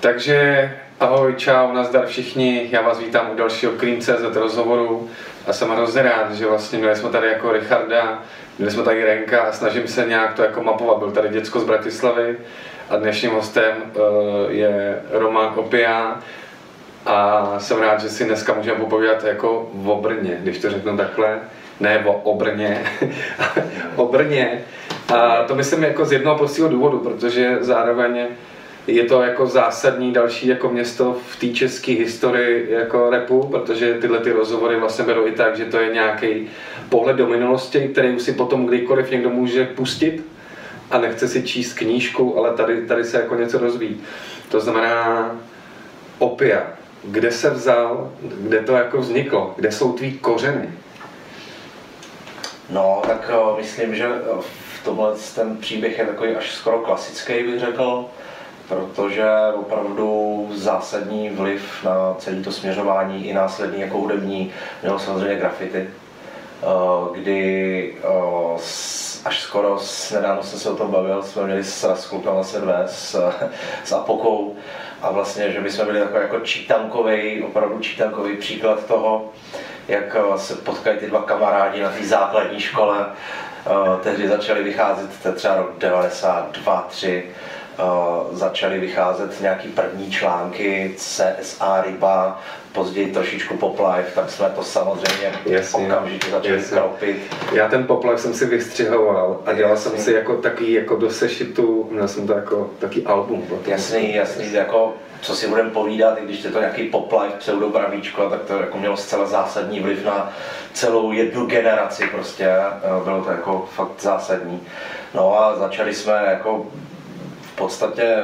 Takže ahoj, čau, nazdar všichni, já vás vítám u dalšího Clean.cz rozhovoru a jsem hrozně rád, že vlastně měli jsme tady jako Richarda, měli jsme tady Renka a snažím se nějak to jako mapovat. Byl tady děcko z Bratislavy a dnešním hostem uh, je Roman Opia a jsem rád, že si dneska můžeme popovídat jako o Brně, když to řeknu takhle, ne o Obrně, o Brně. A to myslím jako z jednoho prostého důvodu, protože zároveň je to jako zásadní další jako město v té české historii jako repu, protože tyhle ty rozhovory vlastně berou i tak, že to je nějaký pohled do minulosti, který si potom kdykoliv někdo může pustit a nechce si číst knížku, ale tady, tady se jako něco rozvíjí. To znamená opia. Kde se vzal, kde to jako vzniklo, kde jsou tvý kořeny? No, tak uh, myslím, že v tomhle ten příběh je takový až skoro klasický, bych řekl protože opravdu zásadní vliv na celé to směřování i následní jako hudební mělo samozřejmě grafity, eh, kdy eh, až skoro nedávno jsem se o tom bavil, jsme měli s, s klukama sedve, s, s Apokou a vlastně, že my jsme byli takový jako čítankový, opravdu čítankový příklad toho, jak eh, se potkají ty dva kamarádi na té základní škole. Tehdy začali vycházet, třeba rok 92, 3, začaly vycházet nějaký první články CSA Ryba, později trošičku Poplife, tak jsme to samozřejmě jasně, okamžitě začali jasně. kropit. Já ten Poplife jsem si vystřihoval a dělal jasně. jsem si jako taky jako do sešitu, měl jsem to jako taký album. Jasný, jasný, jako co si budeme povídat, i když je to nějaký poplife, pseudobravíčko, tak to jako mělo zcela zásadní vliv na celou jednu generaci prostě, bylo to jako fakt zásadní. No a začali jsme jako podstatě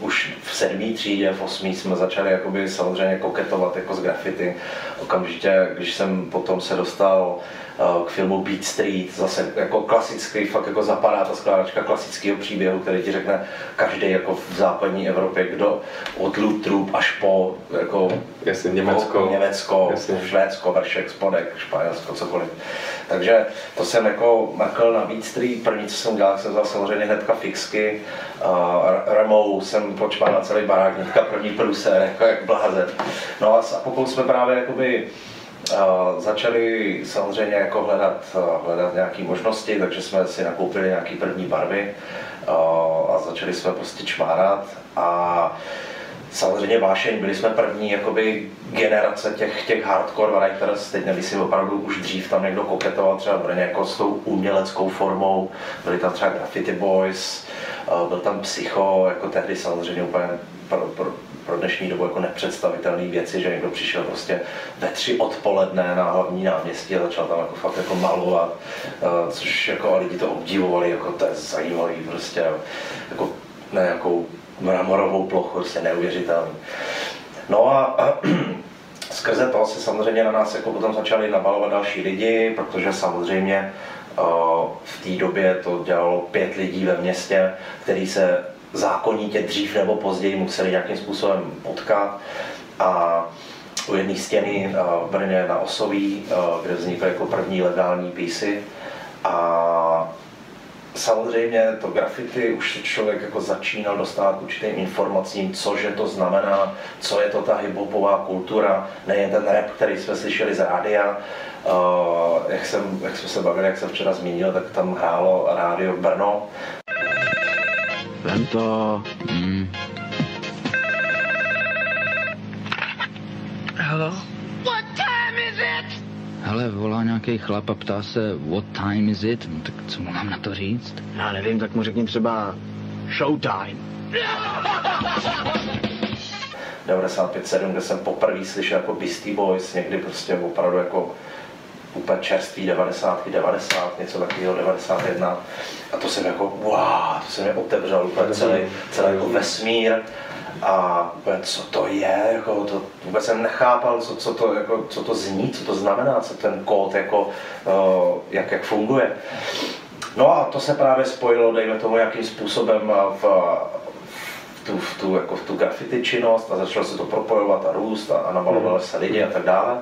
už v sedmý třídě, v osmý jsme začali jakoby samozřejmě koketovat jako s graffiti. Okamžitě, když jsem potom se dostal k filmu Beat Street, zase jako klasický, fakt jako zapadá ta skládačka klasického příběhu, který ti řekne každý jako v západní Evropě, kdo od Lutrup až po jako Jasně, Německo, Německo Jasně. Švédsko, Vršek, Spodek, Španělsko, cokoliv. Takže to jsem jako makl na Beat Street, první, co jsem dělal, jsem vzal samozřejmě hnedka fixky, uh, remou jsem počpal na celý barák, hnedka první průser, jako jak blázen. No a, pokud jsme právě jakoby začali samozřejmě jako hledat, hledat nějaké možnosti, takže jsme si nakoupili nějaké první barvy a začali jsme prostě čmárat. A samozřejmě vášeň, byli jsme první jakoby generace těch, těch hardcore writers, teď nemyslím opravdu už dřív tam někdo koketoval třeba Brně jako s tou uměleckou formou, byli tam třeba Graffiti Boys, byl tam Psycho, jako tehdy samozřejmě úplně pro, pro, pro dnešní dobu jako nepředstavitelné věci, že někdo přišel prostě ve tři odpoledne na hlavní náměstí a začal tam jako fakt jako malovat, což jako lidi to obdivovali, jako to je zajímavý prostě, jako na nějakou mramorovou plochu, prostě neuvěřitelný. No a, a skrze to se samozřejmě na nás jako potom začali nabalovat další lidi, protože samozřejmě v té době to dělalo pět lidí ve městě, který se zákonitě dřív nebo později museli nějakým způsobem potkat. A u jedné stěny v Brně na Osoví, kde vznikly jako první legální písy. A samozřejmě to graffiti už se člověk jako začínal dostávat určitým informacím, cože to znamená, co je to ta hiphopová kultura, nejen ten rap, který jsme slyšeli z rádia. Uh, jak, jsem, jak jsme se bavili, jak jsem včera zmínil, tak tam hrálo rádio Brno. Vem to. Hmm. Hello? What time is it? Hele, volá nějaký chlap a ptá se, what time is it? No tak co mu mám na to říct? Já nevím, tak mu řekni třeba showtime. 95-7, kde jsem poprvé slyšel jako Beastie Boys, někdy prostě opravdu jako úplně čerstvý 90, 90, něco takového 91. A to jsem jako, wow, to se mi otevřel úplně celý, celý jako vesmír a co to je, jako to, vůbec jsem nechápal, co, co, to, jako, co to zní, co to znamená, co ten kód, jako, uh, jak, jak funguje. No a to se právě spojilo, dejme tomu, jakým způsobem v, v tu, v tu, jako v tu graffiti činnost a začalo se to propojovat a růst a, a namalovali se lidi a tak dále.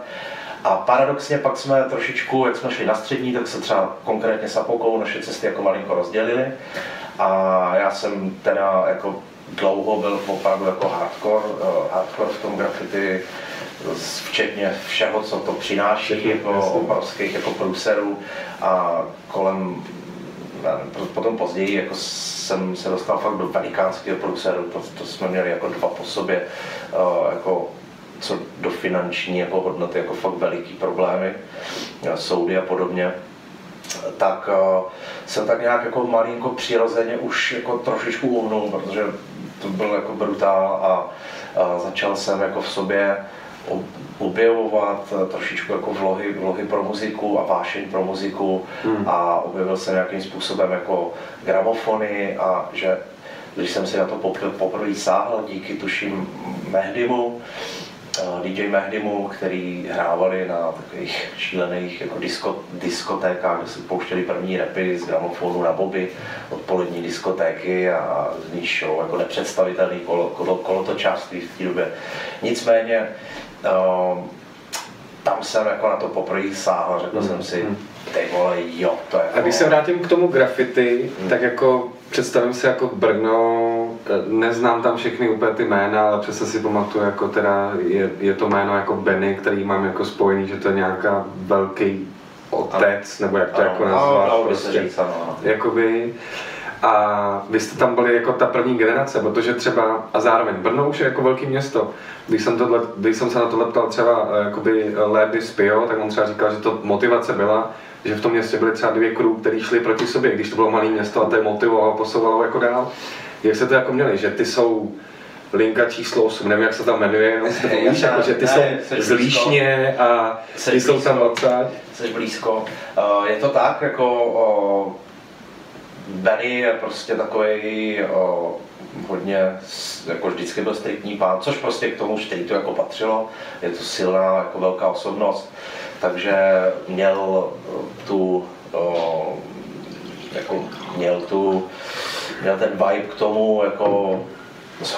A paradoxně pak jsme trošičku, jak jsme šli na střední, tak se třeba konkrétně s Apokou naše cesty jako malinko rozdělily. A já jsem teda jako dlouho byl opravdu jako hardcore, uh, hardcore v tom graffiti, včetně všeho, co to přináší, jako obrovských jako průserů a kolem potom později jako jsem se dostal fakt do velikánského průseru, to, to jsme měli jako dva po sobě, uh, jako co do finanční jako hodnoty, jako fakt veliký problémy, soudy a podobně tak uh, jsem tak nějak jako malinko přirozeně už jako trošičku uhnul, protože to byl jako brutál a, a začal jsem jako v sobě objevovat eh, trošičku jako vlohy, vlohy pro muziku a vášeň pro muziku hmm. a objevil jsem nějakým způsobem jako gramofony a že když jsem si na to poprvé sáhl díky tuším Mehdimu, Eh, DJ Mehdimu, který hrávali na takových šílených jako disko, diskotékách, kde se pouštěli první repy z gramofonu na boby, odpolední diskotéky a z ní show, jako nepředstavitelný kolo, kolo, kolotočáství v té době. Nicméně um, tam jsem jako na to poprvé sáhl, řekl hmm. jsem si, hmm. ty vole, jo, to je A když se vrátím k tomu graffiti, hmm. tak jako představím si jako Brno, neznám tam všechny úplně ty jména, ale přesně si pamatuju, jako teda je, je to jméno jako Benny, který mám jako spojený, že to je nějaká velký otec, nebo jak to ano, jako nazvat, ano, prostě, říct, ano. jakoby. A vy jste tam byli jako ta první generace, protože třeba, a zároveň Brno už je jako velké město. Když jsem, tohle, když jsem se na to ptal třeba eh, jakoby Léby z Pio, tak on třeba říkal, že to motivace byla, že v tom městě byly třeba dvě crew, které šly proti sobě, když to bylo malé město a to je motivovalo, posouvalo jako dál. Jak se to jako měli, že ty jsou linka číslo 8, nevím, jak se tam jmenuje, si to víš, jako, že ty ne, jsou z Líšně a ty jsou tam odsaď. Jsi blízko. Uh, je to tak, jako uh, Benny je prostě takový uh, hodně, jako vždycky byl striktní pán, což prostě k tomu to jako patřilo. Je to silná, jako velká osobnost, takže měl tu, uh, jako měl tu, měl ten vibe k tomu, jako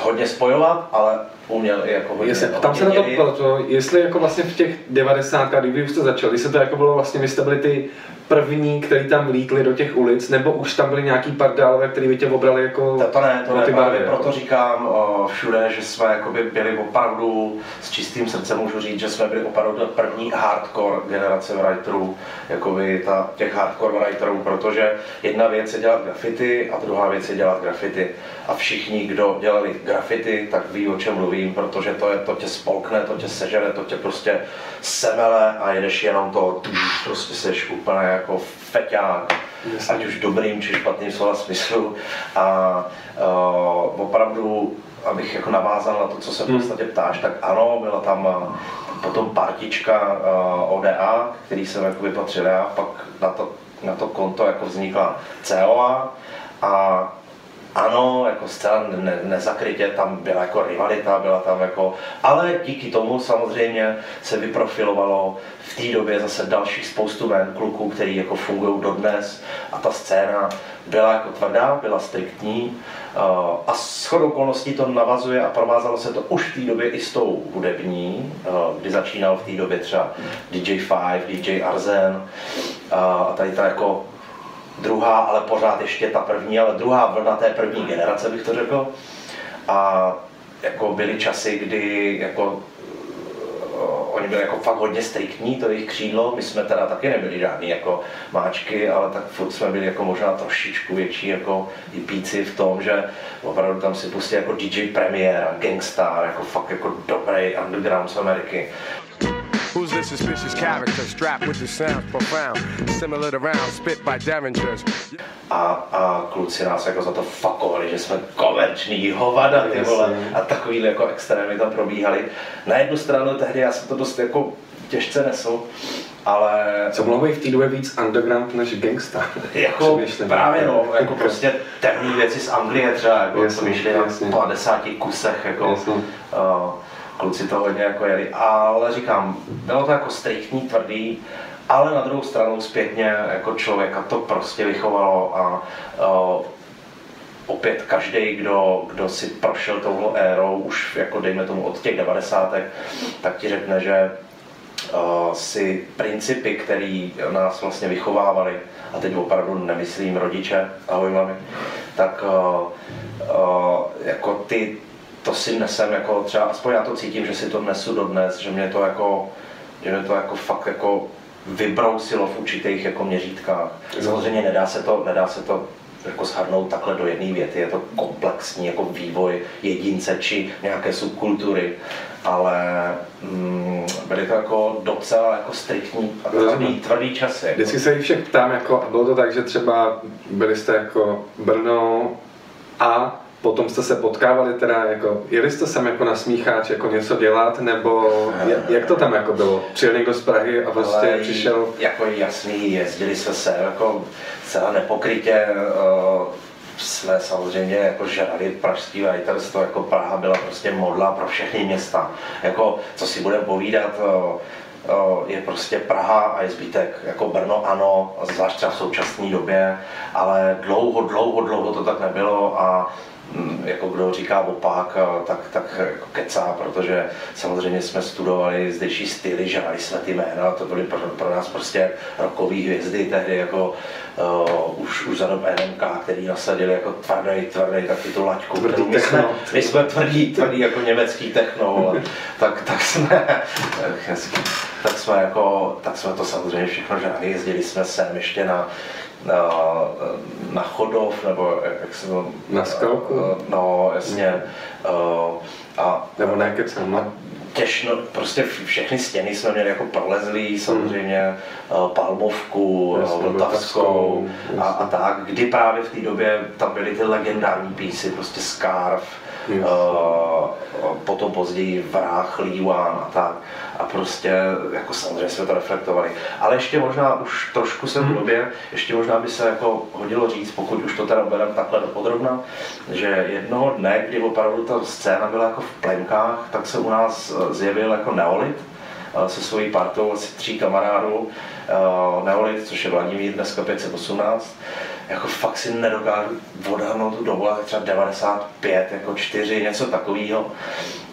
hodně spojovat, ale uměl i jako hodně, jestli, Tam se na to proto, jestli jako vlastně v těch 90. kdy už jste začali, jestli to jako bylo vlastně, vy jste byli ty první, který tam vlítli do těch ulic, nebo už tam byli nějaký pardálové, který by tě obrali jako To, to ne, to ne, jako. proto říkám o, všude, že jsme jakoby byli opravdu s čistým srdcem můžu říct, že jsme byli opravdu první hardcore generace writerů, jakoby ta, těch hardcore writerů, protože jedna věc je dělat graffiti a druhá věc je dělat graffiti. A všichni, kdo dělali graffiti, tak ví, o čem mluvím, protože to, je, to tě spolkne, to tě sežere, to tě prostě semele a jedeš jenom to, prostě seš úplně jako feťák, yes. ať už dobrým či špatným slova smyslu. A uh, opravdu, abych jako navázal na to, co se v hmm. podstatě ptáš, tak ano, byla tam uh, potom partička uh, ODA, který jsem jako vypatřil já, pak na to, na to konto jako vznikla COA a ano, jako zcela ne, nezakrytě tam byla jako rivalita, byla tam jako, ale díky tomu samozřejmě se vyprofilovalo v té době zase dalších spoustu men kluků, který jako fungují dodnes. A ta scéna byla jako tvrdá, byla striktní. Uh, a s chodou okolností to navazuje a provázalo se to už v té době i s tou hudební, uh, kdy začínal v té době třeba DJ Five, DJ Arzen. Uh, a tady ta jako druhá, ale pořád ještě ta první, ale druhá vlna té první generace, bych to řekl. A jako byly časy, kdy jako oni byli jako fakt hodně striktní, to jejich křídlo, my jsme teda taky nebyli žádný jako máčky, ale tak furt jsme byli jako možná trošičku větší jako píci v tom, že opravdu tam si pustili jako DJ Premier, Gangstar, jako fakt jako dobrý underground z Ameriky. Who's this suspicious character strapped with the sounds profound, similar to rounds spit by Derringers? A, a kluci nás jako za to fakovali, že jsme komerční hovada, ty vole, a takovýhle jako extrémy tam probíhaly. Na jednu stranu tehdy já jsem to dost jako těžce nesl, ale... Co mohlo být v té době víc underground než gangsta? jako právě no, jako prostě temné věci z Anglie třeba, jako jasný, co vyšly na 50 kusech, jako, uh, kluci to hodně jako jeli, ale říkám, bylo to jako striktní, tvrdý, ale na druhou stranu zpětně jako člověka to prostě vychovalo a uh, opět každý, kdo, kdo si prošel touhle érou, už jako dejme tomu od těch 90. tak ti řekne, že uh, si principy, které nás vlastně vychovávali, a teď opravdu nemyslím rodiče, ahoj mami, tak uh, uh, jako ty, to si nesem jako třeba, aspoň já to cítím, že si to nesu dodnes, že mě to jako, že mě to jako fakt jako vybrousilo v určitých jako měřítkách. Samozřejmě nedá se to, nedá se to jako shrnout takhle do jedné věty. Je to komplexní jako vývoj jedince či nějaké subkultury, ale mm, byly to jako docela jako striktní a tvrdý, tvrdý časy. Vždycky se jich všech ptám, jako, bylo to tak, že třeba byli jste jako Brno a potom jste se potkávali teda, jako, jeli jste sem jako na smícháč, jako něco dělat, nebo jak, jak to tam jako bylo? Přijel někdo z Prahy a vlastně Ale přišel? Jako jasný, jezdili jsme se jako celá nepokrytě, uh, jsme samozřejmě jako žrali pražský writerstvo, jako Praha byla prostě modla pro všechny města. Jako, co si budeme povídat, uh, je prostě Praha a je zbytek. Jako Brno ano, zvlášť v současné době, ale dlouho, dlouho, dlouho to tak nebylo a jako kdo říká opak, tak, tak jako kecá, protože samozřejmě jsme studovali zdejší styly, žrali jsme ty jména, to byly pro, pro nás prostě rokový hvězdy tehdy, jako uh, už, už za dob NMK, který nasadili jako tvrdý, tvrdý, taky tu laťku, tvrdý my jsme, my jsme tvrdý, tvrdý jako německý techno, ale tak, tak jsme, tak jsme jako, tak jsme to samozřejmě všechno žrali, jezdili jsme sem ještě na na, na Chodov, nebo jak se to... Na skalku? No, jasně. A, nebo ne, kecem, no. Těžno, prostě všechny stěny jsme měli jako prolezlý, samozřejmě hmm. Palmovku, Vltavskou a, a tak, kdy právě v té době tam byly ty legendární písy, prostě Scarf, Uh, potom později Vrách, Líwan a tak. A prostě, jako samozřejmě jsme to reflektovali. Ale ještě možná už trošku jsem v mhm. době, ještě možná by se jako hodilo říct, pokud už to teda bereme takhle dopodrobna, že jednoho dne, kdy opravdu ta scéna byla jako v plenkách, tak se u nás zjevil jako Neolit, se svojí partou, asi tří kamarádů, Neolit, což je Vladimír, dneska 518, jako fakt si nedokážu odhadnout tu dobu, třeba 95, jako 4, něco takového.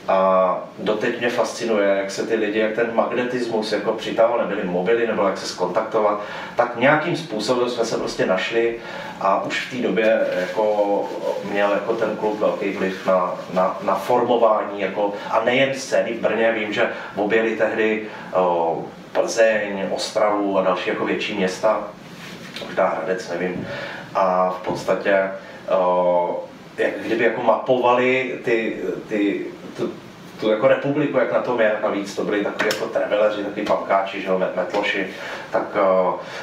A doteď mě fascinuje, jak se ty lidi, jak ten magnetismus jako přitahol, nebyly mobily, nebo jak se skontaktovat, tak nějakým způsobem jsme se prostě našli a už v té době jako měl jako ten klub velký vliv na, na, na formování, jako, a nejen scény v Brně, vím, že objeli tehdy o, Plzeň, Ostravu a další jako větší města, možná Hradec, nevím. A v podstatě o, jak kdyby jako mapovali ty, ty, tu, jako republiku, jak na tom je, navíc to byli takový jako treveleři, takový pankáči, že jo, metloši, tak,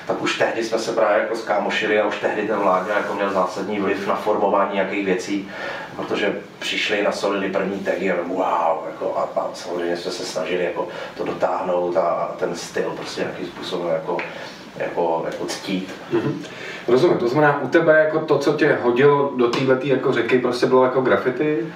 tak už tehdy jsme se právě jako skámošili a už tehdy ten vládě jako měl zásadní vliv na formování nějakých věcí, protože přišli na solili první tagy a wow, jako, a, a samozřejmě jsme se snažili jako to dotáhnout a, a ten styl prostě nějakým způsobem jako jako, jako ctít. Mm-hmm. Rozumím, to znamená u tebe jako to, co tě hodilo do této jako řeky, prostě bylo jako graffiti?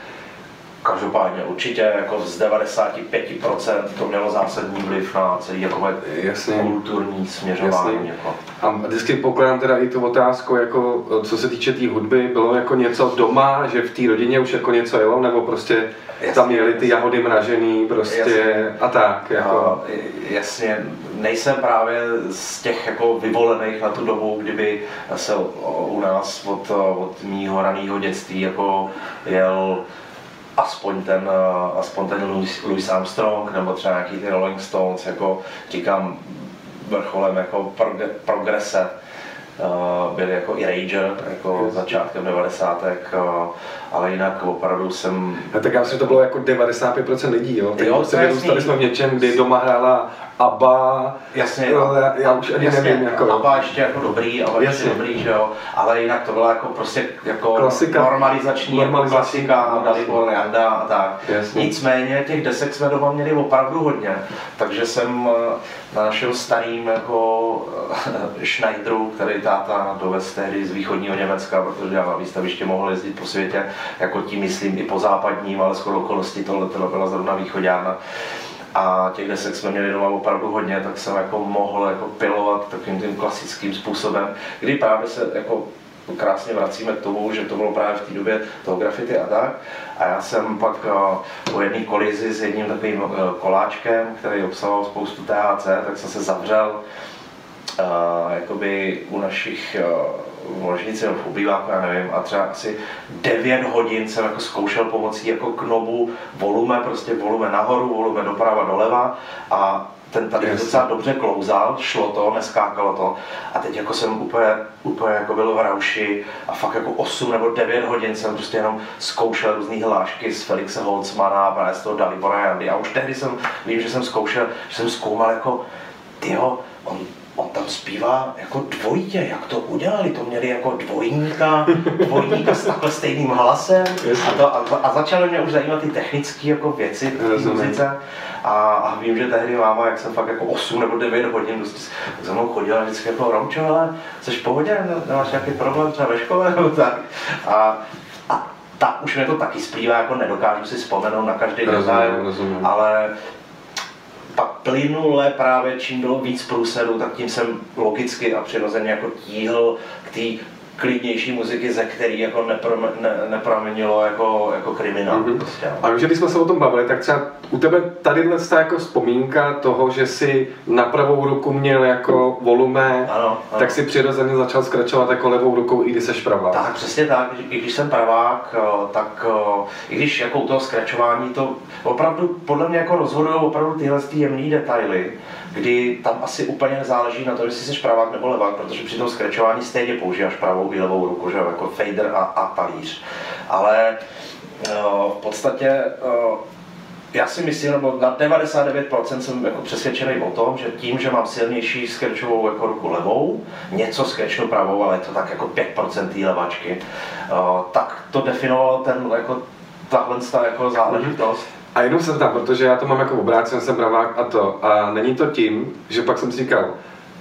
Každopádně určitě jako z 95% to mělo zásadní vliv na celý jako Jasně. kulturní směřování. Jasně. Jako. A vždycky pokládám teda i tu otázku, jako, co se týče té tý hudby, bylo jako něco doma, že v té rodině už jako něco jelo, nebo prostě jasně, tam jeli ty jahody mražený prostě jasně. a tak. Jako. A, jasně, nejsem právě z těch jako vyvolených na tu dobu, kdyby se u nás od, od mýho raného dětství jako jel aspoň ten, aspoň ten Louis, Louis Armstrong nebo třeba nějaký ty Rolling Stones, jako říkám, vrcholem jako progrese uh, byli jako i Rager, jako začátkem 90. Uh, ale jinak opravdu jsem... A tak já myslím, že to bylo jako 95% lidí, jo? Tak jo, prostě vyrůstali jsme v něčem, kdy doma hrála ABBA, jasně, jo, já, já už ani jasně, nevím, jako... ABBA ještě jako dobrý, ABBA ještě dobrý, že jo, ale jinak to byla jako prostě jako klasika, normalizační, normalizační jako klasika, Dalibor, Janda a tak. Jasně. Nicméně těch desek jsme doma měli opravdu hodně, takže jsem eh, našel starým jako eh, Schneideru, který táta dovez tehdy z východního Německa, protože já na výstaviště mohl jezdit po světě, jako tím myslím i po západním, ale skoro okolností tohle byla zrovna východňárna a těch desek jsme měli doma opravdu hodně, tak jsem jako mohl jako pilovat takovým tím klasickým způsobem, kdy právě se jako krásně vracíme k tomu, že to bylo právě v té době toho grafity a tak. A já jsem pak po jedné kolizi s jedním takovým koláčkem, který obsahoval spoustu THC, tak jsem se zavřel uh, jakoby u našich v ložnici v obýváku, já nevím, a třeba asi 9 hodin jsem jako zkoušel pomocí jako knobu volume, prostě volume nahoru, volume doprava, doleva a ten tady Jasně. docela dobře klouzal, šlo to, neskákalo to. A teď jako jsem úplně, úplně jako byl v rauši a fakt jako 8 nebo 9 hodin jsem prostě jenom zkoušel různé hlášky z Felixe Holzmana, právě z toho Dalibora Jandy. A už tehdy jsem, vím, že jsem zkoušel, že jsem zkoumal jako, tyjo, on, on tam zpívá jako dvojitě, jak to udělali, to měli jako dvojníka, dvojníka s takhle stejným hlasem. A, to, a, a začaly mě už zajímat ty technické jako věci v muzice. A, a, vím, že tehdy máma, jak jsem fakt jako 8 nebo 9 hodin prostě za mnou chodila vždycky jako Romčo, ale jsi v pohodě, Ne- nemáš nějaký problém třeba ve škole? Nebo tak. A, a ta, už mě to taky splývá, jako nedokážu si vzpomenout na každý detail, ale pak plynule právě čím bylo víc průserů, tak tím jsem logicky a přirozeně jako tíhl k té klidnější muziky, ze který jako neprom, ne, nepramenilo jako, jako kriminál. Mhm. Prostě, no. A když jsme se o tom bavili, tak třeba u tebe tady ta jako vzpomínka toho, že si na pravou ruku měl jako volume, Ano, ano. tak si přirozeně začal skračovat jako levou rukou, i když seš pravá. Tak, přesně tak. I když jsem pravák, eh, tak eh, i když jako u toho skračování to opravdu podle mě jako rozhodují opravdu tyhle ty jemné detaily, kdy tam asi úplně nezáleží na tom, jestli jsi pravák nebo levák, protože při tom skračování stejně používáš pravou i levou ruku, že jako fader a, a talíř. Ale eh, v podstatě eh, já si myslím, nebo na 99% jsem jako přesvědčený o tom, že tím, že mám silnější skrčovou jako ruku levou, něco skrčnu pravou, ale je to tak jako 5% té levačky, uh, tak to definovalo ten jako tahle ta jako záležitost. A jenom jsem tam, protože já to mám jako obráceně, jsem pravák a to. A není to tím, že pak jsem si říkal,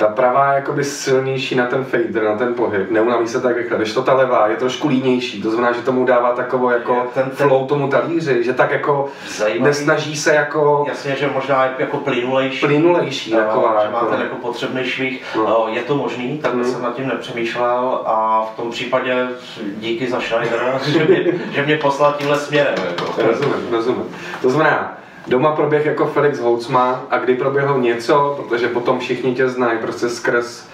ta pravá je jakoby silnější na ten fader, na ten pohyb, neunaví se tak rychle, když to ta levá je trošku línější, to znamená, že tomu dává takovou jako Ten- ten- flow tomu talíři, že tak jako Zajímavý. nesnaží se jako Jasně, že možná jako plynulejší. plynulejší taková. že má Jako, ten jako potřebný švih. No. Je to možný, takhle Mm. jsem nad tím nepřemýšlel a v tom případě díky za Schneidera, že mě, že mě poslal tímhle směrem. Jako. Rozumím, rozumím. To znamená, doma proběh jako Felix Holzman a kdy proběhlo něco, protože potom všichni tě znají prostě skrz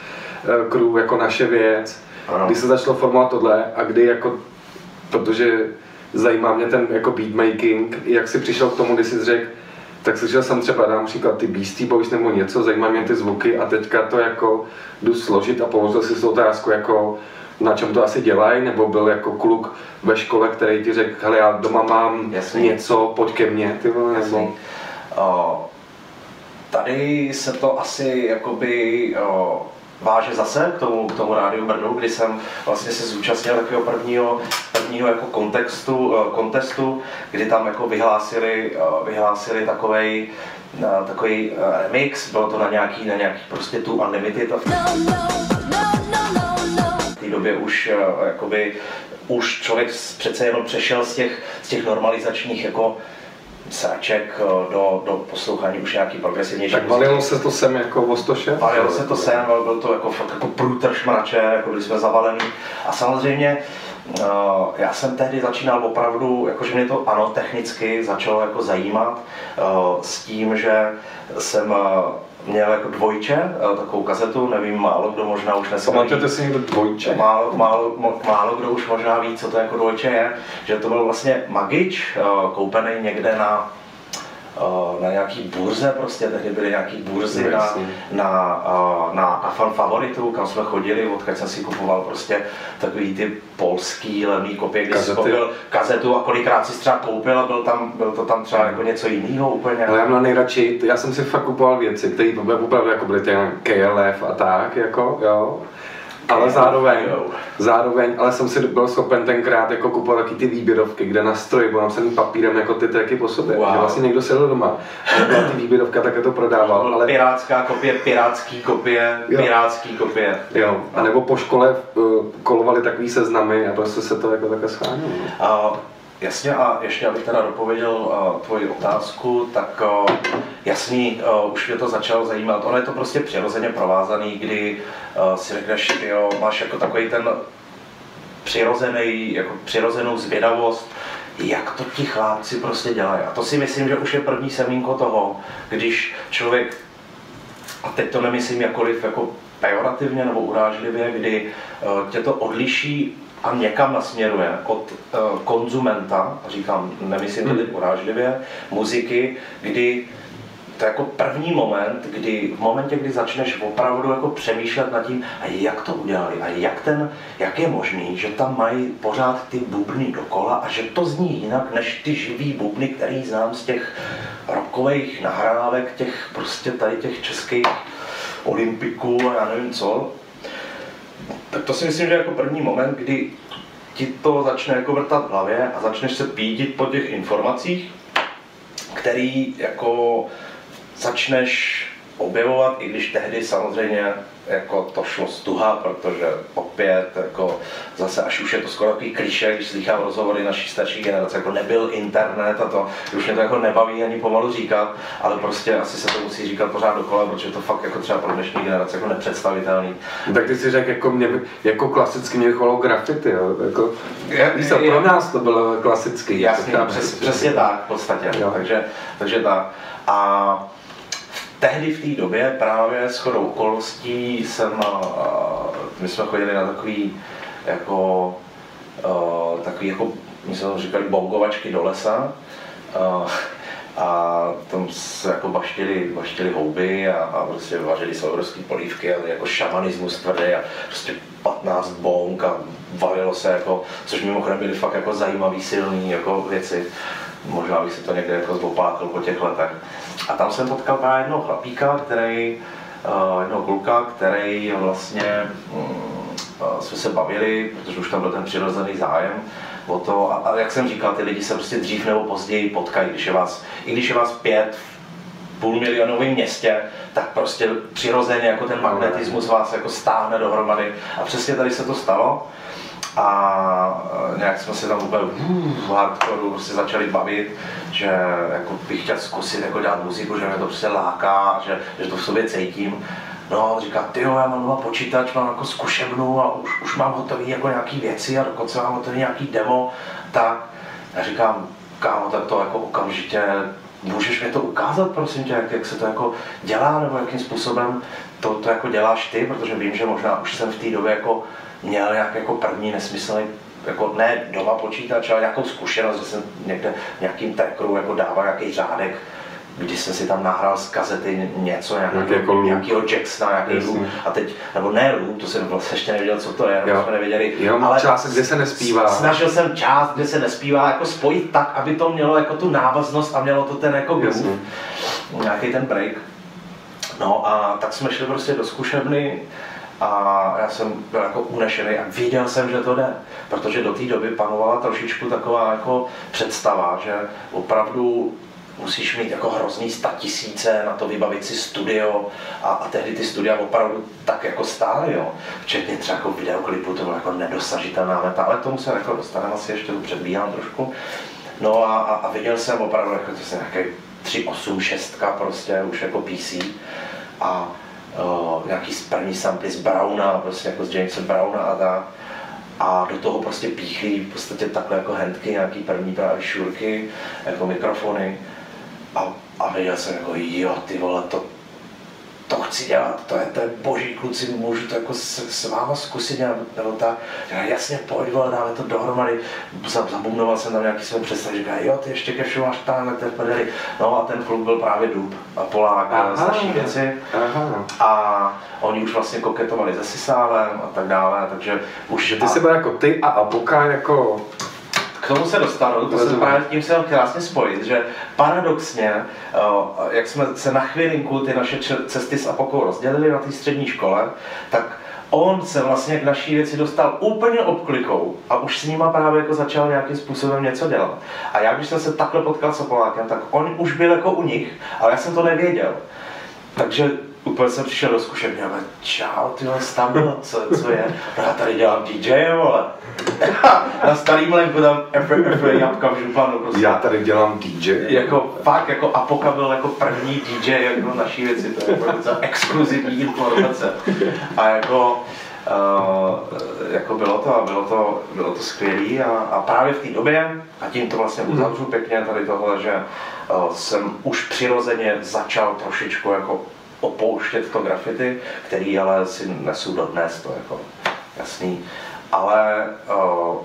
uh, crew jako naše věc, Ano. kdy se začalo formovat tohle a kdy jako, protože zajímá mě ten jako beatmaking, jak jsi přišel k tomu, kdy jsi řekl, tak slyšel jsem třeba, dám příklad ty Beastie Boys nebo něco, zajímá mě ty zvuky a teďka to jako jdu složit a položil si tu otázku jako, na čem to asi dělají, nebo byl jako kluk ve škole, který ti řekl, hele já doma mám Jasný. něco, pojď ke mně, ty vole, nebo... Jasný. O, tady se to asi jakoby o, váže zase k tomu, k tomu rádiu Brno, kdy jsem vlastně se zúčastnil takového prvního, prvního jako kontextu, eh, kontestu, kdy tam jako vyhlásili, eh, vyhlásili takovej, takový eh, remix, bylo to na nějaký, na nějaký prostě tu Unlimited No, no, té době už eh, jakoby, už člověk přece jenom přešel z těch, z těch normalizačních jako sraček eh, do, do poslouchání už nějaký progresivnější Tak valilo se to sem jako v Ostoše? Valilo se to sem, byl to jako, fakt jako průtr šmrače, jako byli jsme zavalení. A samozřejmě eh, já jsem tehdy začínal opravdu, jakože mě to ano, technicky začalo jako zajímat s tím, že jsem měl jako dvojče, eh, takovou kazetu, nevím, málo kdo možná už dneska. Pamatujete si někdo dvojče? Málo, málo, málo kdo už možná ví, co to jako dvojče je, že to byl vlastně magič, eh, koupený někde na, na nějaký burze, prostě tehdy byly nějaký burzy No, na, na, eh, na, na fan favoritu, kam jsme chodili, odkud jsem si kupoval prostě takový ty polský levný kopie, si Kazety. koupil kazetu a kolikrát si třeba koupil a byl, tam, byl to tam třeba jako něco jiného úplně. Ale já měl nejradši, já jsem si fakt kupoval věci, které opravdu jako byly ty KLF a tak, jako, jo. Ale zároveň, zároveň, ale jsem si byl schopen tenkrát jako kupovat taky ty výběrovky, kde na stroji byl napsaný papírem jako ty tracky po sobě. Wow. Že vlastně někdo sedl doma, a byla ty výběrovka, tak to prodával. Ale, Pirátská kopie, pirátský kopie, Jo. pirátský kopie. jo, a nebo po škole uh, kolovali takový seznamy a prostě se to jako takhle schánilo. no. Jasně a ještě abych teda dopověděl uh, tvoji otázku, tak uh, jasný, uh, už mě to začalo zajímat. Ono je to prostě přirozeně provázaný, kdy uh, si řekneš, jo, máš jako takový ten přirozený, jako přirozenou zvědavost, jak to ti chlápci prostě dělají. A to si myslím, že už je první semínko toho, když člověk, a teď to nemyslím jakkoliv jako pejorativně nebo urážlivě, kdy eh, tě to odliší a někam nasměruje od eh, konzumenta, říkám, nemyslím to teď urážlivě, muziky, kdy to je jako první moment, kdy v momentě, kdy začneš opravdu jako přemýšlet nad tím, a jak to udělali, a jak, ten, jak je možný, že tam mají pořád ty bubny dokola a že to zní jinak než ty živý bubny, který znám z těch rokových nahrávek, těch prostě tady těch českých olympiků a já nevím co. Tak to si myslím, že jako první moment, kdy ti to začne jako vrtat v hlavě a začneš se pídit po těch informacích, který jako začneš objevovat, i když tehdy samozřejmě jako to šlo stuha, protože opět jako zase až už je to skoro takový kliše, když slychám rozhovory naší starší generace, jako nebyl internet a to, už mě to jako nebaví ani pomalu říkat, ale prostě asi se to musí říkat pořád dokola, protože je to fakt jako třeba pro dnešní generace jako nepředstavitelný. Tak ty si řekl, jako, mě, jako klasicky mě chvalo graffiti, jo? Jako, Je- víš je- pro nás to bylo klasický. Jasně, jako, přes, přesně tak v podstatě. Jo. Takže, takže tak. A tehdy v té době právě s chodou okolností jsem, my jsme chodili na takový jako, takový jako, my jsme tomu říkali bongovačky do lesa. A, tam se jako baštili, baštili houby a, a prostě vařili se obrovský polívky a jako šamanismus tvrdý a prostě 15 bong a valilo se jako, což mimochodem byly fakt jako zajímavý, silný jako věci. Možná bych si to někde jako zopákl po těch letech. A tam jsem potkal právě jednoho chlapíka, který, uh, jednoho kluka, který vlastně mm, uh, jsme se bavili, protože už tam byl ten přirozený zájem o to. A, a jak jsem říkal, ty lidi se prostě dřív nebo později potkají, když je vás, i když je vás pět v půlmilionovém městě, tak prostě přirozeně jako ten magnetismus vás jako stáhne dohromady. A přesně tady se to stalo. A e, nějak jsme se tam úplně v hardcoreu prostě začali bavit, že jako bych chtěl zkusit jako dělat muziku, že mě to prostě láká, že, že to v sobě cítím. No říká, ty jo, já mám doma počítač, mám jako zkušebnu a už, už mám hotový jako nějaký věci a dokonce mám hotový nějaký demo, tak já říkám, kámo, tak to jako okamžitě, můžeš mi to ukázat, prosím tě, jak, jak se to jako dělá, nebo jakým způsobem to, to jako děláš ty, protože vím, že možná už jsem v té době jako měl nějak jako první nesmyslný jako ne doma počítač, ale nějakou zkušenost, že jsem někde nějakým trackeru jako dával nějaký řádek, když jsem si tam nahrál z kazety něco, Nějaký nějakého, jako nějakého Jacksona, nějaký loop, a teď, nebo ne loop, to jsem vlastně ještě nevěděl, co to je, Jo. jsme nevěděli, Jenom část, kde se nespívá. Snažil jsem část, kde se nespívá, jako spojit tak, aby to mělo jako tu návaznost a mělo to ten jako groove, nějaký ten break. No a tak jsme šli prostě do zkušebny a já jsem byl jako unešený a věděl jsem, že to jde, protože do té doby panovala trošičku taková jako představa, že opravdu musíš mít jako hrozný statisíce na to vybavit si studio a, a tehdy ty studia opravdu tak jako stály, jo. Včetně třeba jako videoklipu, to byla jako nedosažitelná meta, ale tomu se jako dostaneme asi ještě tu předbíhám trošku. No a, a, a viděl jsem opravdu jako to jsem nějaký 386 prostě už jako PC a uh, nějaký první samply z Browna, prostě jako z Jamesa Browna a tak. A do toho prostě píchlí v podstatě takhle jako handky, nějaký první právě šurky, jako mikrofony. A, a věděl jsem jako, jo, ty vole, to, to chci dělat, to je, to je boží kluci, můžu to jako s, s váma zkusit nějak, nebo tak. Já, jasně, pojď, vole, dáme to dohromady. Za- Zabumnoval jsem tam nějaký své představy, říká, jo, ty ještě kešu máš tam, to je v prdeli. No a ten kluk byl právě Dub a Polák, Aha. starší věci. Aha. A oni už vlastně koketovali se Sisálem a tak dále, takže už... Ty jsi byl jako ty a Apoka jako... Tomu se dostanu, to se Rozumím. právě tím jsem krásně spojit, že paradoxně, eh, jak jsme se na chvilinku ty naše cesty s Apokou rozdělili na té střední škole, tak on se vlastně k naší věci dostal úplně obklikou a už s nima právě jako začal nějakým způsobem něco dělat. A já, když jsem se takhle potkal s Opolákem, tak on už byl jako u nich, ale já jsem to nevěděl. Takže úplně jsem přišel do zkušebny a říkám, čau, ty Stabilo, co, co je? No já tady dělám DJ, vole. na starý mlenku tam F, F, jabka v županu prostě. Já tady dělám DJ. Jako fakt, jako Apoka byl jako první DJ jako naší věci, to je jako docela exkluzivní informace. A jako, uh, jako bylo to a bylo to, bylo to skvělé a, a, právě v té době, a tím to vlastně uzavřu pěkně tady tohle, že uh, jsem už přirozeně začal trošičku jako opouštět to graffiti, který ale si nesu dodnes, to jako jasný. Ale uh,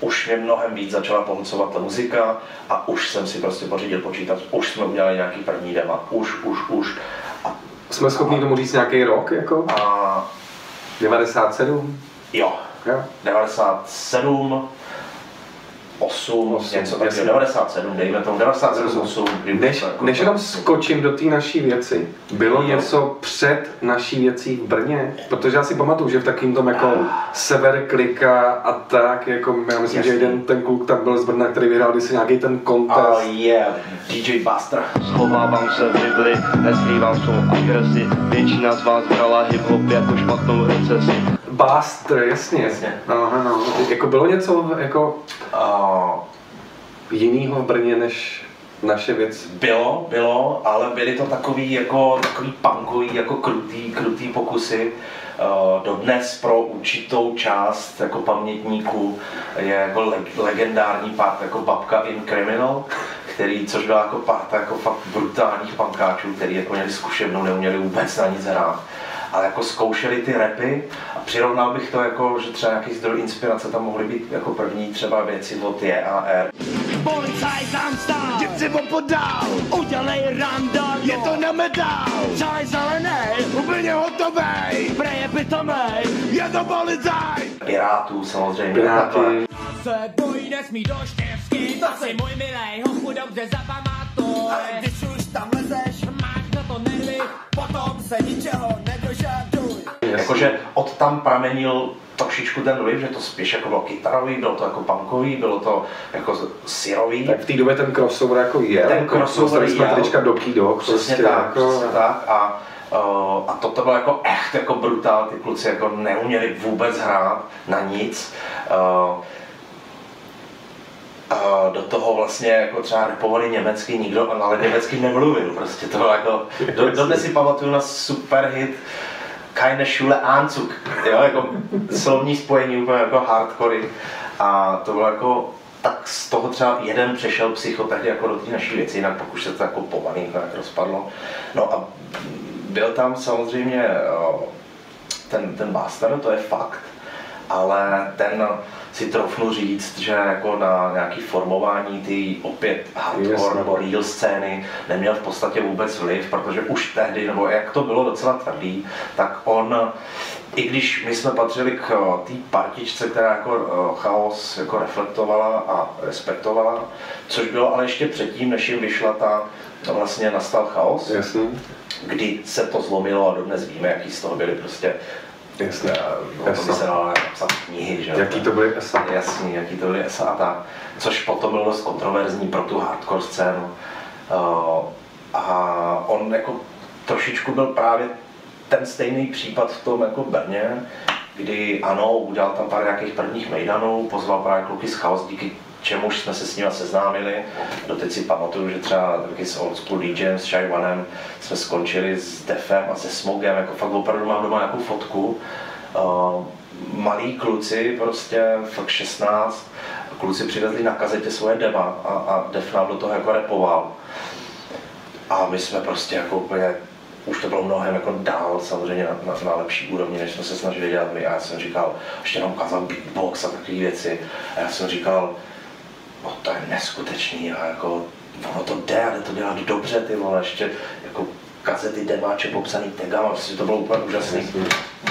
už mě mnohem víc začala pohlcovat ta muzika a už jsem si prostě pořídil počítač, už jsme udělali nějaký první dema, už, už, už. A, Jsme schopni tomu říct nějaký rok, jako? a 97? jo, Jo. 97, 8, Osm, něco takového, 97, dejme tomu, 97, 8, kdy už Než, jako- než jenom skočím do té naší věci, bylo něco před naší věcí v Brně? Protože já si pamatuju, že v takým tom jako sever klika a tak, jako já myslím, že Jasný. jeden ten kluk tam byl z Brna, který vyhrál když se nějaký ten kontest. je DJ Buster. Schovávám se v židli, neskrývám svou agresi Většina z vás brala hip-hop jako špatnou recesi Bastr, jasně. Jasně. No, no. Jako bylo něco jako A jinýho v Brně než naše věc. bylo, bylo, ale byly to takový jako takový punkový, jako krutý, krutý pokusy. Uh, dodnes pro určitou část jako pamětníků je jako leg- legendární part jako Babka in Criminal, který, což byla jako parta jako fakt brutálních pankáčů, který jako měli zkušebnou, neuměli vůbec na nic hrát. Ale jako zkoušeli ty repy a přirovnal bych to jako, že třeba nějaký zdroj inspirace tam mohly být jako první třeba věci od JAR. Policajt tam stál, jdi si opodál, udělej random, je to na medál, čaj zelený, úplně hotovej, preje pitomej, je to policajt. Pirátů samozřejmě. Piráty. Se bojí nesmí do štěvsky, to si můj milej, hochu dobře zapamatuj. A když už tam lezeš, to nervy, potom se ničeho nedožaduj. Jakože od tam pramenil trošičku ten vliv, že to spíš jako bylo kytarový, bylo to jako punkový, bylo to jako syrový. Tak v té době ten crossover jako je. Ten jako crossover dostali jsme jel. teďka do Kido. Přesně prostě tak, jako, přesně tak. A, uh, a toto bylo jako echt jako brutál, ty kluci jako neuměli vůbec hrát na nic. A do toho vlastně jako třeba repovali německy, nikdo ale německy nemluvil, prostě to bylo jako, do, dodnes si pamatuju na super hit Keine Schule Anzug, jo, jako slovní spojení úplně jako hardcory a to bylo jako tak z toho třeba jeden přešel psycho tehdy jako do té naší věci, jinak pak už se to jako pomalý nějak rozpadlo. No a byl tam samozřejmě o, ten, ten Buster, to je fakt, ale ten si trofnu říct, že jako na nějaký formování ty opět hardcore Jasně. nebo real scény neměl v podstatě vůbec vliv, protože už tehdy, nebo jak to bylo docela tvrdý, tak on, i když my jsme patřili k o, té partičce, která jako o, chaos jako reflektovala a respektovala, což bylo ale ještě předtím, než jim vyšla ta, vlastně nastal chaos, Jasný. kdy se to zlomilo a dodnes víme, jaký z toho byly prostě Jasně. eh, by se dalo napsat knihy, že. Jaký to byly esa? Jasný, jaký to byly esa a tak. Což potom bylo dost kontroverzní pro tu hardcore scénu. Uh, a on jako trošičku byl právě ten stejný případ v tom jako Brně, kdy ano, udělal tam pár nějakých prvních mejdanů, pozval právě kluky z Chaos, díky čemuž jsme se s nimi seznámili. Doteď si pamatuju, že třeba taky s Old School DJem, s Shy Onem jsme skončili s Defem a se Smogem, jako fakt opravdu mám doma nějakou fotku. Uh, malí kluci, prostě fakt 16, kluci přivezli na kazetě svoje dema a, a Def nám do toho jako repoval. A my jsme prostě jako úplně, už to bylo mnohem jako dál samozřejmě na, na, na lepší úrovni, než jsme se snažili dělat my. A já jsem říkal, ještě nám ukázal beatbox a takové věci. A já jsem říkal, no to je neskutečný a jako ono to jde a jde to dělat dobře, ty vole, ještě jako kazety, demáče popsaný tegama, prostě to bylo úplně úžasný.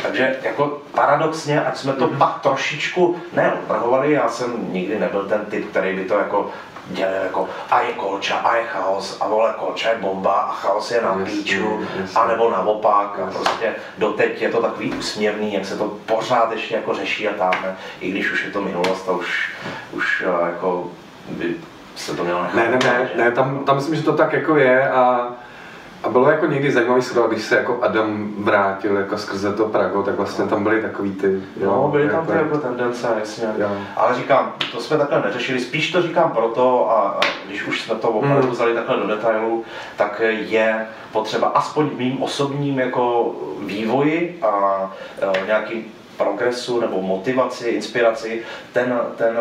Takže jako paradoxně, ať jsme to pak trošičku neodvrhovali, já jsem nikdy nebyl ten typ, který by to jako dělal jako a je kolča, a je chaos, a vole kolča je bomba, a chaos je na píču, jasně. a nebo naopak, a prostě doteď je to takový úsměvný, jak se to pořád ještě jako řeší a táhne, i když už je to minulost a už, už eh, jako by se to mělo nechat. Ne, ne, ne, ne tam, tam myslím, že to tak jako je a, a bylo jako někdy zajímavý sledovat, když se jako Adam vrátil jako skrze to Prago, tak vlastně tam byly takový ty, No, byly tam ty jako- jako tendence, jasně. Jo. Ale říkám, to jsme takhle neřešili, spíš to říkám proto, a, a když už jsme to opravdu Hmm. vzali takhle do detailu, tak je potřeba aspoň v mým osobním jako vývoji a e, nějakým progresu nebo motivaci, inspiraci, ten, ten,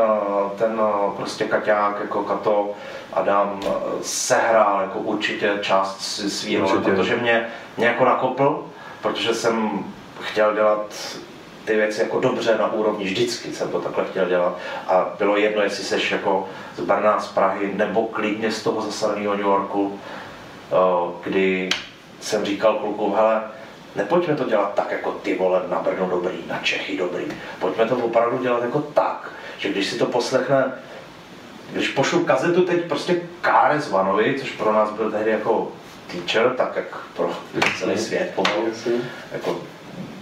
ten prostě kaťák jako Kato Adam eh, sehrál jako určitě část svý role, protože mě, mě jako nakopl, protože jsem chtěl dělat ty věci jako dobře na úrovni, vždycky jsem to takhle chtěl dělat. A bylo jedno, jestli seš jako z Brna, z Prahy nebo klidně z toho zasadeného New Yorku, eh, kdy jsem říkal klukům, hele, nepojďme to dělat tak jako ty vole na Brno dobrý, na Čechy dobrý, pojďme to opravdu dělat jako tak, že když si to poslechne když pošlu kazetu teď prostě Kárez Vanovi, což pro nás byl tehdy jako teacher, tak jak pro celý svět pomalu, jako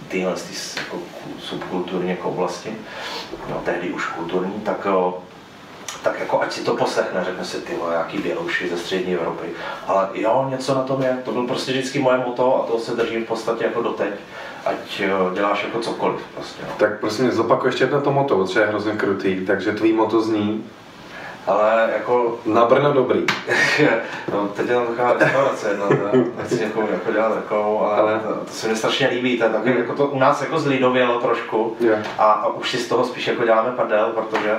tyhle ty s- jako ku- subkulturní jako oblasti, no tehdy už kulturní, tak, o, tak jako ať si to poslechne, řekne si ty jaký bělouši ze střední Evropy. Ale jo, něco na tom je, to byl prostě vždycky moje moto a toho se držím v podstatě jako doteď, ať o, děláš jako cokoliv prostě. No. Tak prosím mě, zopakuj ještě jedno to moto, protože je hrozně krutý, takže tvý moto zní Ale jako na Brno dobrý. no, teď je tam taková restaurace, no, nechci někomu jako dělat reklamu, ale, Ale- to, to, se mi strašně líbí, to je taky, jako to u nás jako zlidovělo trošku. A, a, už si z toho spíš jako děláme prdel, protože,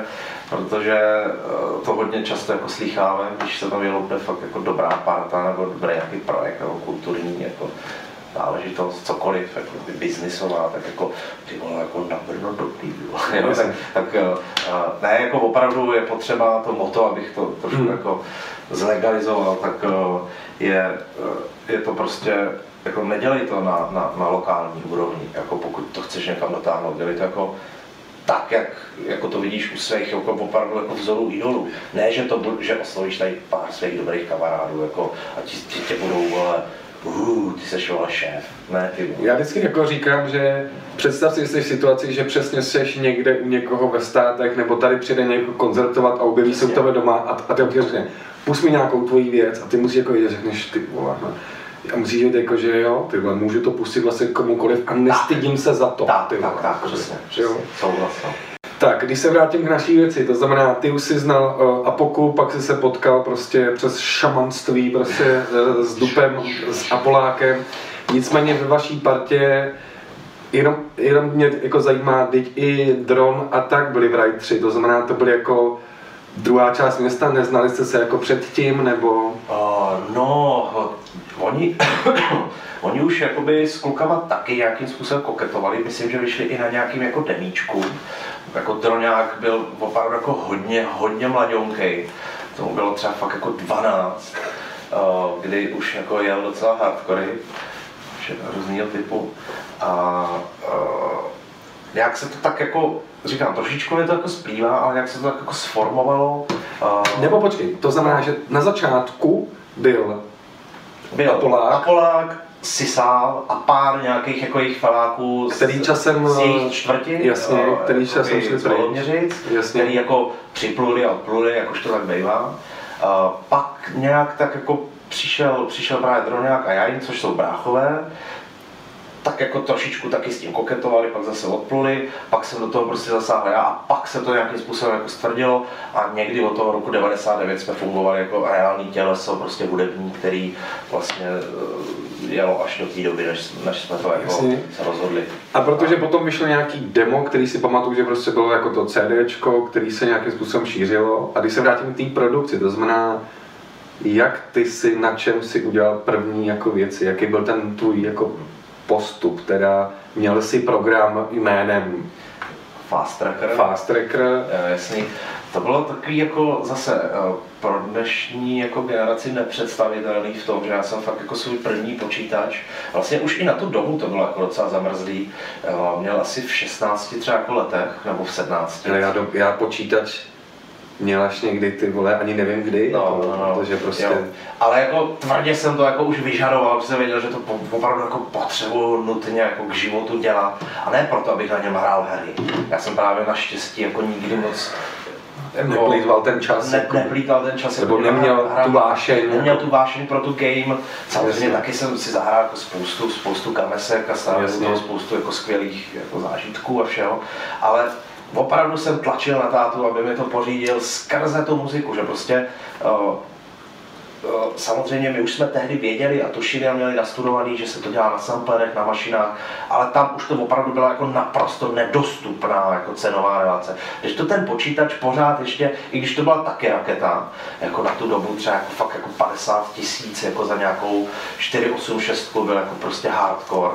protože eh, to hodně často jako slýcháme, když se tam vyloupne fakt jako dobrá parta nebo dobrý nějaký projekt nebo kulturní jako záležitost, cokoliv, jako by biznisová, tak jako ty vole, jako na Brno jo. jo, tak, tak eh, eh, ne, jako opravdu je potřeba to moto, abych to trošku Hmm. jako zlegalizoval, tak eh, je, je to prostě, jako nedělej to na, na, na lokální úrovni, jako pokud to chceš někam dotáhnout, dělej to jako tak, jak jako to vidíš u svých jako opravdu jako vzorů idolů. Ne, že, to, že oslovíš tady pár svých dobrých kamarádů jako, a ti, ti tě budou, vole, uh, ty seš vole šéf. Ne, ty vole. Já vždycky jako říkám, že představ si, že jsi v situaci, že přesně seš někde u někoho ve státech, nebo tady přijde někdo koncertovat a objeví se u tebe doma a, a ty ti řekne, pust mi nějakou tvoji věc a ty musíš jako jít, řekneš ty vole, no. A musíš jít jako, že jo, ty vole, můžu to pustit vlastně komukoliv a nestydím se za to. Tak, ty tak, vole. tak, přesně, Jo. přesně, souhlas, no. Tak, když se vrátím k naší věci, to znamená, ty už si znal uh, Apoku, pak jsi se potkal prostě přes šamanství, prostě uh, s Dupem, s Apolákem. Nicméně ve vaší partě jenom, jenom mě jako zajímá, teď i Dron a tak byli v Rajtři, to znamená, to byly jako druhá část města, neznali jste se jako předtím, nebo... Uh, no, oni, oni už jakoby s klukama taky nějakým způsobem koketovali, myslím, že vyšli i na nějakým jako demíčku. Jako Droňák byl opravdu jako hodně, hodně mladionkej. Tomu bylo třeba fakt jako 12, uh, kdy už jako jel docela hardcore, že různýho typu. A uh, jak se to tak jako, říkám, trošičku mi to jako splývá, ale jak se to tak jako sformovalo. Uh, Nebo počkej, to znamená, že na začátku byl byl Apolák. Apolák, Sisál a pár nějakých jako jejich feláků z, Který časem, z jejich čtvrti, jasně, jo, který časem šli pryč. Jasně. který jako připluli a odpluli, jakož to tak bývá. A pak nějak tak jako přišel, přišel právě Droniak a Jain, což jsou bráchové, tak jako trošičku taky s tím koketovali, pak zase odpluli, pak jsem do toho prostě zasáhl já a pak se to nějakým způsobem jako stvrdilo a někdy od toho roku 99 jsme fungovali jako reální těleso, prostě hudební, který vlastně eh, jelo až do té doby, než, než jsme to jako Jasně. se rozhodli. A protože potom vyšlo nějaký demo, který si pamatuju, že prostě bylo jako to CDčko, který se nějakým způsobem šířilo. A když se vrátím k té produkci, to znamená, jak ty si, na čem si udělal první jako věci, jaký byl ten tvůj jako postup, teda měl si program jménem Fast Tracker. Fast Tracker, Eh, Jasný. To bylo takový jako zase eh, pro dnešní jako generaci nepředstavitelný v tom, že já jsem fakt jako svůj první počítač, vlastně už i na tu dobu to bylo jako docela zamrzlý, eh, měl asi v 16 třeba jako letech, nebo v 17. ale já, do, já počítač měl až někdy ty vole, ani nevím kdy, No, jako, no, no. protože prostě... Jo. Ale jako tvrdě jsem to jako už vyžadoval, protože jsem věděl, že to po- opravdu jako potřebuju nutně jako k životu dělat. A ne proto, abych na něm hrál hry. Já jsem právě naštěstí jako nikdy moc jako, Neplýtval ten čas, Ne, jako- neplýtal ten čas. Nebo jako neměl hra- tu vášeň. Neměl tu vášeň pro tu game. Samozřejmě Jasně. taky jsem si zahrál jako spoustu, spoustu kamesek a toho spoustu jako skvělých jako zážitků a všeho. Ale opravdu jsem tlačil na tátu, aby mi to pořídil skrze tu muziku, že prostě uh, uh, samozřejmě my už jsme tehdy věděli a tušili a měli nastudovaný, že se to dělá na samplerech, na mašinách, ale tam už to opravdu byla jako naprosto nedostupná jako cenová relace. Když to ten počítač pořád ještě, i když to byla taky raketa, jako na tu dobu třeba jako fakt jako 50 tisíc jako za nějakou 486 byl jako prostě hardcore,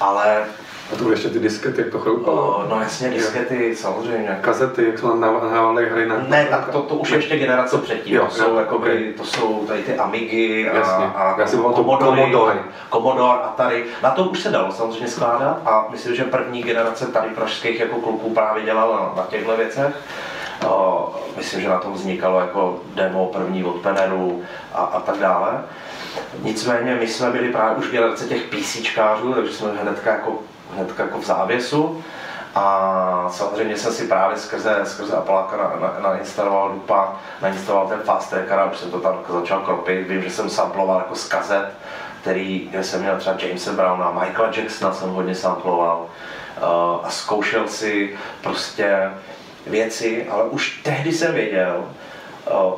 ale A to byly ještě ty diskety, jak to chroupalo. o, no jasně diskety samozřejmě. Kazety, jak jsme nahávaly hry na... Ne, tak to, to už ještě generace předtím. Jo, to, jsou, jo, jakoby, okay. to jsou tady ty Amigy a, Jasně. a Já si Commodore. Commodore, Atari. Na to už se dalo samozřejmě skládat a myslím, že první generace tady pražských jako kluků právě dělala na těchto věcech. O, myslím, že na tom vznikalo jako demo první od Peneru a, a tak dále. Nicméně my jsme byli právě už generace těch PCčkářů, takže jsme hnedka jako, hnedka jako v závěsu. A samozřejmě jsem si právě skrze, skrze Apaláka na, na, nainstaloval Dupa, nainstaloval ten Fast Tracker a už jsem to tam začal kropit. Vím, že jsem samploval jako z kazet, který, kde jsem měl třeba Jamesa Browna, Michaela Jacksona jsem hodně samploval uh, a zkoušel si prostě věci, ale už tehdy jsem věděl, uh,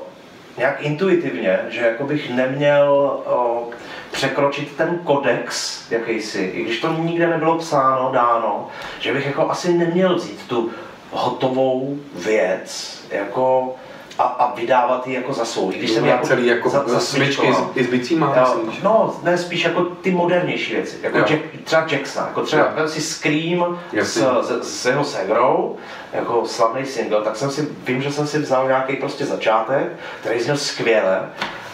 nějak intuitivně, že jako bych neměl o, překročit ten kodex jakýsi, i když to nikde nebylo psáno, dáno, že bych jako asi neměl vzít tu hotovou věc jako a, a vydávat ji jako za svou. Když jsem Byla celý jako za, za smyčky s- i s bicíma, myslíš? No, ne, spíš jako ty modernější věci, jako Jo. Jack, třeba Jacksona, jako třeba Jo. vem si Scream s, s, s jeho segrou, jako slavný single, tak jsem si, vím, že jsem si vzal nějaký prostě začátek, který zněl skvěle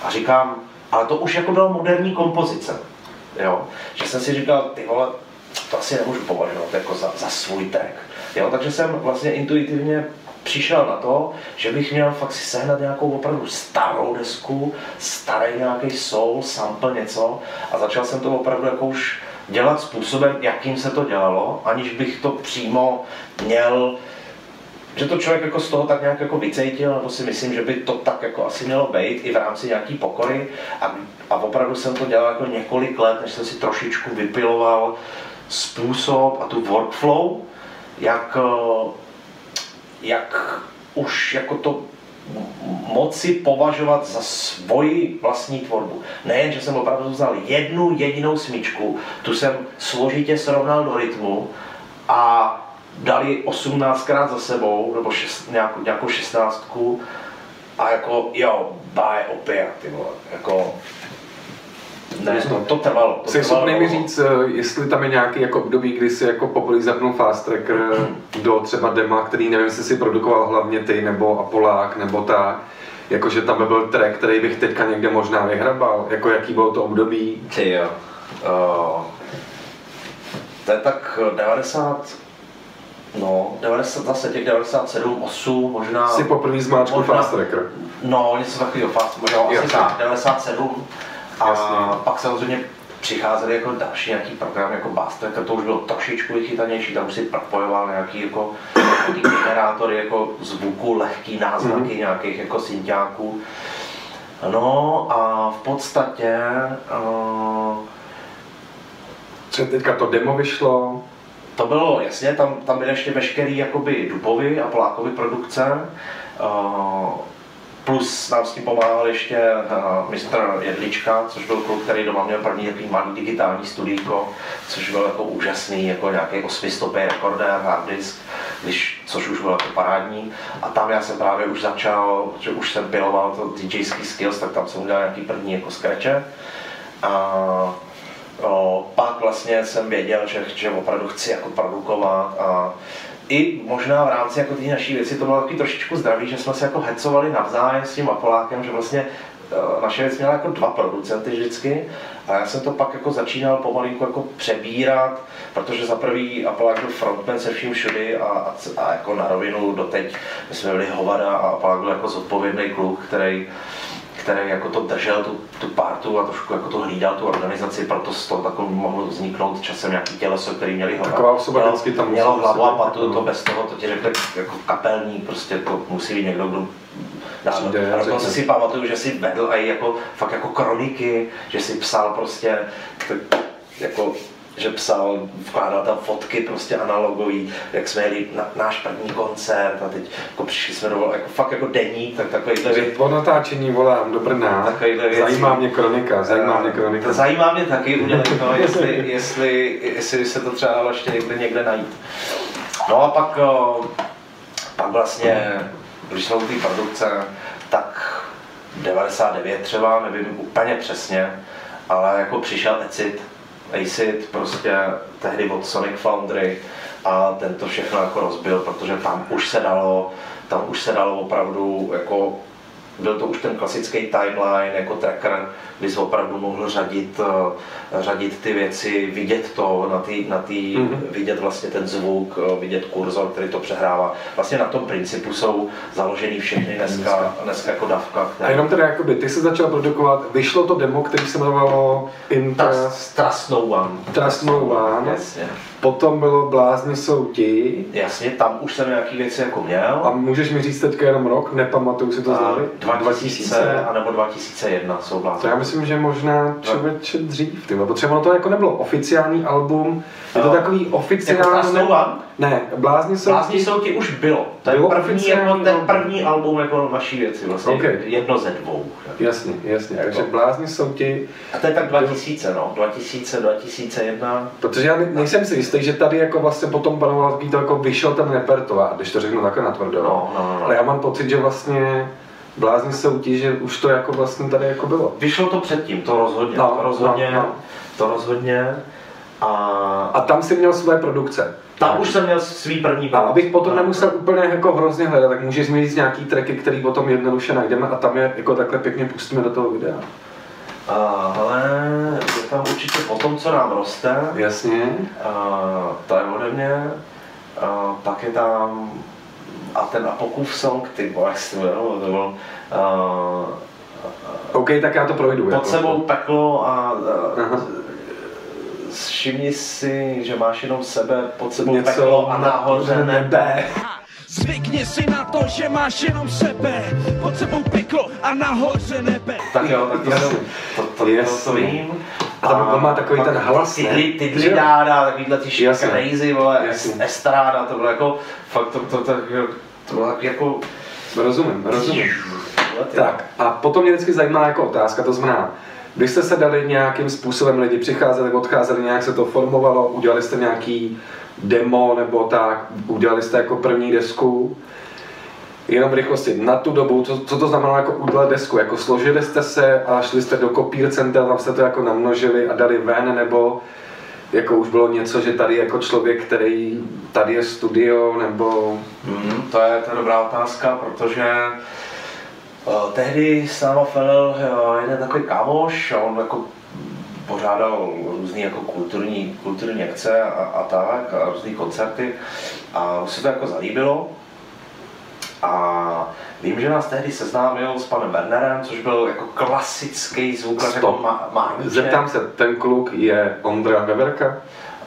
a říkám, ale to už jako byla moderní kompozice, jo, že jsem si říkal, ty vole, to asi nemůžu považovat jako za, za svůj track, jo, takže jsem vlastně intuitivně přišel na to, že bych měl fakt si sehnat nějakou opravdu starou desku, starý nějaký soul, sample, něco. A začal jsem to opravdu jako už dělat způsobem, jakým se to dělalo, aniž bych to přímo měl že to člověk jako z toho tak nějak jako vycítil, nebo si myslím, že by to tak jako asi mělo být i v rámci nějaký pokory a, a opravdu jsem to dělal jako několik let, než jsem si trošičku vypiloval způsob a tu workflow, jak, eh, jak už jako to moci považovat za svoji vlastní tvorbu. Nejen, že jsem opravdu vzal jednu jedinou smyčku, tu jsem složitě srovnal do rytmu a dali 18krát za sebou, nebo šest, nějakou, nějakou šestnáctku a jako jo, bye opět, ty vole, jako ne, to, to trvalo. To Jsi schopný mi říct, eh, jestli tam je nějaký jako období, kdy si jako poprvé zapnul Fast Tracker do třeba dema, který nevím, jestli si produkoval hlavně ty, nebo Apolák, nebo tak, jakože tam by byl track, který bych teďka někde možná vyhrabal, jako jaký bylo to období. Ty jo. Uh, to je tak 90, no, 90, zase těch 97, 8, možná... Si poprvé zmáčkl Fast Tracker. No, něco takového, fast, možná asi tak, 97. A Jasně. pak samozřejmě přicházely jako další nějaký program, jako Bass Tracker, to už bylo trošičku vychytanější, tam už si propojoval nějaký, jako, generátory jako zvuku, lehký náznaky Mhm. mm-hmm. nějakých jako synťáků. No a v podstatě uh, Třeba teďka to demo vyšlo, To bylo, jasně, tam, tam byly ještě veškerý jakoby Dubovy a Polákovy produkce. Uh, plus nám s tím pomáhal ještě uh, mistr Jedlička, což byl kluk, který doma měl první takový malý digitální studijko, což byl jako úžasný, jako nějaký osmistopý rekordér, hard disk, když, což už bylo jako parádní. A tam já jsem právě už začal, že už jsem piloval to DJský skills, tak tam jsem udělal nějaký první jako skreče. A O, pak vlastně jsem věděl, že, že opravdu chci jako produkovat a i možná v rámci jako té naší věci to bylo taky trošičku zdravý, že jsme se jako hecovali navzájem s tím Apolákem, že vlastně eh, naše věc měla jako dva producenty vždycky a já jsem to pak jako začínal pomalinku jako přebírat, protože za prvý Apolák byl frontman se vším všudy a, a, a jako na rovinu doteď my jsme byli hovada a Apolák byl jako zodpovědný kluk, který který jako to držel, tu, tu partu a trošku jako to hlídal, tu organizaci, proto z toho takový mohlo vzniknout časem nějaký těleso, který měli hlavu. Taková osoba mělo, vždycky tam mělo hlavu a patu, to bez toho, to ti řekl jako kapelník, prostě to musí být někdo, kdo dá. Přijde, A dokonce si pamatuju, že si vedl i jako, fakt jako kroniky, že si psal prostě jako že psal, vkládal tam fotky prostě analogový, jak jsme jeli na náš první koncert a teď jako přišli jsme do jako fakt jako deník, tak takovýhle věc. po natáčení volám do Brna, Takovýhle zajímá mě kronika, zajímá mě kronika. Zajímá mě taky udělat to, jestli, jestli, jestli se to třeba dalo ještě někde, někde najít. No a pak, o, pak vlastně, když jsme u té produkce, tak 99 třeba, nevím úplně přesně, ale jako přišel Acid, Acid prostě tehdy od Sonic Foundry a ten to všechno jako rozbil, protože tam už se dalo, tam už se dalo opravdu jako byl to už ten klasický timeline jako tracker, kdy jsi opravdu mohl řadit, eh, řadit ty věci, vidět to, na tý, na tý, mm-hmm. vidět vlastně ten zvuk, eh, vidět kurzor, který to přehrává. Vlastně na tom principu jsou založeny všechny dneska, dneska jako davka. Které... A jenom teda, jakoby, ty se začal produkovat, vyšlo to demo, který se jmenovalo Inter... Trust, Trust No One. Trust No One. Jasně. Potom bylo Blázni jsou ti. Jasně, tam už jsem nějaký věci jako měl. A můžeš mi říct teďka jenom rok, nepamatuju si to znovu. 2000 a nebo 2001 jsou vlastně. To já myslím, že možná člověče dřív, ty, protože ono to jako nebylo oficiální album, je to no. takový jako oficiální... Jako ne, Blázni jsou, Blázni jsou ti už bylo. To bylo je první, jako ten první album jako vaší věci, vlastně okay. jedno ze dvou. Tak. Jasně, jasně, jako. takže Blázni jsou ti... A to je tak 2000, no, 2000, 2001. Protože já nejsem si jistý, že tady jako vlastně potom panovala to jako vyšel ten repertoár, když to řeknu takhle natvrdo. No, no, no, no. Ale já mám pocit, že vlastně Blázni že už to jako vlastně tady jako bylo. Vyšlo to předtím, to rozhodně, No, to rozhodně, no, no. to rozhodně. A, A tam si měl své produkce. tam už jsem měl svý první A abych potom No. nemusel úplně jako hrozně hledat, tak můžeš říct nějaký tracky, který potom jednoduše najdeme a tam je jako takhle pěkně pustíme do toho videa. Ale je tam určitě po tom, co nám roste, Jasně. a, to je ode mě, a, tak je tam a ten Apokův song, ty vole, jak se to jmenovalo, to byl, a, OK, tak já to projdu. pod jako. sebou peklo a, Aha. všimni si, že máš jenom sebe, pod sebou Něco peklo a nahoře nebe. nebe. Zvykni si na to, že máš jenom sebe, pod sebou peklo a nahoře nebe. Tak jo, tak to, jsem, to, to, to, Jasně. to vím. A tam on má takový ten hlas, ne? Ty, ty Že jo? dáda, takovýhle ty Jasně. crazy, vole, Jasně. estráda, to bylo jako, fakt to, to, to, to bylo tak jako, Rozumím, rozumím. Tak a potom mě vždycky zajímá jako otázka, to znamená, vy jste se dali nějakým způsobem, lidi přicházeli, odcházeli, nějak se to formovalo, udělali jste nějaký demo nebo tak, udělali jste jako první desku, Jenom rychlosti, na tu dobu, co, co to znamenalo jako udělat desku? Jako složili jste se a šli jste do kopír center, tam jste to jako namnožili a dali ven, nebo jako už bylo něco, že tady jako člověk, který tady je studio, nebo Mm, to, je, je dobrá otázka, protože uh, tehdy s náma felil uh, jeden takový kámoš a on jako pořádal různé jako kulturní, kulturní akce a, a tak, a různé koncerty a už se to jako zalíbilo. A vím, že nás tehdy seznámil s panem Wernerem, což byl jako klasický zvukař, jako má, máníček. Zeptám se, ten kluk je Ondra Veverka?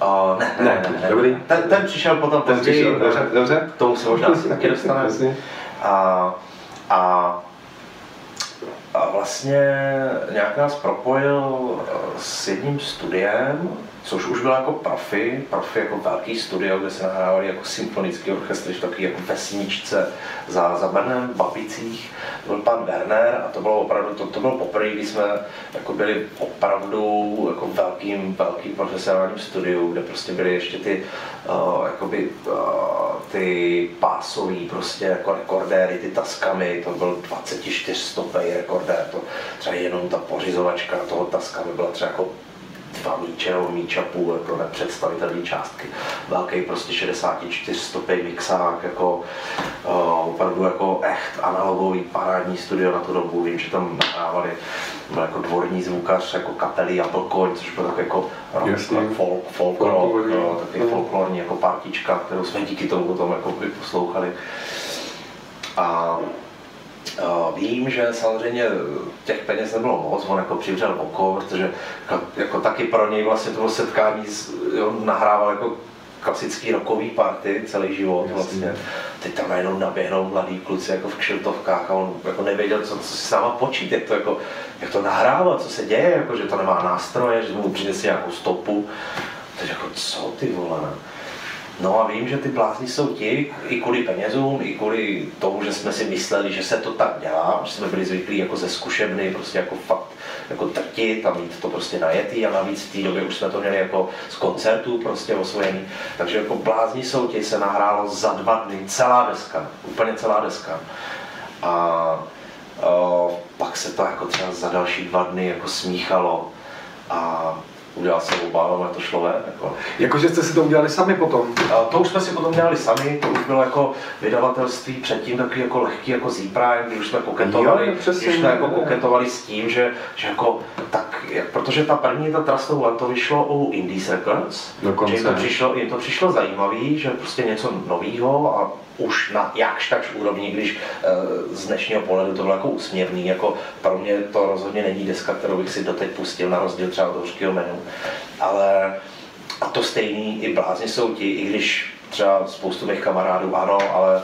Uh, ne, ne, Ne, ne, ne, dobrý. ne. Ten, ten přišel potom Ten později, přišel, dobře, dobře. k tomu se možná asi taky dostaneme. A, a, a vlastně nějak nás propojil eh, s jedním studiem, což už byl jako profi, profi jako velký studio, kde se nahrávali jako symfonický orchestry, takový jako vesničce za, za Brnem, v Babicích. Byl pan Werner a to bylo opravdu, to, to bylo poprvé, kdy jsme jako byli opravdu jako velkým, velkým profesionálním studiu, kde prostě byly ještě ty, uh, jakoby, uh, ty pásový prostě jako rekordéry, ty taskami, to byl 24 stopej rekordér, to třeba jenom ta pořizovačka toho taskami byla třeba jako dva míče nebo míč a půl, jako nepředstavitelné částky. Velký prostě 64 stopej mixák, jako uh, opravdu jako echt analogový parádní studio na tu dobu. Vím, že tam nahrávali byl jako dvorní zvukař, jako kapely Jablkoň, což byl takový jako rock, folk, folk rock, Folklorní. jo, takový No. folklorní jako partička, kterou jsme díky tomu potom jako poslouchali. A vím, že samozřejmě těch peněz nebylo moc, on jako přivřel oko, protože jako, jako taky pro něj vlastně to bylo setkání, s, jo, nahrával jako klasický rokový party celý život vlastně. Teď tam najednou naběhnou mladí kluci jako v kšiltovkách a on jako nevěděl, co, co si s náma počít, jak to, jako, jak to nahrává, co se děje, jako, že to nemá nástroje, že mu přinese nějakou stopu. teď jako co ty vole. No a vím, že ty blázni jsou ti, i kvůli penězům, i kvůli tomu, že jsme si mysleli, že se to tak dělá, že jsme byli zvyklí jako ze zkušebny, prostě jako fakt jako trtit a mít to prostě najetý a navíc v té době už jsme to měli jako z koncertů prostě osvojený. Takže jako blázni jsou ti se nahrálo za dva dny celá deska, úplně celá deska. A o, pak se to jako třeba za další dva dny jako smíchalo a udělal jsem obávám, to šlo ven. Jako. Jakože jste si to udělali sami potom. A to už jsme si potom dělali sami, to už bylo jako vydavatelství předtím takový jako lehký jako Z-Prime, kdy už jsme koketovali, Jo, přesně, když jsme jako koketovali s tím, že, že jako tak, jak, protože ta první, ta Trust of One, to vyšlo u Indies Records, Dokonce. že jim to přišlo, jim to přišlo zajímavý, že prostě něco novýho a už na jakž takž úrovni, když eh, z dnešního pohledu to bylo jako úsměvný, jako pro mě to rozhodně není deska, kterou bych si doteď pustil, na rozdíl třeba od hořkého menu, ale a to stejný i blázni jsou ti, i když třeba spoustu mých kamarádů ano, ale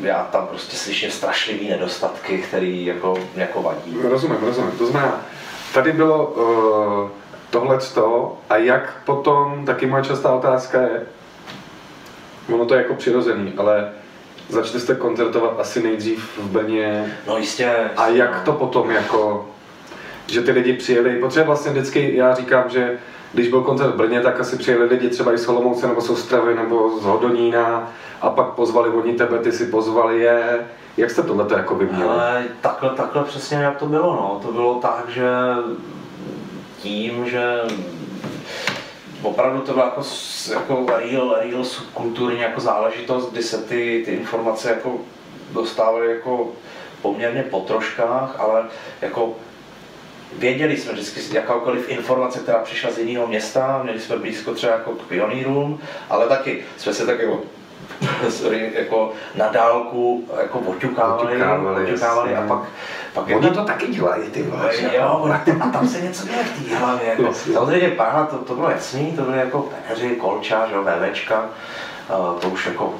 já tam prostě slyším strašlivý nedostatky, který jako, jako vadí. Rozumím, rozumím. To znamená, tady bylo uh, tohle a jak potom, taky moje častá otázka je, ono to je jako přirozený, ale začali jste koncertovat asi nejdřív v Brně No jistě. a jak to potom jako, že ty lidi přijeli, protože vlastně vždycky já říkám, že když byl koncert v Brně, tak asi přijeli lidi třeba i z Olomouce nebo z Ostravy nebo z Hodonína a pak pozvali oni tebe, ty si pozvali je. Jak jste tohle jako vyměli? Ale takhle, takhle přesně jak to bylo, no. To bylo tak, že tím, že opravdu to bylo jako, jako real, real subkulturní jako záležitost, kdy se ty, ty informace jako dostávaly jako poměrně po troškách, ale jako věděli jsme vždycky jakákoliv informace, která přišla z jiného města, měli jsme blízko třeba jako k pionýrům, ale taky jsme se tak jako, sorry, jako na dálku jako oťukávali, Oťukávali, oťukávali a pak, pak Oni to taky dělají, ty vole. Jo, a tam se něco děje v té hlavě. Jako. Samozřejmě Praha, to, to bylo jasný, to byly jako peneři, kolča, že VVčka, to už jako,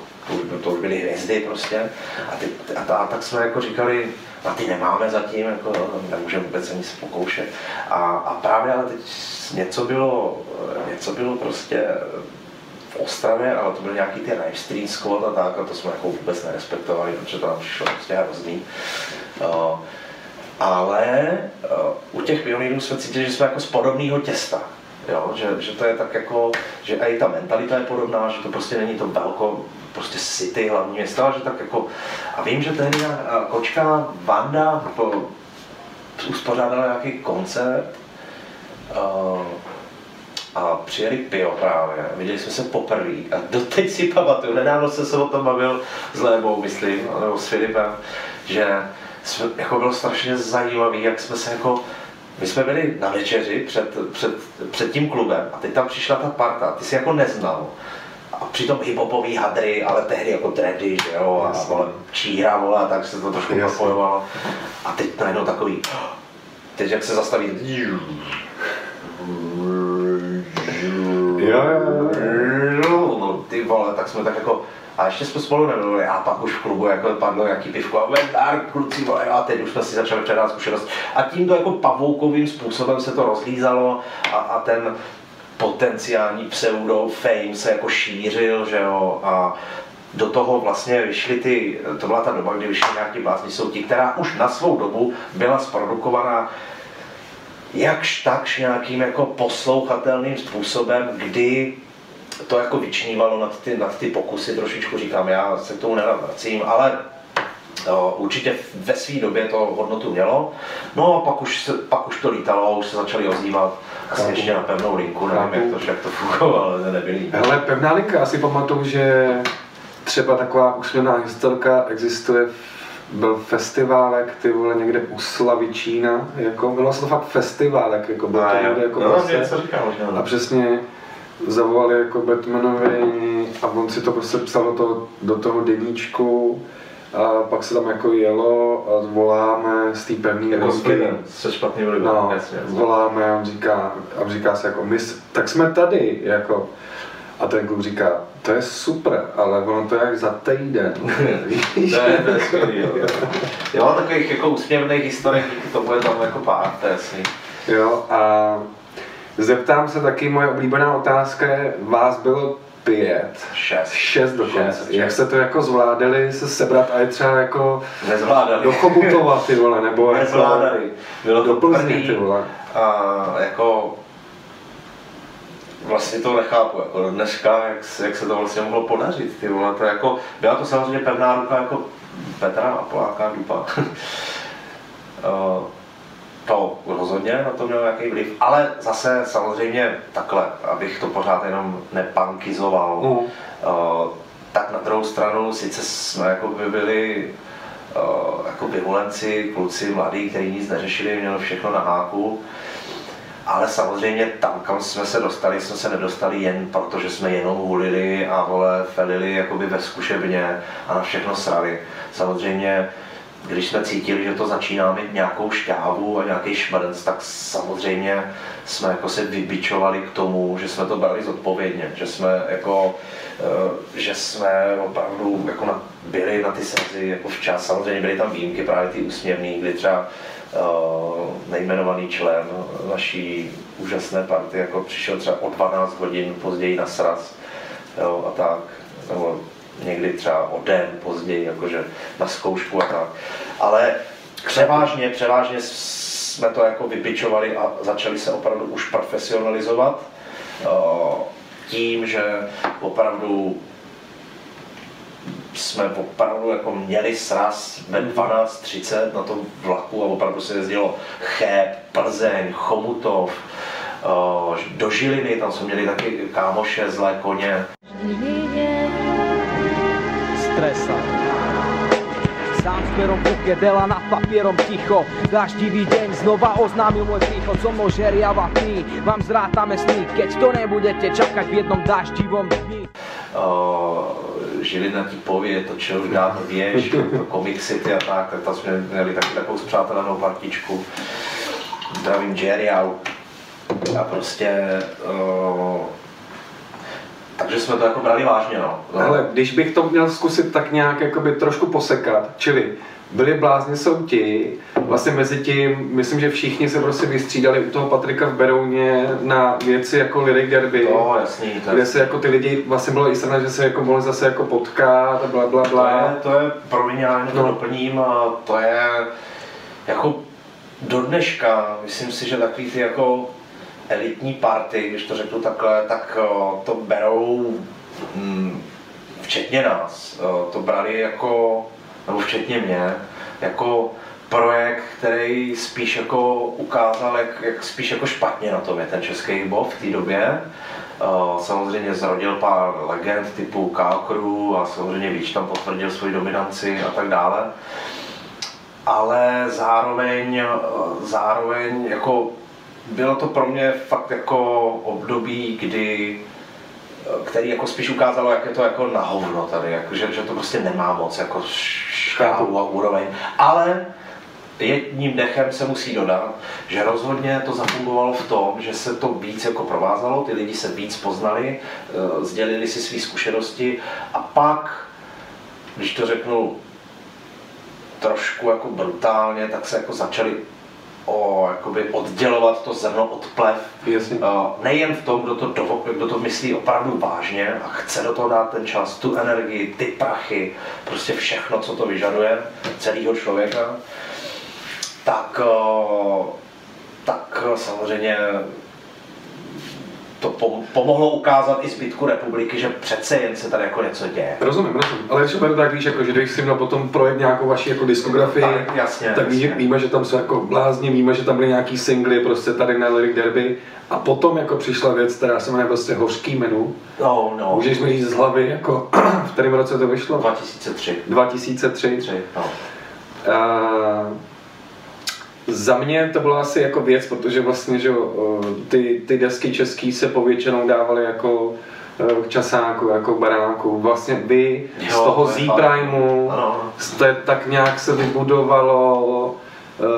to to už byly hvězdy prostě. A, ty, a, ta, a tak jsme jako říkali, a ty nemáme zatím, jako, nemůžeme vůbec ani se pokoušet. A, a právě ale teď něco bylo, něco bylo prostě Ostravě, ale to byly nějaký ty Stream Squad a tak, a to jsme jako vůbec nerespektovali, protože to nám přišlo prostě hrozný. Uh, ale uh, u těch pionýrů jsme cítili, že jsme jako z podobného těsta. Jo? Že, že, to je tak jako, že i ta mentalita je podobná, že to prostě není to velko, prostě city hlavní město, ale že tak jako, a vím, že tehdy uh, kočka Vanda po, uspořádala nějaký koncert a přijeli Pio právě, viděli jsme se poprvé a doteď si pamatuju, nedávno jsem se o tom bavil s Lébou, myslím, nebo s Filipem, že jsme, jako bylo strašně zajímavý, jak jsme se jako, my jsme byli na večeři před, před, před tím klubem a teď tam přišla ta parta, ty si jako neznal. A přitom hiphopový hadry, ale tehdy jako trendy, že jo, a vole, číra, vole, tak se to trošku Jasně. propojovalo. A teď najednou takový, teď jak se zastaví, Jo, jo, jo. no, ty vole, tak jsme tak jako, a ještě jsme spolu nemluvili, a pak už v klubu jako padlo nějaký pivko a vendár, kluci, vole, a teď už jsme si začali předat zkušenost. A tímto jako pavoukovým způsobem se to rozlízalo a, a ten potenciální pseudo fame se jako šířil, že jo, a do toho vlastně vyšly ty, to byla ta doba, kdy vyšly nějaký blázni jsou ti, která už na svou dobu byla zprodukovaná jakž takž nějakým jako poslouchatelným způsobem, kdy to jako vyčnívalo nad ty, nad ty pokusy, trošičku říkám, já se k tomu nerad vracím, ale jo, určitě ve své době to hodnotu mělo. No a pak už, se, pak už to lítalo, už se začali ozývat asi ještě na pevnou linku, nevím, Chápu. jak to, jak to fungovalo, ale nebyli. Hele, pevná linka, asi pamatuju, že třeba taková úsměvná historka existuje, byl festiválek, ty vole, někde u Slavičína, jako, bylo to fakt festiválek, jako byl to někde jako no, vlastně- něco říkám možná. A no. přesně zavolali jako Batmanovi a on si to prostě psal do toho, do toho deníčku a pak se tam jako jelo a voláme z té pevné Jako linky. se špatným vlivem, No, jasně. voláme a on říká, a on říká si jako, my, tak jsme tady, jako. A ten kluk říká, to je super, ale ono to je jak za týden. To je, to je skvělý, jo. Jo, takových jako úsměvných historik, to bude tam jako pár, to je. Jo, a Zeptám se taky, moje oblíbená otázka je, vás bylo pět. Šest. Šest dokonce. Šest, Jak šest. jste to jako zvládali se sebrat a je třeba jako Nezvládali. do Chobutova, ty vole, nebo jako Nezvládali. Bylo do to Plzně, tvrdý. ty vole. A jako vlastně to nechápu, jako do dneška, jak, se- jak se to vlastně mohlo podařit, ty vole, to jako, byla to samozřejmě pevná ruka jako Petra a Poláka Dupa. Eh, to rozhodně na to mělo nějaký vliv, ale zase samozřejmě takhle, abych to pořád jenom nepankizoval, Mm. Eh, tak na druhou stranu sice jsme jako by byli uh, jako vyhulenci, kluci mladí, kteří nic neřešili, měli všechno na háku, ale samozřejmě tam, kam jsme se dostali, jsme se nedostali jen proto, že jsme jenom hulili a vole, felili jakoby ve zkušebně a na všechno srali. Samozřejmě když jsme cítili, že to začíná mít nějakou šťávu a nějaký šmrnc, tak samozřejmě jsme jako se vybičovali k tomu, že jsme to brali zodpovědně, že jsme jako, eh, že jsme opravdu jako na, byli na ty srazy jako včas. Samozřejmě byly tam výjimky, právě ty úsměvný, kdy třeba nejmenovaný člen naší úžasné party jako přišel třeba o 12 hodin později na sraz jo, a tak, nebo někdy třeba o den později, jakože na zkoušku a tak. Ale převážně, převážně jsme to jako vybičovali a začali se opravdu už profesionalizovat eh, tím, že opravdu jsme opravdu jako měli sraz ve 12.30 na tom vlaku a opravdu se jezdilo Cheb, Plzeň, Chomutov, eh, do Žiliny, tam jsme měli taky kámoše, zlé koně. stresa. Sám s ruke, dela nad papierom ticho. Daždivý deň znova oznámil môj príchod So mnou žeriava tmy, vám zrátame sny. Keď to nebudete čakať v jednom daždivom dni. Uh, Žilina ti pově to, už dávno věš, Comic City a tak, tak tam jsme měli taky takovou zpřátelenou partičku. Zdravím Jerry a a prostě uh, takže jsme to jako brali vážně, no. Ale když bych to měl zkusit tak nějak jakoby trošku posekat, čili byli blázni jsou ti, vlastně mezi tím, myslím, že všichni se prostě vystřídali u toho Patrika v Berouně na věci jako Lyric Derby, No, jasný, to kde se jako ty lidi, vlastně bylo i strana, že se jako mohli zase jako potkat a bla bla To bla. je, to je, promiň, já jenom to No. doplním, a to je jako do dneška, myslím si, že takový ty jako elitní party, když to řeknu takhle, tak o, to berou, mm, včetně nás, o, to brali jako, nebo včetně mě, jako projekt, který spíš jako ukázal, jak, jak spíš jako špatně na tom je ten český hip v té době. Uh, samozřejmě zrodil pár legend typu Kákru a samozřejmě Víč tam potvrdil svoji dominanci a tak dále. Ale zároveň, eh, zároveň jako bylo to pro mě fakt jako období, kdy který jako spíš ukázalo, jak je to jako na hovno tady, jako, že, že to prostě nemá moc jako škálu a úroveň. Ale jedním dechem se musí dodat, že rozhodně to zafungovalo v tom, že se to víc jako provázalo, ty lidi se víc poznali, eh, sdělili si své zkušenosti a pak, když to řeknu trošku jako brutálně, tak se jako začali o, jakoby oddělovat to zrno od plev. Jasně. Eh, Nejen v tom, kdo to, dovo, kdo to myslí opravdu vážně a chce do toho dát ten čas, tu energii, ty prachy, prostě všechno, co to vyžaduje, celého člověka, tak, eh, tak samozřejmě to pom- pomohlo ukázat i zbytku republiky, že přece jen se tady jako něco děje. Rozumím, rozumím. Ale ještě to tak víš, jako, že když si měl potom projekt nějakou vaši jako diskografii, Tak, jasně, tak ví, jasně. víme, že tam jsou jako blázni, víme, že tam byly nějaký singly prostě tady na Lyric Derby a potom jako přišla věc, která se jmenuje prostě Hořký menu. No, no, Můžeš mi říct z hlavy, jako v kterém roce to vyšlo? 2003. 2003. Tři, no. A za mě to byla asi jako věc, protože vlastně, že o, ty, ty desky český se povětšinou dávaly jako e, k časáku, jako baráku. Vlastně vy z Jo, toho to Z fakt. Primu Ano. jste tak nějak se vybudovalo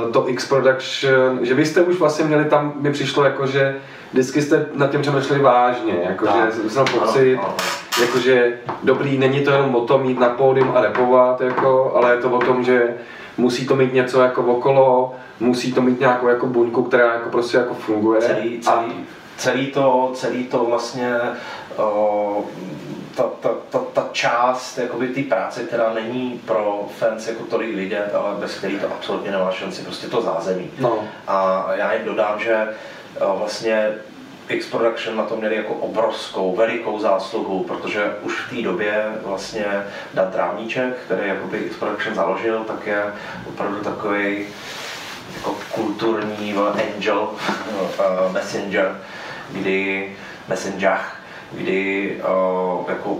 e, to X Production, že vy jste už vlastně měli tam, mi přišlo jako, že vždycky jste nad tím přemýšleli vážně, jako, Tak. že jsem pocit, jakože dobrý, není to jenom o tom jít na pódium a repovat, jako, ale je to o tom, že musí to mít něco jako okolo, musí to mít nějakou jako buňku, která jako prostě jako funguje. Celý, A celý. celý to, celý to vlastně o, ta, ta, ta, ta část jakoby té práce, která není pro fans jako tolik vidět, ale bez který to absolutně nemá šanci, prostě to zázemí. No. A já jim dodám, že o, vlastně X Production na to měli jako obrovskou, velikou zásluhu, protože už v té době vlastně Dan Trávníček, který jakoby X Production založil, tak je opravdu takový jako kulturní angel, uh, messenger, kdy messenger, kdy uh, jako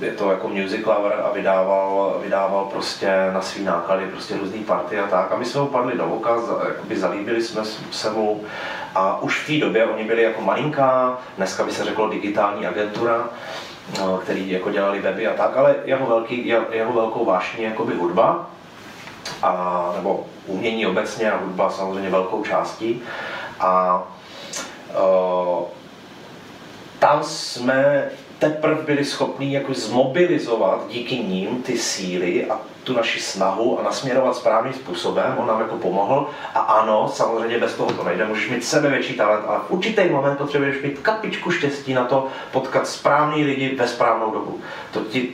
je to jako music lover a vydával, vydával prostě na svý náklady prostě různý party a tak. A my jsme ho padli do oka, jakoby zalíbili jsme se mu a už v té době oni byli jako malinká, dneska by se řeklo digitální agentura, no, který jako dělali weby a tak, ale jeho, velký, jeho, velkou vášní je jakoby hudba, a, nebo umění obecně a hudba samozřejmě velkou částí. A uh, tam jsme teprve byli schopni jako zmobilizovat díky ním ty síly a tu naši snahu a nasměrovat správným způsobem. On nám jako pomohl. A ano, samozřejmě bez toho to nejde. Můžeš mít sebevětší talent, ale v určitý moment potřebuješ mít kapičku štěstí na to potkat správný lidi ve správnou dobu. To ti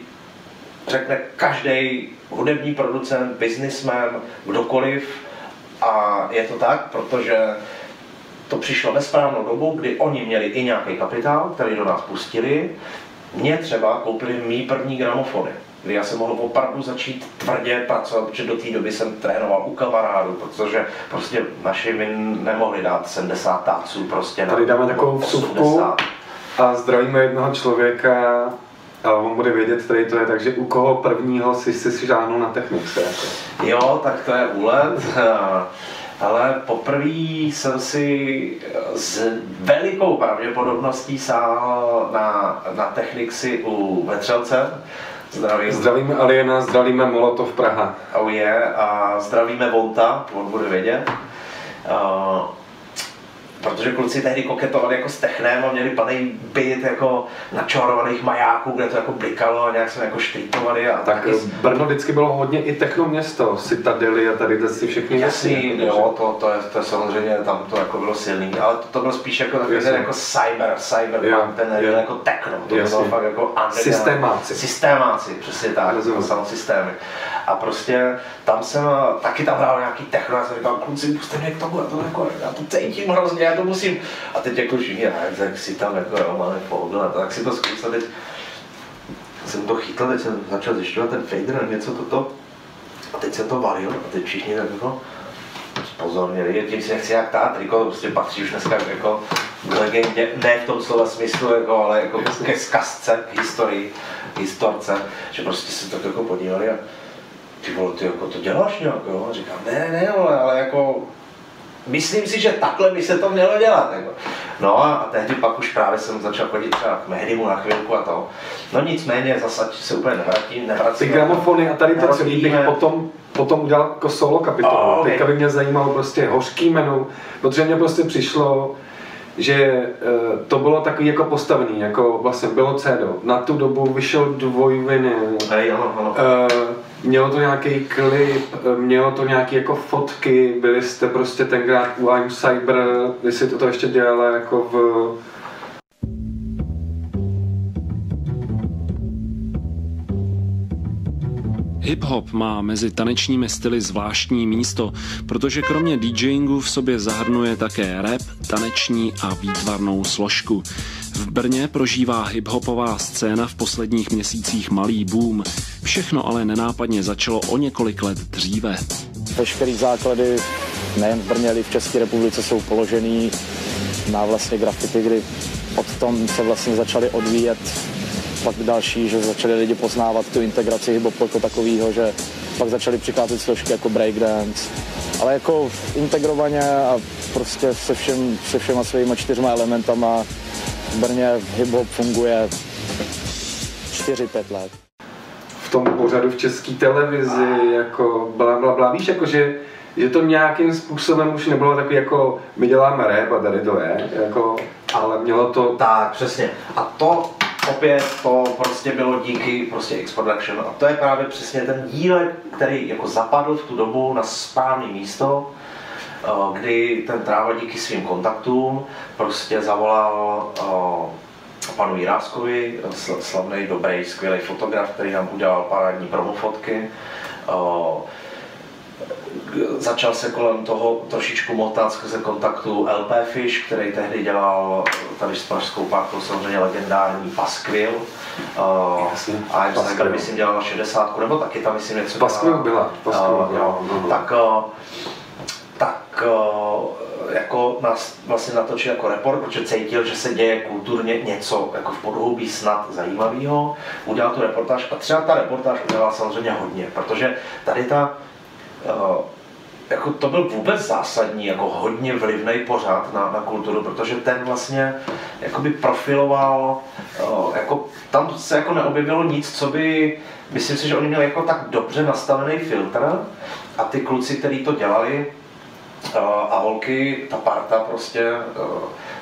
řekne každý hudební producent, businessman, kdokoliv. A je to tak, protože to přišlo ve správnou dobu, kdy oni měli i nějaký kapitál, který do nás pustili. Mě třeba koupili mý první gramofony, kdy já jsem mohl opravdu začít tvrdě pracovat, protože do té doby jsem trénoval u kamarádů, protože prostě naši mi nemohli dát 70 táců prostě na Tady dáme takovou vsuvku 80. a zdravíme jednoho člověka a on bude vědět, který to je, takže u koho prvního si si šáhnul na technice. Jako. Jo, tak to je úlet. Ale poprvé jsem si s velikou pravděpodobností sáhl na, na Technixy u Vetřelce. Zdravím. Zdravíme Aliena, zdravíme Molotov Praha. Oh yeah, a zdravíme Volta, on bude vědět. Uh, protože kluci tehdy koketovali jako s technem a měli plný byt jako načorovaných majáků, kde to jako blikalo a nějak jsme jako štrýtovali a Tak taky Brno vždycky bylo hodně i techno město, Citadely a tady si všechny Jasný, jako, jo, to, to, je, to je samozřejmě, tam to jako bylo silný, ale to, to byl spíš jako takový ten jako cyber, cyberpunk, Jo, ten jo. jako techno, to Jasně. bylo fakt jako underground. Systémáci. Systémáci, přesně tak, jako samosystémy. A prostě tam jsem, taky tam hrál nějaký techno, já jsem říkal, kluci, puste mě k tomu, já to jako, já to cítím hrozně, já to musím. A teď jako všichni, "Ne, tak si tam jako, jo, máme pohodl, a tak si to zkus, a teď jsem to chytl, teď jsem začal zjišťovat ten fader, něco toto. A teď jsem to valil a teď všichni tak jako pozorněli, tím si nechci jak tát, to prostě patří už dneska jako legendě, ne v tom slova smyslu, jako, ale jako ke zkazce, k historii, historce, že prostě se tak jako podívali a ty vole, ty jako to děláš nějak, jo? Říkám, ne, ne, vole, ale jako myslím si, že takhle by se to mělo dělat. Jako. No a tehdy pak už právě jsem začal chodit třeba k Mehdimu na chvilku a to. No nicméně zase se úplně nevrátím, Ty nevracím. gramofony a tady to celý bych potom, potom udělal jako solo kapitolu. Oh, ok. Teďka by mě zajímalo prostě hořký menu, protože mě prostě přišlo, že e, to bylo takový jako postavený, jako vlastně bylo CD. Na tu dobu vyšel dvojvinyl, Hej, ano, ano. e, mělo to nějaký klip, mělo to nějaké jako fotky, byli jste prostě tenkrát u I'm Cyber, jestli to, to ještě dělala jako v Hip-hop má mezi tanečními styly zvláštní místo, protože kromě DJingu v sobě zahrnuje také rap, taneční a výtvarnou složku. V Brně prožívá hip-hopová scéna v posledních měsících malý boom. Všechno ale nenápadně začalo o několik let dříve. Veškerý základy nejen v Brně, ale i v České republice jsou položený na vlastně grafity, kdy od tom se vlastně začaly odvíjet pak další, že začali lidi poznávat tu integraci hip jako takového, že pak začaly přicházet složky jako breakdance, ale jako integrovaně a prostě se, všem, se všema svými čtyřma elementama v Brně hip-hop funguje 4-5 let. v tom pořadu v české televizi, jako bla, bla, bla. Víš, jako že, že to nějakým způsobem už nebylo takový jako my děláme rap a tady to je, jako, ale mělo to Tak, přesně. A to opět to prostě bylo díky prostě X Production. A to je právě přesně ten dílek, který jako zapadl v tu dobu na správné místo. eh, kdy ten Tráva díky svým kontaktům prostě zavolal eh, panu Jiráskovi, sl- slavný, dobrý, skvělý fotograf, který nám udělal parádní promofotky. Eh, začal se kolem toho trošičku motat skrze kontaktu LP Fish, který tehdy dělal tady s Pražskou parkou samozřejmě legendární Paskvil. Uh, a Paskvil. Tiger, myslím, dělal na 60, nebo taky tam myslím něco Paskvil byla, Paskvil Uh, byla, jo. no, no. Tak, uh, tak uh, jako nás vlastně natočil jako report, protože cítil, že se děje kulturně něco jako v podhoubí snad zajímavého. Udělal tu reportáž a třeba ta reportáž udělala samozřejmě hodně, protože tady ta uh, jako to byl vůbec zásadní, jako hodně vlivný pořád na, na kulturu, protože ten vlastně jakoby profiloval, uh, jako tam se jako neobjevilo nic, co by, myslím si, že oni měli jako tak dobře nastavený filtr a ty kluci, kteří to dělali, a holky, ta parta prostě, uh,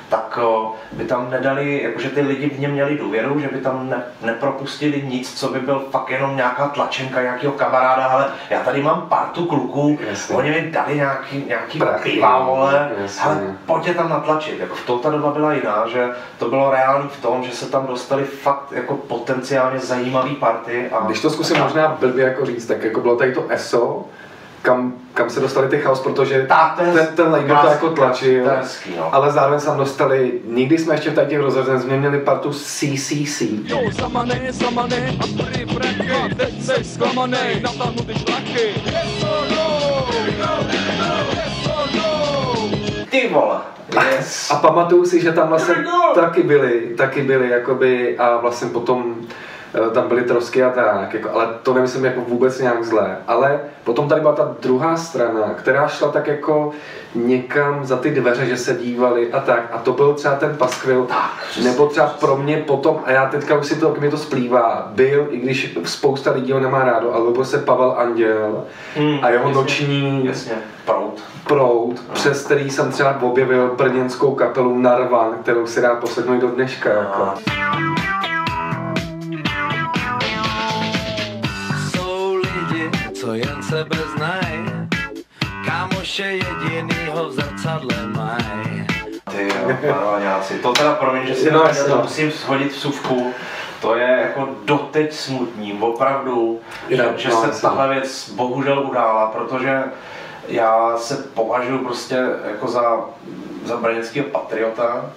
tak uh, by tam nedali, jakože ty lidi v ně měli důvěru, že by tam ne, nepropustili nic, co by byl fakt jenom nějaká tlačenka nějakého kamaráda, ale já tady mám partu kluků, Jasně. oni mi dali nějaký, nějaký Prachy, piva, vole, jasně. ale pojďte tam natlačit. Jako v tom ta doba byla jiná, že to bylo reálný v tom, že se tam dostali fakt jako potenciálně zajímavý party. A, Když to zkusím možná blbě jako říct, tak jako bylo tady to ESO, kam, kam se dostali ty chaos, protože Tak, ten, ten label to krásný, jako tlačil, hezký, no. ale zároveň se tam dostali, nikdy jsme ještě v tady těch rozhodech, jsme měli partu CCC. Jo, a A teď zklamaný, natáhnu ty šlaky Yes or no, yes or no Ty vole, yes. A pamatuju si, že tam vlastně taky byly, taky byly jakoby a vlastně potom tam byly trosky a tak, jako, ale to nemyslím jako vůbec nějak zlé. Ale potom tady byla ta druhá strana, která šla tak jako někam za ty dveře, že se dívali a tak. A to byl třeba ten paskvil, nebo třeba pro mě potom, a já teďka už si to, mi to splývá, byl, i když spousta lidí ho nemá rádo, ale byl se Pavel Anděl Hmm, a jeho jasně, noční Jasně, prout. proud, přes který jsem třeba objevil brněnskou kapelu Narvan, kterou si rád poslechnu do dneška. Jako. Co jen sebe znají Kámoše jedinýho v zrcadle mají Ty jo. To teda promiň, že si No, to musím shodit vsuvku. To je jako doteď smutný, opravdu, že, že no, se tahle věc bohužel udála, protože já se považuji prostě jako za, za brněnského patriota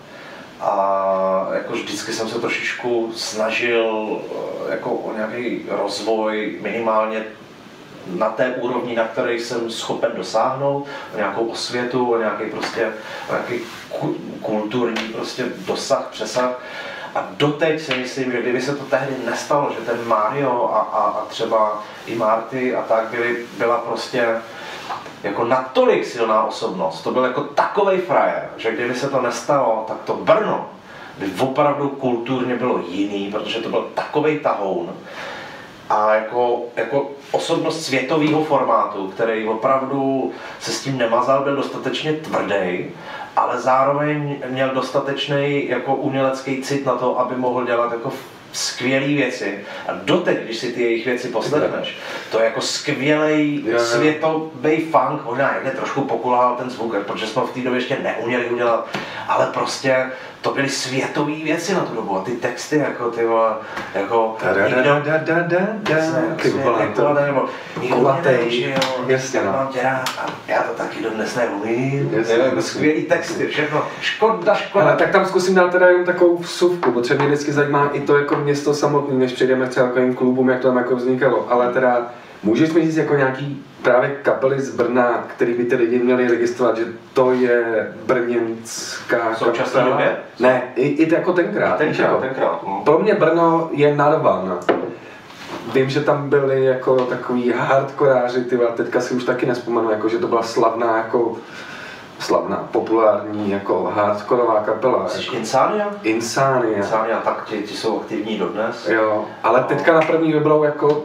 a jako vždycky jsem se trošičku snažil eh, jako o nějaký rozvoj minimálně na té úrovni, na které jsem schopen dosáhnout, o nějakou osvětu, o nějaký prostě o nějaký ku- kulturní prostě dosah, přesah. A doteď si myslím, že kdyby se to tehdy nestalo, že ten Mario a, a, a třeba i Marty a tak byly, byla prostě jako natolik silná osobnost, to byl jako takovej frajer, že kdyby se to nestalo, tak to Brno by opravdu kulturně bylo jiný, protože to byl takovej tahoun a jako, jako osobnost světového formátu, který opravdu se s tím nemazal, byl dostatečně tvrdý, ale zároveň měl dostatečný jako umělecký cit na to, aby mohl dělat jako skvělé věci. A doteď, když si ty jejich věci poslechneš, to je jako skvělý světový funk, možná někde trošku pokulhal ten zvuk, protože jsme v té době ještě neuměli udělat, ale prostě to byly světové věci na tu dobu a ty texty jako ty vole, jako nikdo, Ty vole, nebo kulatej, jasně, no. mám tě rád a já to taky dodnes neumím. Jako skvělý texty, všechno. Škoda, škoda. Ale tak tam zkusím dát teda jenom takovou vsuvku, protože mě vždycky zajímá i to jako město samotné, než přejdeme třeba k takovým klubům, jak to tam jako vznikalo. Ale teda můžeš mi říct jako nějaký právě kapely z Brna, který by ty lidi měli registrovat, že to je brněnská V současné kapela? době? Ne, i, i jako tenkrát. víš, tenkrát, jako. tenkrát. no. Pro mě Brno je Narvan. Vím, že tam byli jako takový hardkoráři, ty teďka si už taky nespomenu, jako, že to byla slavná jako slavná, populární jako hardkorová kapela. Jsi Jako Insania? Insania. Insania, tak ti, ti jsou aktivní dodnes. Jo, ale teďka na první vybrou jako,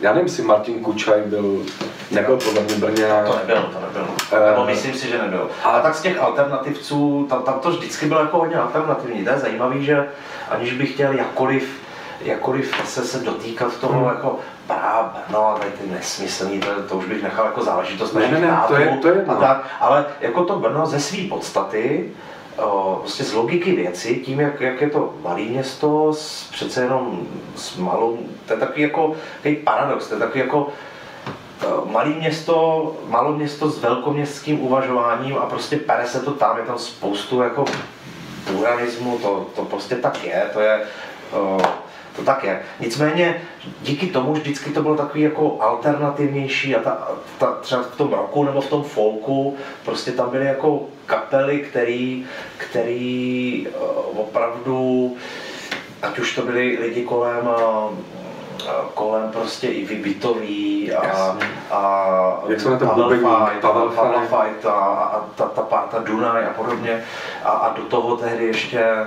já nevím, jestli Martin Kučaj byl, nebyl podle mě Brňák. To nebyl, to nebyl. Eh, Nebo myslím si, že nebyl. Ale tak z těch alternativců, tam, tam to vždycky bylo jako hodně alternativní. To je zajímavý, že aniž bych chtěl jakkoliv jakkoliv se, se dotýkat toho Hmm. jako no, tady ty nesmyslný, to, to už bych nechal jako záležitost Ne, ne, ne, to je- to je jedno. a tak, ale jako to Brno ze své podstaty, prostě z logiky věci, tím, jak, jak je to malé město, s, přece jenom s malou, to je takový jako takový paradox, to je takový jako o, malý město, malo město s velkoměstským uvažováním a prostě pere se to tam, je tam spoustu jako pluralismu, to, to prostě tak je, to je, to tak je. Nicméně díky tomu vždycky to bylo takový jako alternativnější a ta, ta, třeba v tom roku nebo v tom folku prostě tam byly jako kapely, který, který o, opravdu, ať už to byli lidi kolem a kolem prostě i vybytový a, Jasně. a Jak se na to Pavel Fight, a, a ta, ta parta Dunaj a podobně. A, a do toho tehdy ještě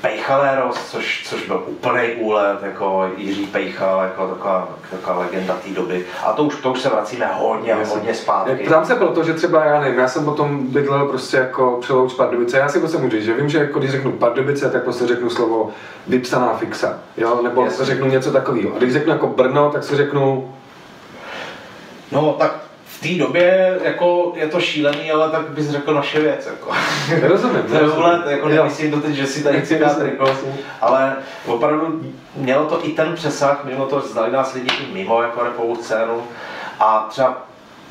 Pejchaleros, což, což byl úplný úlet, jako Jiří Pejchal, jako taková, taková legenda té doby. A to už, to už se vracíme hodně, hodně zpátky. Ptám se proto, že třeba já nevím, já jsem potom bydlel prostě jako přelouč Pardubice, já si prostě můžu říct, že vím, že jako když řeknu Pardubice, tak prostě řeknu slovo vypsaná fixa, jo, nebo Jasně. řeknu něco takového. A když řeknu jako Brno, tak si řeknu, No tak v té době jako je to šílený, ale tak bys řekl naše věc. Jako. Rozumím, to je to jako nemyslím to teď, že si tady chci dát triko, ale opravdu mělo to i ten přesah, mimo to znali nás lidi i mimo jako repovou scénu a třeba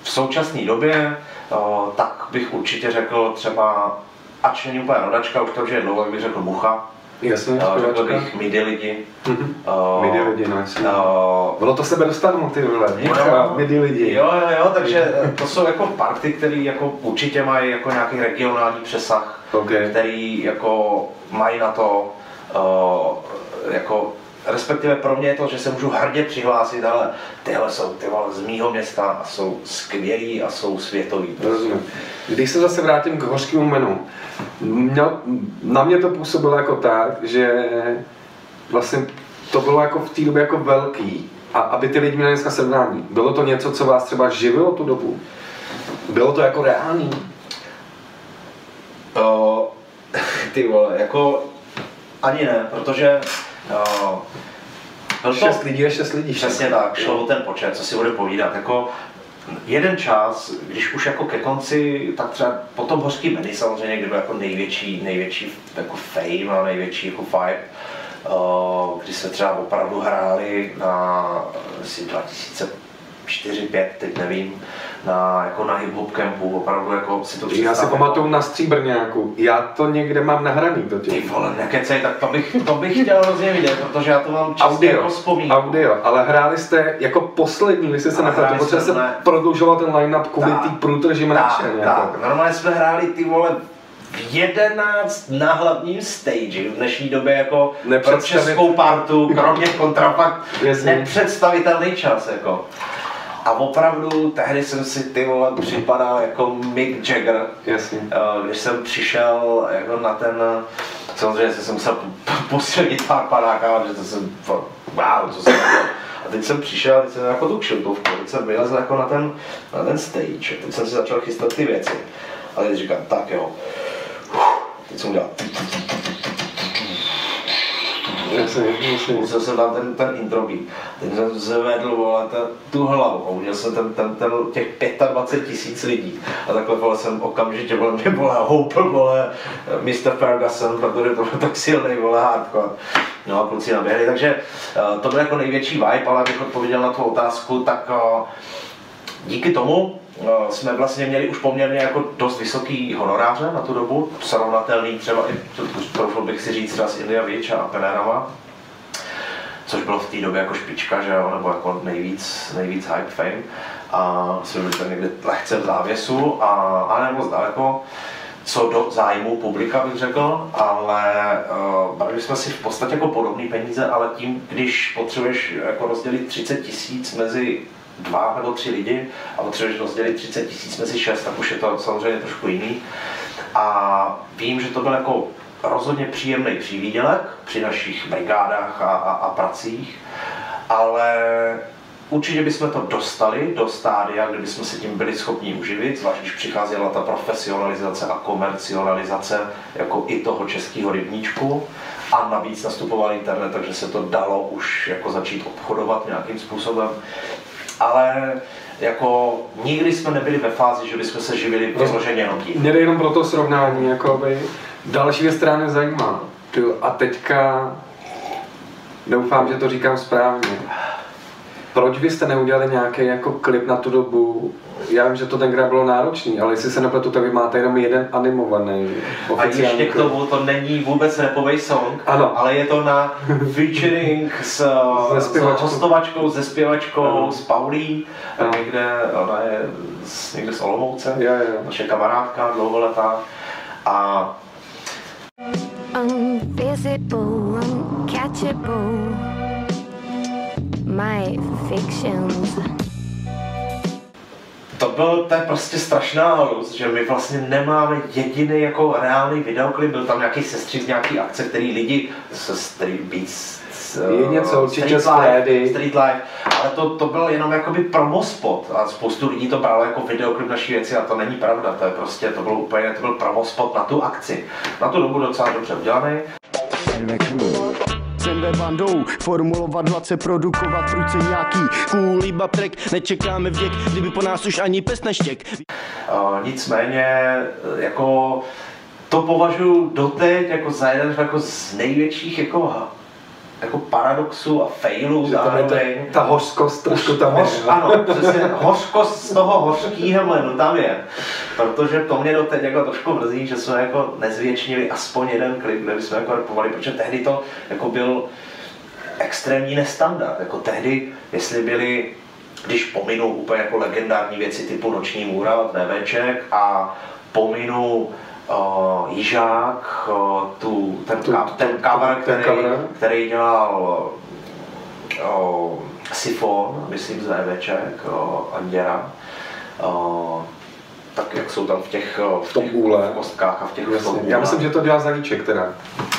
v současné době, o, tak bych určitě řekl třeba, ač není úplně rodačka, už to už je dlouho, tak bych řekl Mucha, jasně, o, řekl bych Midi lidi, Mhm. o, Midi lidi, no jasně. o, Bylo to sebe dostavno, ty vole, Jo, midi lidi. Jo, jo, jo, takže to jsou jako party, které jako určitě mají jako nějaký regionální přesah, Okay. který jako mají na to, uh, jako respektive pro mě je to, že se můžu hrdě přihlásit, ale tyhle jsou ty vole z mýho města a jsou skvělí a jsou světoví. Rozumím. Když se zase vrátím k hořkému menu, měl, na mě to působilo jako tak, že vlastně to bylo jako v té době jako velký. A aby ty lidi měli dneska srovnání. Bylo to něco, co vás třeba živilo tu dobu? Bylo to jako reálný? Uh, ty vole, jako ani ne, protože uh, byl to, Šest lidí je šest lidí. Přesně tak, šlo o ten počet, co si bude povídat. Jako jeden čas, když už jako ke konci, tak třeba po tom hořký menu samozřejmě, kde byl jako největší, největší jako fame a největší jako vibe, uh, kdy se třeba opravdu hráli na asi 2004 5 teď nevím, na, jako na hip-hop campu, opravdu jako si to Já si pamatuju na Stříbrňáku. Já to někde mám nahraný Ty totiž. vole, nekecej, tak to bych, to bych chtěl hrozně vidět, protože já to mám často Audio, jako vzpomínku. audio, ale hráli jste jako poslední, když jste se nepletu, protože se ne. prodlužoval ten line-up kvůli té průtrži mrače. Tak, tak, normálně jsme hráli ty vole v 11 na hlavním stage, v dnešní době jako pro Nepředstavit- českou partu, kromě kontrafakt, Jasně. nepředstavitelný čas jako. A opravdu tehdy jsem si ty vole připadal jako Mick Jagger, Jasně. Eh, když jsem přišel jako na ten, samozřejmě jsem se musel postřelit pár panáka, že to jsem, wow, co jsem dělal. A teď jsem přišel, teď jsem jako tu kšiltovku, teď jsem vylezl jako na ten, na ten stage, teď jsem si začal chystat ty věci. A teď říkám, tak jo, teď jsem udělal. Musel jsem dát ten, ten intro beat. Teď jsem zvedl vole, ten, tu hlavu a udělal jsem ten, ten, ten, těch 25 tisíc lidí. A takhle vole, jsem okamžitě vole, mě vole, houpl vole, Mr. Ferguson, protože to byl tak silný vole hardcore. No a kluci naběhli, takže uh, to byl jako největší vibe, ale abych odpověděl na tu otázku, tak uh, díky tomu jsme vlastně měli už poměrně jako dost vysoký honoráře na tu dobu, srovnatelný třeba i, troufl bych si říct s India Witch a Penerama, což bylo v té době jako špička, že jo, nebo jako nejvíc, nejvíc hype fame. A jsme byli tam někde lehce v závěsu, a, a nebo daleko, co do zájmu publika bych řekl, ale uh, brali jsme si v podstatě jako podobné peníze, ale tím, když potřebuješ jako rozdělit 30 tisíc mezi dva nebo tři lidi a potřebuješ rozdělit 30 tisíc mezi šest, tak už je to samozřejmě trošku jiný. A vím, že to byl jako rozhodně příjemný přívídělek při našich brigádách a, a, a pracích, ale určitě bychom to dostali do stádia, kde bychom se tím byli schopni uživit, zvlášť když přicházela ta profesionalizace a komercionalizace jako i toho českého rybníčku a navíc nastupoval internet, takže se to dalo už jako začít obchodovat nějakým způsobem. Ale jako nikdy jsme nebyli ve fázi, že bychom se živili vyloženě jenom tím. Mě jde jenom pro to srovnání, jakoby. Další věc, která mě zajímá. A teďka doufám, že to říkám správně. Proč byste neudělali nějaký jako klip na tu dobu? Já vím, že to tenkrát bylo náročný, ale jestli se nepletu, tak vy máte jenom jeden animovaný A oficiální ještě k tomu to není vůbec rapový song, Ano. ale je to na featuring s, Se s zpěvačkou. hostovačkou, se zpěvačkou, Ano. s Paulí, Ano. někde, ona je z, někde z Olomouce, Jo, jo. naše kamarádka dlouholetá. A Invisible, uncatchable. My fictions. to byl, to je prostě strašná halus, že my vlastně nemáme jediný jako reálný videoklip, byl tam nějaký sestřih z nějaký akce, který lidi se Street Beats s, Je něco, určitě Street z Life. Street Life, ale to, to byl jenom jakoby promo spot a spoustu lidí to bralo jako videoklip naší věci a to není pravda, to je prostě, to byl úplně, to byl promo spot na tu akci. Na tu dobu docela dobře udělaný. Jsem ve bandou, formulovat hlace, produkovat ruce nějaký cool iba track, nečekáme věk, kdyby po nás už ani pes neštěk. Uh, nicméně, jako to považuji doteď jako za jeden jako z největších jako, jako paradoxů a tam je ta, zároveň. ta hořkost trošku tam je. Hoř, jo. ano, přesně, hořkost z toho hořkýho mlenu tam je. Protože to mě doteď jako trošku mrzí, že jsme jako nezvětšnili aspoň jeden klip, kde bychom jako repovali, protože tehdy to jako byl extrémní nestandard. Jako tehdy, jestli byli, když pominu úplně jako legendární věci typu Noční můra od a pominu uh, Jižák, uh, tu, ten, Tu- ka, ten tu- cover, ten který, cover. který dělal uh, Sifon, myslím z Neveček, uh, Anděra. Uh, tak jak jsou tam v těch, v tom těch úle. kostkách a v těch v Jasně. Já myslím, že to dělá Zaníček teda.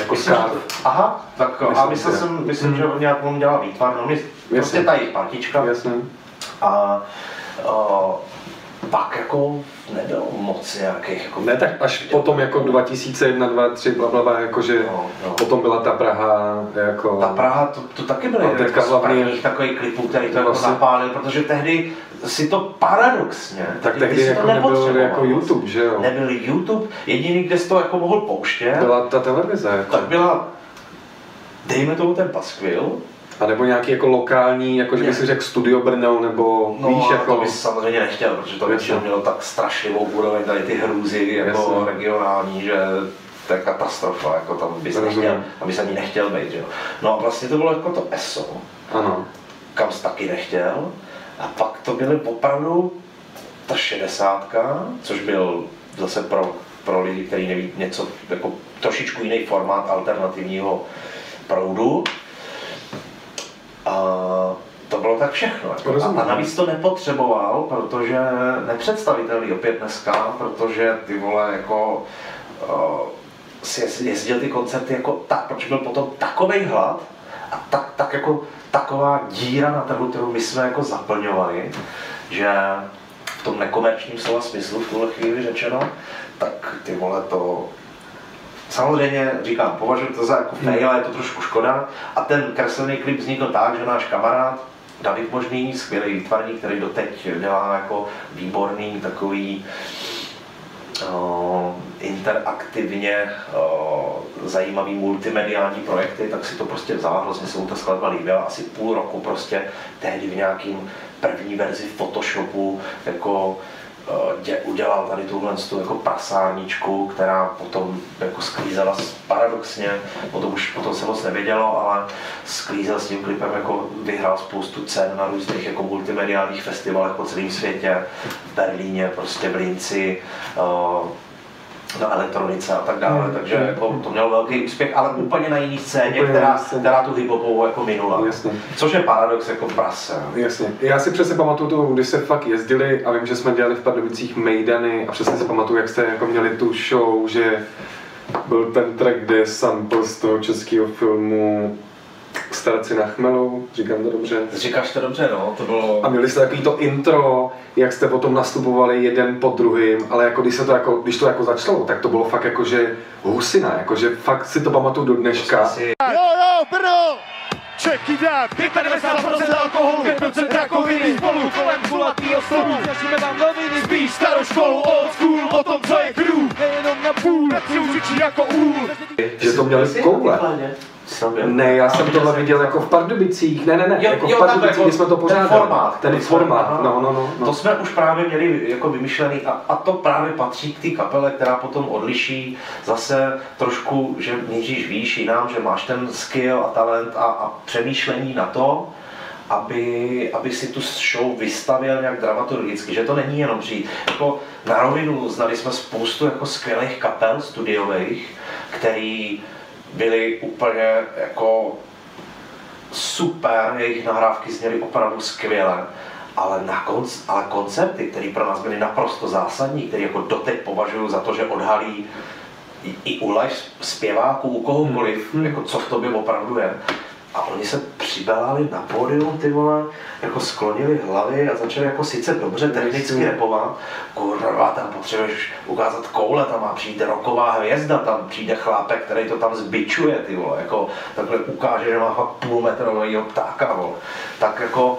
Jako Myslím, skáv. to- Aha, tak Myslím myslím, a myslel jsem, myslím, že on nějak on dělá výtvar, no my, prostě ta jejich partička. Jasně. A pak jako nebylo moc nějakých jako... Ne, tak až potom jako 2001, 2, 3, bla, bla, bla, jakože No, no. potom byla ta Praha, jako... Ta Praha, to, to taky byl jeden teďka jako z prvních takových klipů, který to jako Vlastně- zapálil, protože tehdy si to paradoxně, Tak ty tehdy si jako to nebyl jako. YouTube, že jo? Nebyl YouTube, jediný, kde jsi to jako mohl pouštět, Byla ta televize, jako. tak byla, dejme tomu ten paskvil, A nebo nějaký jako lokální, jako že by si řekl Studio Brno, nebo No, víš, jako... to bys samozřejmě nechtěl, protože to většinou mělo tak strašlivou úroveň tady ty hrůzy jako Jasně. regionální, že to je katastrofa, jako tam bys Rozumím. nechtěl, tam bys ani nechtěl být, že jo. No a vlastně to bylo jako to ESO, Ano. kam jsi taky nechtěl. A pak to byly opravdu ta šedesátka, což byl zase pro, pro lidi, kteří neví něco, jako trošičku jiný formát alternativního proudu. A to bylo tak všechno. Jako. Rozumím. A, a navíc to nepotřeboval, protože nepředstavitelný opět dneska, protože ty vole jako uh, si jez- jezdil ty koncerty jako tak, protože byl potom takový hlad a tak, tak jako taková díra na trhu, kterou my jsme jako zaplňovali, že v tom nekomerčním slova smyslu v tuhle chvíli řečeno, tak ty vole to Samozřejmě říkám, považuji to za jako fail, ale je to trošku škoda. A ten kreslený klip vznikl tak, že náš kamarád David Možný, skvělý výtvarník, který doteď dělá jako výborný takový interaktivně zajímavý multimediální projekty, tak si to prostě vzal, hrozně se mu ta skladba líbila, asi půl roku prostě tehdy v nějakým první verzi Photoshopu jako dě, udělal tady tuhle tu jako prasárničku, která potom jako sklízela paradoxně, potom už potom se moc nevědělo, ale sklízel s tím klipem jako vyhrál spoustu cen na různých jako multimediálních festivalech po celém světě, v Berlíně, prostě v Linci, o, na elektronice a tak dále, takže jako to mělo velký úspěch, ale úplně na jiný scéně, Úplně která, která tu hiphopovou jako minula. Jasně. Což je paradox jako prase. no. Jasně. Já si přesně pamatuju to, když se fakt jezdili a vím, že jsme dělali v Pardubicích Mejdany a přesně si pamatuju, jak jste jako měli tu show, že byl ten track, kde sample z toho českého filmu Starci na chmelu, říkám to dobře. Říkáš to dobře, no, to bylo... A měli jste takový to intro, jak jste potom nastupovali jeden po druhým, ale jako když, se to jako, když to jako začalo, tak to bylo fakt jako, že husina, jako, že fakt si to pamatuju do dneška. Jo, jo, Brno! Check it out! 95% alkoholu, 5% rakoviny, spolu kolem kulatýho stolu. Řešíme vám noviny, spíš starou školu, old school, o tom, co je crew. Nejenom na půl, si učí jako úl. Že to měli v Ne, já jsem tohle viděl jako v Pardubicích, ne, ne, ne, Jo, jako v jo, takhle, Pardubicích, jako jsme to pořádali. Ten formát. Ten formát, aha. no, no, no. no. To jsme už právě měli jako vymyšlený a, a to právě patří k té kapele, která potom odliší zase trošku, že míříš výš jinam, že máš ten skill a talent a, a přemýšlení na to, aby, aby si tu show vystavěl nějak dramaturgicky, že to není jenom přijít. Jako na rovinu znali jsme spoustu jako skvělých kapel studiových, který byly úplně jako super, jejich nahrávky zněly opravdu skvěle, ale, na konc, ale koncerty, které pro nás byly naprosto zásadní, které jako doteď považuji za to, že odhalí i, i u live zpěváků, u kohokoliv, Hmm. jako co v tobě opravdu je. A oni se přibelali na pódium, ty vole, jako sklonili hlavy a začali jako sice dobře technicky repovat, kurva, tam potřebuješ ukázat koule, tam má přijít roková hvězda, tam přijde chlápek, který to tam zbičuje, ty vole, jako takhle ukáže, že má fakt půlmetrového ptáka, vole. Tak jako,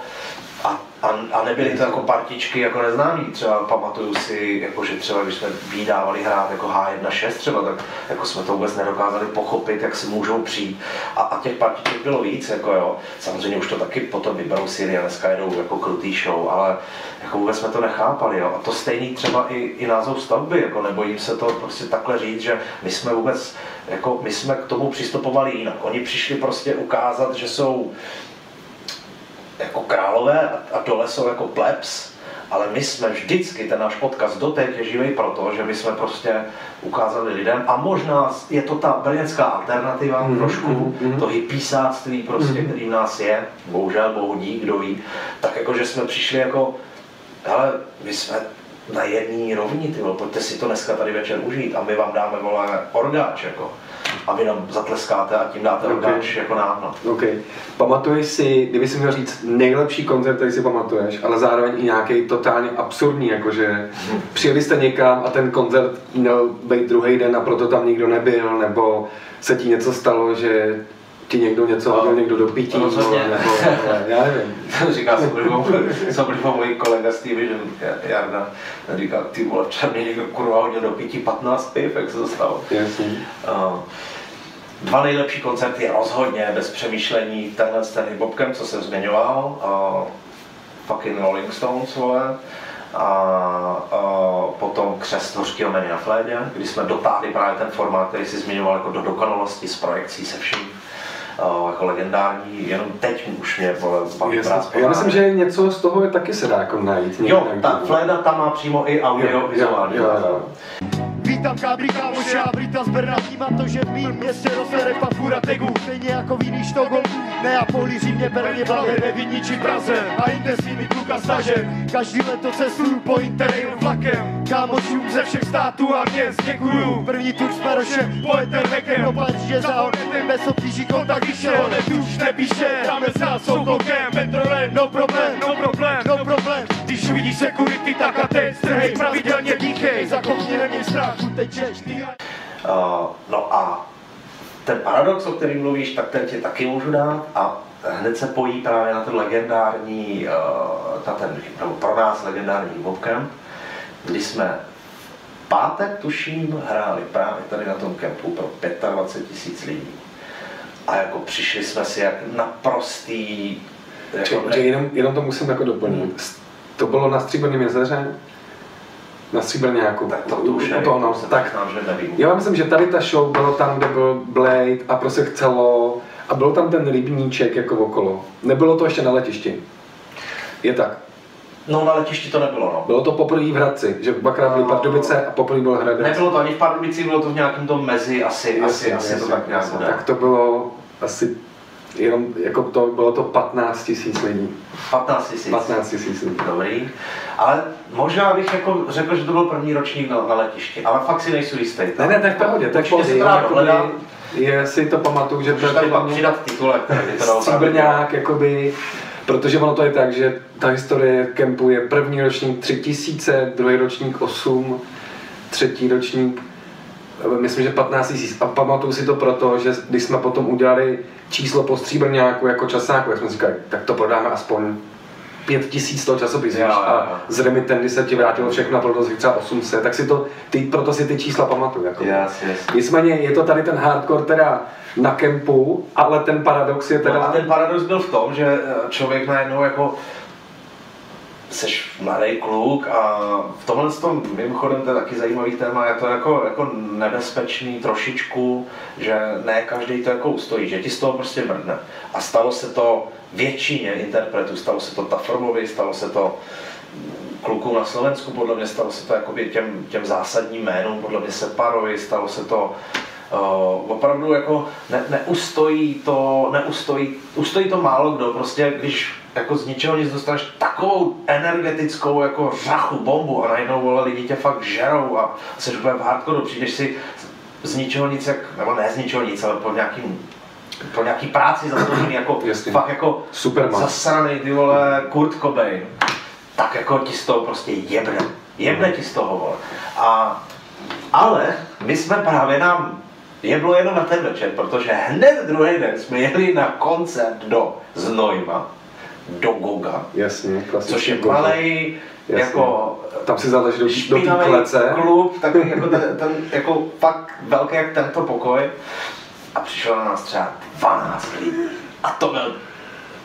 a, a, a nebyly to jako partičky jako neznámý, třeba pamatuju si, jako že třeba když jsme výdávali hrát jako H1.6 třeba, tak jako jsme to vůbec nedokázali pochopit, jak si můžou přijít. A, a těch partiček bylo víc, jako jo. Samozřejmě už to taky potom vyberou si a dneska jedou jako krutý show, ale jako vůbec jsme to nechápali, jo. A to stejný třeba i, i název stavby, jako nebojím se to prostě takhle říct, že my jsme vůbec, jako my jsme k tomu přistupovali jinak. Oni přišli prostě ukázat, že jsou jako králové a, dole jsou jako plebs, ale my jsme vždycky, ten náš podcast doteď je živý proto, že my jsme prostě ukázali lidem a možná je to ta brněnská alternativa Mhm, trošku, mhm, mhm. to hippiesáctví prostě, Mhm. který v nás je, bohužel, bohu dík, kdo ví, tak jako, že jsme přišli jako, hele, my jsme na jedný rovni, ty vole, pojďte si to dneska tady večer užít a my vám dáme, vole, orgáč, jako. A vy nám zatleskáte a tím dáte Ok. orgáč jako nám, no. OK. Pamatuješ si, kdyby si měl říct nejlepší koncert, který si pamatuješ, ale zároveň i nějaký totálně absurdní, jakože přijeli jste někam a ten koncert měl být druhý den a proto tam nikdo nebyl, nebo se ti něco stalo, že ti někdo něco hodil někdo do pití, Rozhodně. nebo, nebo, já nevím. říká se oblíbou, se oblíbou můj kolega z Television, Jarda, říká, ty vole, včera mě někdo kurva hodil do pití 15 piv, jak se to stalo. Jasně. Uh, Dva nejlepší koncerty rozhodně, bez přemýšlení, tenhle s ten hip co jsem zmiňoval, uh, fucking Rolling Stones, vole, a uh, potom křest hořkého menu na flédě, kdy jsme dotáhli právě ten formát, který si zmiňoval jako do dokonalosti s projekcí se vším. Uh, jako legendární, jenom teď už mě vole, baví Já myslím, že něco z toho je taky se dá jako najít. Jo, ta fléda tam má přímo i audio, vizuální. jo, jo. Vítám kábry kámoše a Brita z Brna Vnímám to, že v mým městě roste repa fura tegu. Stejně jako v jiných Štokholm Neapoli, Římě, Berlíně, Blahe, Nevidni či Praze. A jinde svými kluka stažem Každý leto cestuju po interrailu vlakem. Kámošům ze všech států a měst děkuju. První tur jsme roše, poetem vekem. Dopadl, že za honetem bez obtíží kontakt vyšel. Netuž nepíše, dáme za soukolkem Petrole, no problém, no problém, no problém. Když uvidíš security, tak a teď strhej Pravidelně dýchej, zakopni není strach ty Uh, no a ten paradox, o kterém mluvíš, tak ten ti taky můžu dát a hned se pojí právě na ten legendární, uh, na ten, nebo pro nás legendární Bobcamp, kdy jsme pátek, tuším, hráli právě tady na tom kempu pro 25 tisíc lidí. A jako přišli jsme si jak naprostý... Jako či jenom, jenom to musím jako doplnit. To bylo na Stříbrném jezeře, na Stříbrňáku. Tak to, to už nevím, to, no, to se tak, že nevím. já myslím, že tady ta show bylo tam, kde byl Blade a prostě chcelo a byl tam ten rybníček jako okolo. Nebylo to ještě na letišti. Je tak. No na letišti to nebylo, no. Bylo to poprvé v Hradci, že dvakrát byly Pardubice a poprvé byl Hradec. Nebylo to ani v Pardubicích, bylo to v nějakém tom mezi, asi, asi, asi to tak nějak. Tak to bylo asi jenom, jako to, bylo to 15 tisíc lidí. 15 tisíc. 15 tisíc lidí. Dobrý. Ale možná bych jako řekl, že to byl první ročník na, na letišti, ale fakt si nejsou jistý. Ne, ne, je v pohodě, to je v pohodě. dohledat. Je, si to pamatuju, že to tady přidat titulek, stříbrňák, jakoby, protože ono to je tak, že ta historie kempu je první ročník 3000, druhý ročník 8, třetí ročník myslím, že 15 tisíc. A pamatuju si to proto, že když jsme potom udělali číslo po stříbrňáku jako časáku, jak jsme říkali, tak to prodáme aspoň 5 tisíc toho časopisu. A z remitendy se ti vrátilo všechno proto si třeba 800, tak si to, ty, proto si ty čísla pamatuju. Jako. Jasně, jasně. Nicméně je to tady ten hardcore teda na kempu, ale ten paradox je teda... No a ten paradox byl v tom, že eh, člověk najednou jako seš mladý kluk a v tomhle tom mimochodem to je taky zajímavý téma, je to jako, jako nebezpečný trošičku, že ne každý to jako ustojí, že ti z toho prostě mrdne. A stalo se to většině interpretů, stalo se to Taformovi, stalo se to klukům na Slovensku, podle mě stalo se to jakoby těm, těm zásadním jménům, podle mě Separovi, stalo se to Uh, opravdu jako ne, neustojí to, neustojí, ustojí to málo kdo, prostě když jako z ničeho nic dostaneš takovou energetickou jako řachu, bombu a najednou vole lidi tě fakt žerou a jsi úplně v hardcore, přijdeš si z ničeho nic, jak, nebo ne z ničeho nic, ale po nějakým po nějaký práci zasloužený jako Jasně. fakt jako Superman. zasraný ty vole Kurt Cobain, tak jako ti z toho prostě jebne, jebne ti z toho vole. A, ale my jsme právě nám je bylo jenom na ten večer, protože hned druhý den jsme jeli na koncert do Znojma, do Goga, Jasně, což je malý, jako Tam si zaleží do, do té špinavý klece. klub, takový jako ten, ten, jako fakt velký jak tento pokoj. A přišlo na nás třeba 12 lidí. A to byl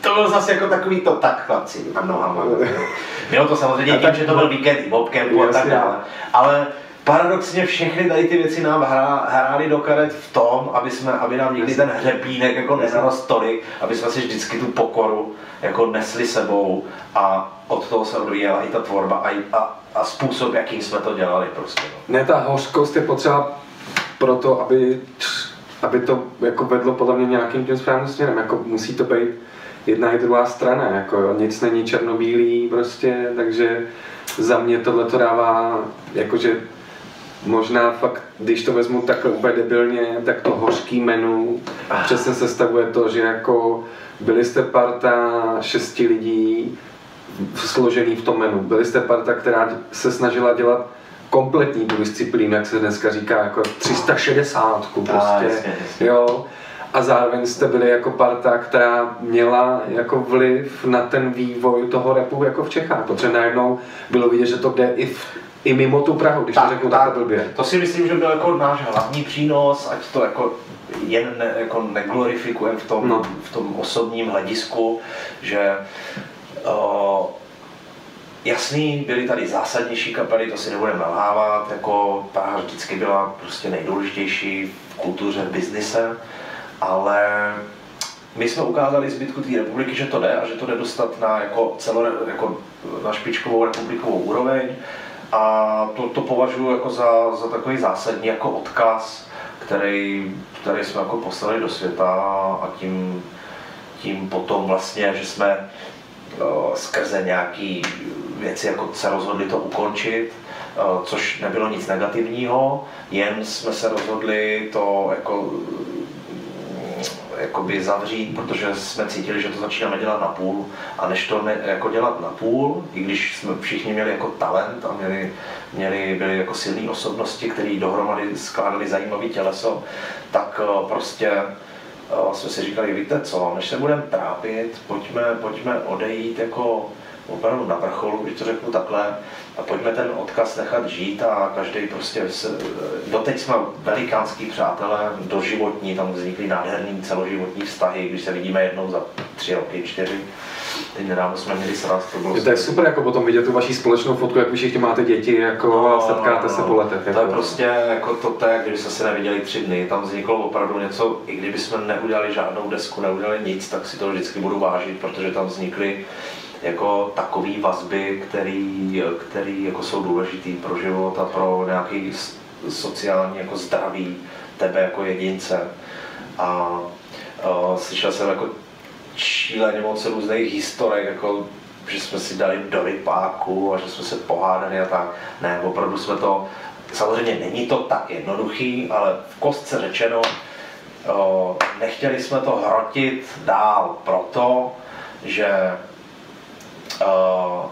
to byl zase jako takový to tak chlapci a nohama. Bylo to samozřejmě tím, že to byl víkend i bobcampu a tak dále. Ale paradoxně všechny tady ty věci nám hrá, hrály do karet v tom, aby, jsme, aby nám nikdy ten hřebínek jako nezarost tolik, aby jsme si vždycky tu pokoru jako nesli sebou a od toho se odvíjela i ta tvorba a, a, a způsob, jakým jsme to dělali prostě. No. Ne, ta hořkost je potřeba proto, aby, aby to jako vedlo podle mě nějakým tím správným směrem. Jako musí to být jedna i druhá strana, jako nic není černobílý prostě, takže za mě tohle to dává, jakože možná fakt, když to vezmu takhle úplně debilně, tak to hořký menu přesně sestavuje to, že jako byli jste parta šesti lidí, složený v tom menu. Byli jste parta, která se snažila dělat kompletní tu disciplínu, jak se dneska říká, jako 360 prostě, jasně, jasně. jo. A zároveň jste byli jako parta, která měla jako vliv na ten vývoj toho repu jako v Čechách, protože najednou bylo vidět, že to jde i, v, i mimo tu Prahu, když to řeknu tak blbě. To si myslím, že byl jako náš hlavní přínos, ať to jako jen ne, jako neglorifikujeme v tom, No. v tom osobním hledisku, že o, jasný, byly tady zásadnější kapely, to si nebudeme nalhávat, jako Praha vždycky byla prostě nejdůležitější v kultuře, v biznise, ale my jsme ukázali zbytku té republiky, že to jde a že to jde dostat na, jako celo, jako na špičkovou republikovou úroveň a to, to považuji jako za, za takový zásadní jako odkaz, který, který jsme jako poslali do světa a tím, tím potom vlastně, že jsme o, skrze nějaký věci jako se rozhodli to ukončit, o, což nebylo nic negativního, jen jsme se rozhodli to jako jakoby zavřít, protože jsme cítili, že to začínáme dělat na půl. A než to ne, jako dělat na půl, i když jsme všichni měli jako talent a měli, měli byli jako silné osobnosti, které dohromady skládali zajímavé těleso, tak eh, prostě eh, jsme si říkali, víte co, než se budeme trápit, pojďme, pojďme odejít jako opravdu na vrcholu, když to řeknu takhle, a pojďme ten odkaz nechat žít a každý prostě, se, doteď jsme velikánský přátelé, doživotní, tam vznikly nádherný celoživotní vztahy, když se vidíme jednou za tři roky, čtyři. Teď nedávno jsme měli sraz, to bylo To je super jako potom vidět tu vaši společnou fotku, jak vy všichni máte děti jako a setkáte se po letech. To je Jako. prostě jako to, jak kdyby jsme se neviděli tři dny, tam vzniklo opravdu něco, i kdyby jsme neudělali žádnou desku, neudělali nic, tak si to vždycky budu vážit, protože tam vznikly jako takové vazby, který, který jako jsou důležitý pro život a pro nějaký sociální jako zdraví tebe jako jedince. A, a slyšel jsem jako šíleně moc různých historek, jako že jsme si dali do rypáku a že jsme se pohádali a tak. Ne, opravdu jsme to, samozřejmě není to tak jednoduchý, ale v kostce řečeno, nechtěli jsme to hrotit dál proto, že o,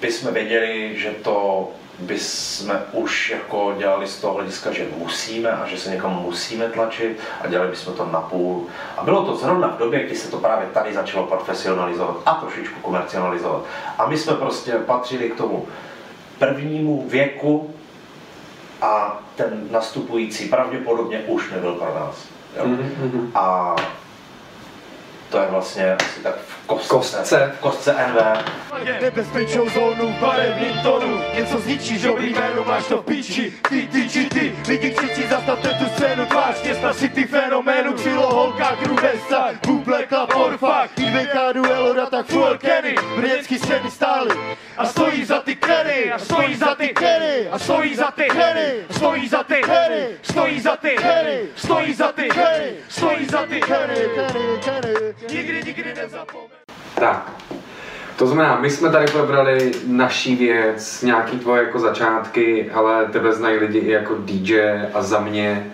bychom věděli, že to by jsme už jako dělali z toho hlediska, že musíme a že se někam musíme tlačit a dělali bychom to na půl. A bylo to zrovna v době, kdy se to právě tady začalo profesionalizovat a trošičku komercionalizovat. A my jsme prostě patřili k tomu prvnímu věku a ten nastupující pravděpodobně už nebyl pro nás. Jo? Mm-hmm. A to je vlastně asi tak v kostce, Kostce. kostce NV. Nebezpečnou zónu v barevným tonu Něco zničíš, dobrý jméno, máš to v piči. Ty, ty či ty, lidi křičí, zastavte tu scénu Tvář města. City fenoménu Křilo holka, grubesa, buble, klapor, fakt IVK, duelo, tak fuel Kenny Brněcký středy stály. A stojí za ty Kenny A stojí za ty Kenny A stojí za ty Kenny Stojí za ty Kenny Stojí za ty Kenny Stojí za ty Kenny Stojí za ty Kenny Nikdy, nikdy nezapomeň Tak. To znamená, my jsme tady probrali naší věc, nějaký tvoje jako začátky, ale tebe znají lidi i jako DJ a za mě.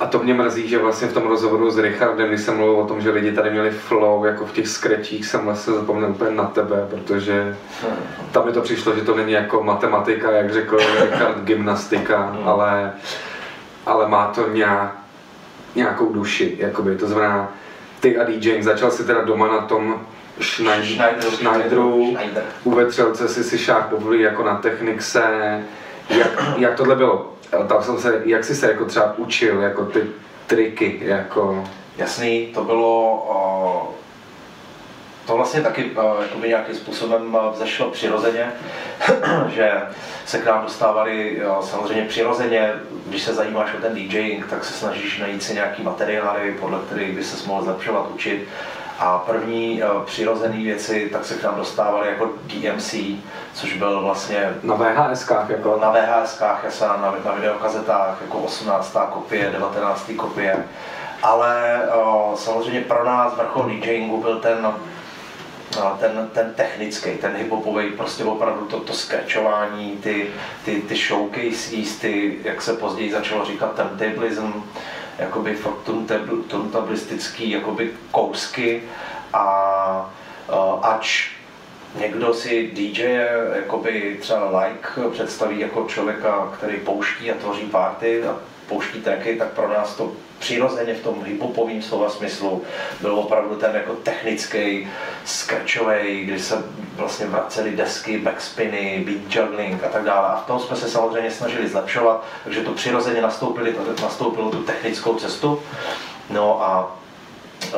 A to mě mrzí, že vlastně v tom rozhovoru s Richardem, když jsem mluvil o tom, že lidi tady měli flow, jako v těch skrečích, jsem vlastně zapomněl úplně na tebe, protože tam mi to přišlo, že to není jako matematika, jak řekl Richard, gymnastika, ale, ale má to nějak, nějakou duši, jakoby, to znamená, ty a DJing, začal si teda doma na tom Schneider, Schneideru, Schneideru, Schneider. u vetřelce si si šák povolí jako na technikse, jak, jak tohle bylo? Tam jsem se, jak jsi se jako třeba učil, jako ty triky, jako... Jasný, to bylo, to vlastně taky o, jakoby nějakým způsobem o, vzešlo přirozeně, že se k nám dostávali o, samozřejmě přirozeně, když se zajímáš o ten DJing, tak se snažíš najít si nějaký materiály, podle kterých by se mohl zlepšovat, učit. A první přirozené věci, tak se k nám dostávaly jako DMC, což byl vlastně Na VHSkách, jako... na VHSkách, jasně, na, na videokazetách, jako 18. kopie, 19. kopie. Ale o, samozřejmě pro nás vrchol DJingu byl ten, ten, ten technický, ten hiphopový, prostě opravdu to, to scratchování, ty, ty, ty showcases, ty, jak se později začalo říkat, turntablism, jakoby fakt turntablistický jakoby kousky a ač Někdo si DJ jakoby třeba like představí jako člověka, který pouští a tvoří party a pouští tracky, tak pro nás to přirozeně v tom hiphopovém slova smyslu byl opravdu ten jako technický, scratchový, kdy se vlastně vracely desky, backspiny, beat juggling a tak dále. A v tom jsme se samozřejmě snažili zlepšovat, takže to přirozeně nastoupili, to nastoupilo tu technickou cestu. No a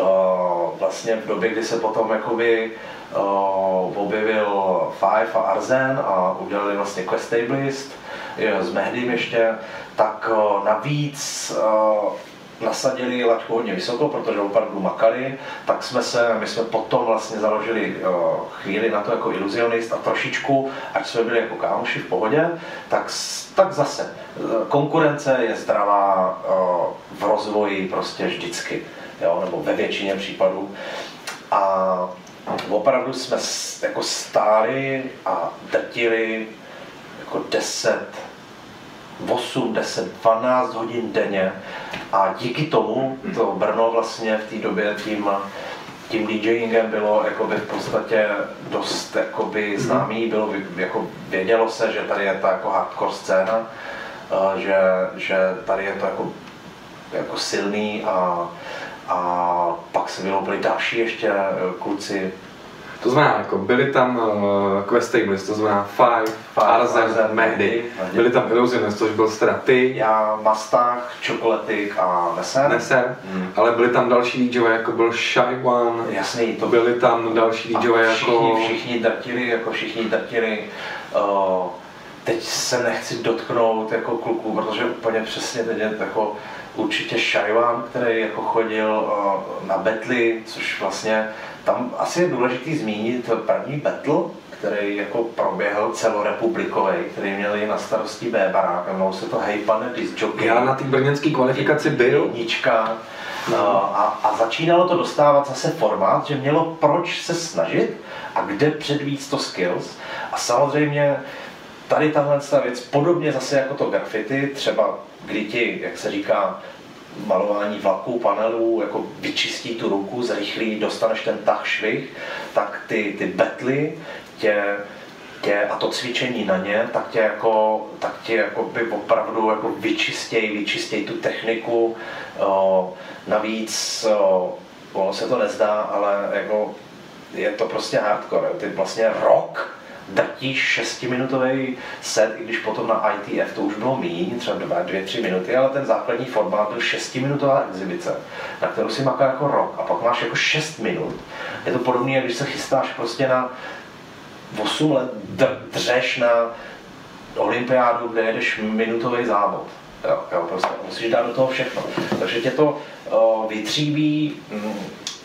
o, vlastně v době, kdy se potom jakoby o, objevil Five a Arzen a udělali vlastně Questablist jo, s Mehdym ještě, tak o, navíc o, nasadili laťku hodně vysoko, protože opravdu makali, tak jsme se, my jsme potom vlastně založili o, chvíli na to jako iluzionist a trošičku, ať jsme byli jako kámoši v pohodě, tak, tak zase e, konkurence je zdravá o, v rozvoji prostě vždycky, jo, nebo ve většině případů. A opravdu jsme jako stáli a drtili jako 10, 8, 10, 12 hodin denně. A díky tomu to Brno vlastně v té době tím, tím DJingem bylo jakoby v podstatě dost jakoby známý, bylo, jako vědělo se, že tady je ta jako hardcore scéna, že, že tady je to jako, jako silný a, a pak se vyloupili další ještě eh, kluci, To znamená, jako byli tam uh, Questablist, to znamená Five, Five, Arzen, Arzen, Mehdy, byli tam Illusionist, což byl teda ty, já, Mastach, Čokoletik a Neser. Neser, Hmm. ale byli tam další DJ, jako byl Shy One, Jasný, to byli tam další A DJ všichni, jako... všichni drtili, jako všichni drtili. Uh, teď se nechci dotknout jako kluků, protože úplně přesně teď je jako určitě Shaiwan, který jako chodil uh, na betly, což vlastně tam asi je důležitý zmínit první battle, který jako proběhl celorepublikový, který měli na starosti B barák, a jmenovalo se to Hej pane disc jockey. Já na té brněnské kvalifikaci byl, jednička. No. A, a začínalo to dostávat zase formát, že mělo proč se snažit a kde předvíc to skills. A samozřejmě tady tahle ta věc, podobně zase jako to graffiti, třeba kdy ti, jak se říká, malování vlaků, panelů, jako vyčistí tu ruku, zrychlí, dostaneš ten tah švih, tak ty, ty betly tě, tě, a to cvičení na ně, tak tě jako, tak tě jako by opravdu jako vyčistěj, vyčistěj tu techniku. O, navíc o, ono se to nezdá, ale jako je to prostě hardcore. Ty vlastně rok drtíš šestiminutový set, i když potom na ITF to už bylo méně, třeba dva, dvě, tři minuty, ale ten základní formát byl šestiminutová exibice, na kterou si maká jako rok a pak máš jako šest minut. Je to podobné, když se chystáš prostě na 8 let dřeš na olympiádu, kde jedeš minutový závod. Jo, jo, prostě musíš dát do toho všechno. Takže tě to uh, vytříbí mm,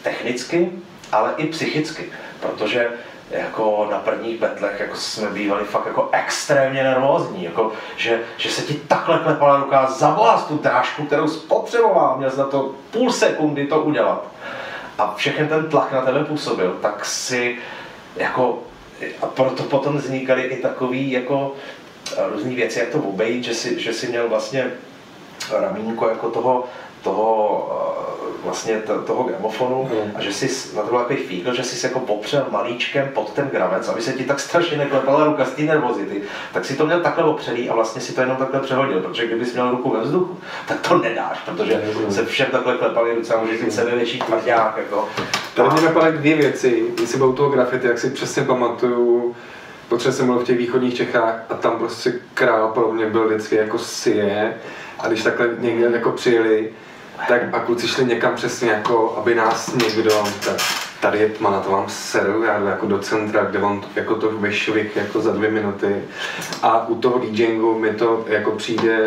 technicky, ale i psychicky, protože jako na prvních betlech jako jsme bývali fakt jako extrémně nervózní, jako, že, že se ti takhle klepala ruka za tu drážku, kterou spotřeboval, měl na to půl sekundy to udělat. A všechny ten tlak na tebe působil, tak si jako, a proto potom vznikaly i takové jako různé věci, jak to obejít, že si, že si měl vlastně ramínko jako toho toho eh, vlastně toho gramofonu mm. a že si na to byl takový fígl, že si se jako popřel malíčkem pod ten gramec, aby se ti tak strašně neklepala ruka z té nervozity, tak si to měl takhle opřelý a vlastně si to jenom takhle přehodil, protože kdybys měl ruku ve vzduchu, tak to nedáš, protože mm. se všem takhle klepali ruce a můžeš mít větší tvrdák. Jako. Tady mě napadaly dvě věci, jestli byl toho grafity, jak si přesně pamatuju, protože jsem byl v těch východních Čechách a tam prostě král pro mě byl vždycky jako sie a když takhle někde jako přijeli, tak a kluci šli někam přesně jako, aby nás někdo, tak tady je tma, na to vám seru, já jdu jako do centra, kde on jako to vešvik jako za dvě minuty. A u toho DJingu mi to jako přijde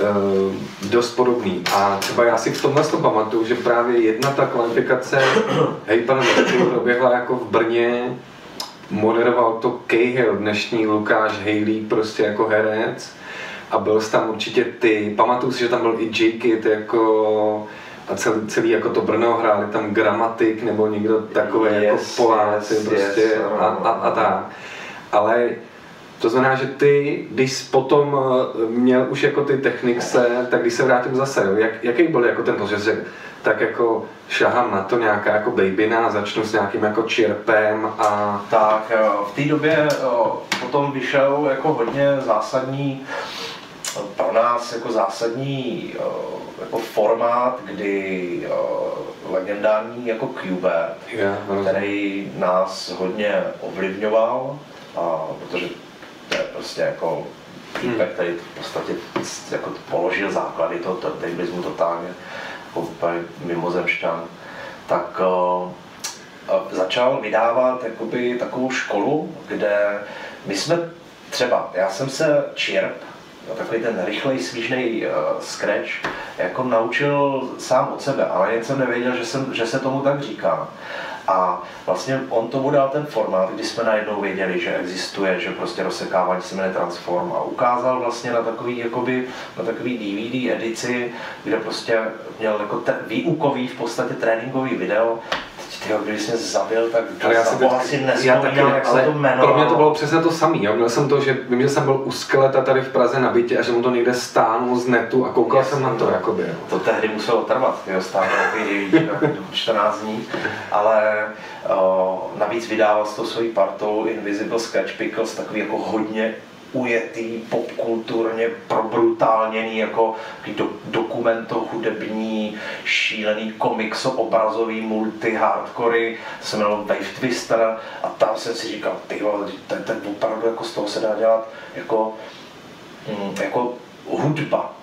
uh, dost podobný. A třeba já si v tomhle to pamatuju, že právě jedna ta kvalifikace hej pane proběhla jako v Brně, moderoval to Cahill, dnešní Lukáš Haley, prostě jako herec a byl jsi tam určitě ty, pamatuju si, že tam byl i J-Kid jako a celý, celý jako to Brno hráli tam gramatik nebo někdo takový yes, jako Poláci yes, prostě yes, a, a, a tak. Ale to znamená, že ty, když potom eh, měl už jako ty technikse, tak když se vrátím zase, jak, jaký byl jako ten pocit, že tak jako šahám na to nějaká jako babina, začnu s nějakým jako čirpem a... Tak v té době potom vyšel jako hodně zásadní pro nás jako zásadní eh, jako formát, kdy eh, legendární jako Qbert, yeah, který nás hodně ovlivňoval, a, protože to je prostě jako týpek, hmm. který v podstatě jako položil základy toho turntablismu totálně, jako úplně mimozemšťan, tak uh, začal vydávat jakoby takovou školu, kde my jsme třeba, já jsem se čirp takový ten rychlej, svížný uh, scratch, jako naučil sám od sebe, ale jen jsem nevěděl, že, jsem, že se tomu tak říká. A vlastně on tomu dal ten formát, kdy jsme najednou věděli, že existuje, že prostě rozsekávání se jmenuje Transform a ukázal vlastně na takový, jakoby, na takový DVD edici, kde prostě měl jako te, výukový, v podstatě tréninkový video, Tyjo, když jsi zabil, tak ale já si teď, asi taky, jak ale se to jmenovalo. Pro mě to bylo přesně to samé. Měl jsem to, že vím, že jsem byl u skeleta tady v Praze na bytě a že mu to někde stánul z netu a koukal Jasně, jsem na to. Jakoby, jo. To tehdy muselo trvat, jo, stálo 14 dní, ale o, navíc vydával s tou svojí partou Invisible Sketch Pickles, takový jako hodně ujetý, popkulturně probrutálněný jako do, dokumento hudební, šílený komikso, obrazový, multi, hardcory, to se jmenovalo Wave Twister a tam jsem si říkal, ty ten, ten opravdu jako z toho se dá dělat jako, mm, jako hudba,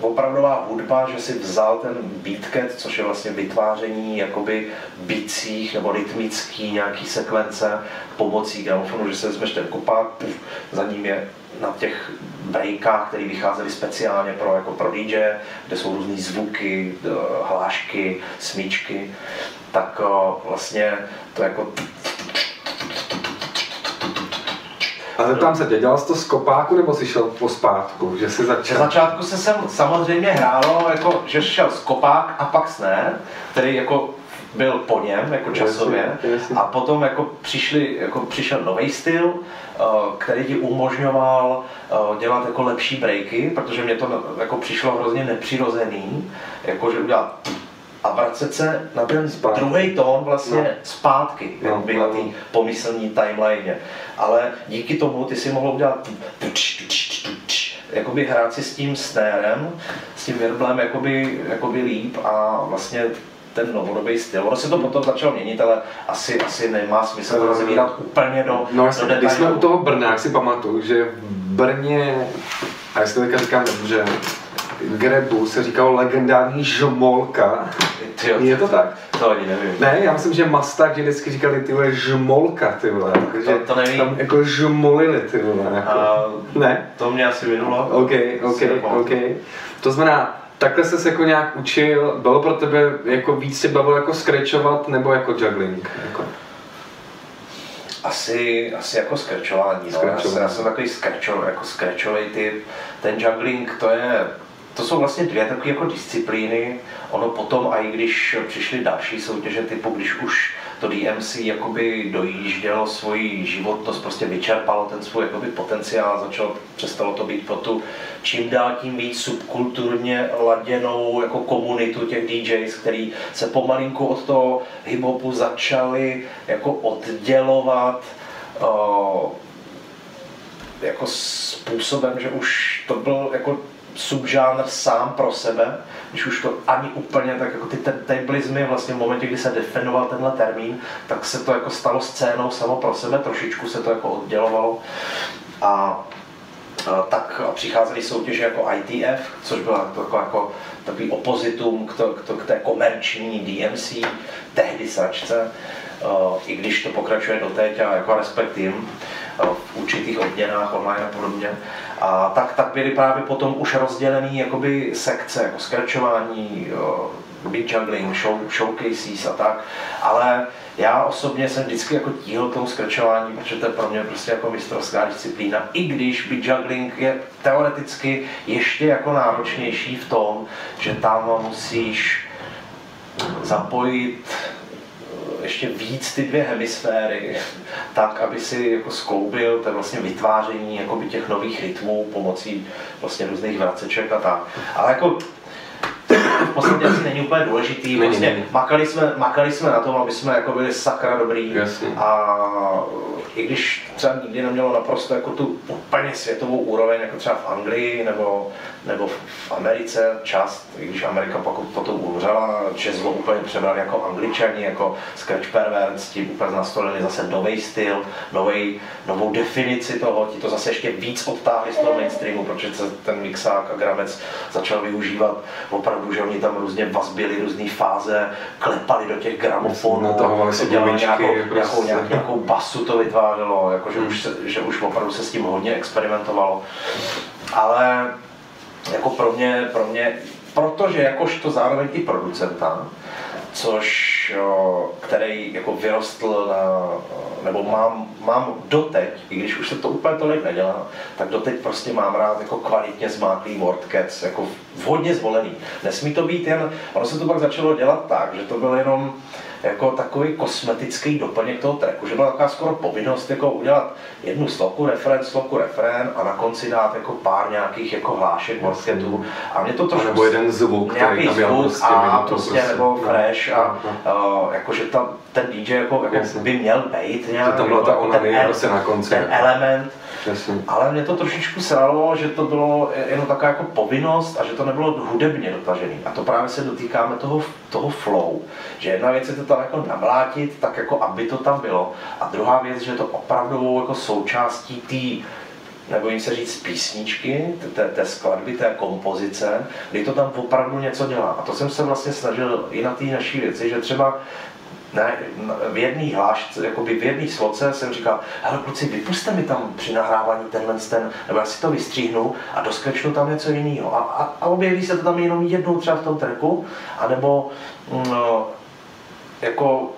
opravdová hudba, že si vzal ten beatcat, což je vlastně vytváření jakoby bicích nebo rytmický nějaký sekvence pomocí gramofonu, že se vezmeš ten kopák, za ním je na těch breakách, které vycházely speciálně pro, jako pro DJ, kde jsou různé zvuky, hlášky, smíčky, tak vlastně to jako a zeptám se tě, dělal jsi to z kopáku nebo jsi šel po zpátku, že jsi začal? Na začátku se sem samozřejmě hrálo, jako, že šel z kopák a pak sné, který jako byl po něm, jako časově. A potom jako přišli, jako přišel nový styl, eh, který ti umožňoval eh, dělat jako lepší breaky, protože mě to jako přišlo hrozně nepřirozený, jako že udělat a vracet se na ten Zpátky. druhý tón vlastně No. zpátky, No, jakoby no, na no. té pomyslní timeline. Ale díky tomu ty si mohl udělat jakoby hrát si s tím snérem, s tím virblem jakoby, jakoby líp a vlastně ten novodobý styl. Ono se to potom začalo měnit, ale asi, asi nemá smysl to rozvírat úplně do, No do jasně, když jsme u toho Brna, jak si pamatuju, že v Brně, a jestli teďka říkám dobře, Grebu se říkalo legendární žmolka. Tyjo, Je to tak? To ani nevím. Ne, já myslím, že Mastak, že vždycky říkali ty vole žmolka, ty vole. Takže To- to nevím. tam jako žmolili, ty vole. Jako. A Ne? to mě asi minulo. OK, OK, Si. OK. To znamená, takhle se jako nějak učil, bylo pro tebe jako víc tě bavilo jako scratchovat nebo jako juggling? Jako. Asi, asi jako skrčování. No. Já, jsem, já jsem takový skrčo, jako skrčový typ. Ten juggling, to je, to jsou vlastně dvě takové jako disciplíny. Ono potom, a i když přišly další soutěže typu, když už to DMC jakoby dojíždělo svoji životnost, prostě vyčerpalo ten svůj jakoby potenciál, začalo, přestalo to být pro tu čím dál tím víc subkulturně laděnou jako komunitu těch DJs, který se pomalinku od toho hiphopu začali jako oddělovat o, jako způsobem, že už to byl jako subžánr sám pro sebe, když už to ani úplně tak jako ty tablismy vlastně v momentě, kdy se definoval tenhle termín, tak se to jako stalo scénou samo pro sebe, trošičku se to jako oddělovalo. A tak přicházely soutěže jako ITF, což byla jako, jako takový opozitum k, to, k, to, k té komerční DMC, tehdy sračce, Uh, i když to pokračuje doteď a jako respekt jim v určitých odměnách online a podobně. A tak, tak byly právě potom už rozdělený jakoby sekce, jako skračování, uh, beat juggling, show, showcases a tak. Ale já osobně jsem vždycky jako tíhl tomu skračování, protože to je pro mě prostě jako mistrovská disciplína. I když beat juggling je teoreticky ještě jako náročnější v tom, že tam musíš zapojit eh, ještě víc ty dvě hemisféry, tak, aby si jako skloubil to je vlastně vytváření jakoby těch nových rytmů pomocí vlastně různých vraceček a tak. Ale jako v podstatě asi není úplně důležitý. Není, není. makali jsme, makali jsme na tom, aby jsme jako byli sakra dobrý. Jasně. A i když třeba nikdy nemělo naprosto jako tu úplně světovou úroveň, jako třeba v Anglii nebo, nebo v Americe část, i když Amerika pak potom umřela, jazzlo úplně přebrali jako angličani, jako Scratch Pervert, s tím úplně nastolili zase nový styl, novej, novou definici toho, ti to zase ještě víc odtáhli z toho mainstreamu, protože se ten mixák a gramec začal využívat opravdu, že oni tam různě vazbili různé fáze, klepali do těch gramofonů, dělali nějakou, prostě. nějakou, nějakou basu to vytvářelo, jako, že, už se, že už opravdu se s tím hodně experimentovalo. Ale jako pro mě, pro mě protože jakožto zároveň i producenta, což který jako vyrostl na, nebo mám, mám doteď, i když už se to úplně tolik nedělá, tak doteď prostě mám rád jako kvalitně zmáklý wordcats, jako vhodně zvolený. Nesmí to být jen, ono se to pak začalo dělat tak, že to byl jenom jako takový kosmetický doplněk toho tracku, že byla taková skoro povinnost jako udělat jednu sloku, refrén, sloku, refrén a na konci dát jako pár nějakých jako hlášek, wordcatů. A mě to trošku... nebo jeden zvuk, který nějaký tam měl zvuk prostě a minutu prostě, prostě. nebo No, fresh a no, uh, jakože tam ten DJ jako, jako Jasně. by měl být nějak, tam byla ta jako onanie el- prostě na konci, ten element, Jasně. ale mě to trošičku sralo, že to bylo jenom taková jako povinnost a že to nebylo hudebně dotažený. A to právě se dotýkáme toho, toho flow. Že jedna věc je to tam jako namlátit, tak jako aby to tam bylo. A druhá věc, že to opravdu jako součástí té nebojím se říct písničky, té, té skladby, té kompozice, kdy to tam opravdu něco dělá. A to jsem se vlastně snažil i na té naší věci, že třeba ne, v jedné hlášce, jakoby v jedné sloce jsem říkal, hele kluci, vypuste mi tam při nahrávání tenhle ten, nebo já si to vystříhnu a doskrečnu tam něco jiného. A, a, a objeví se to tam jenom jednou třeba v tom tracku, anebo mm, no, jako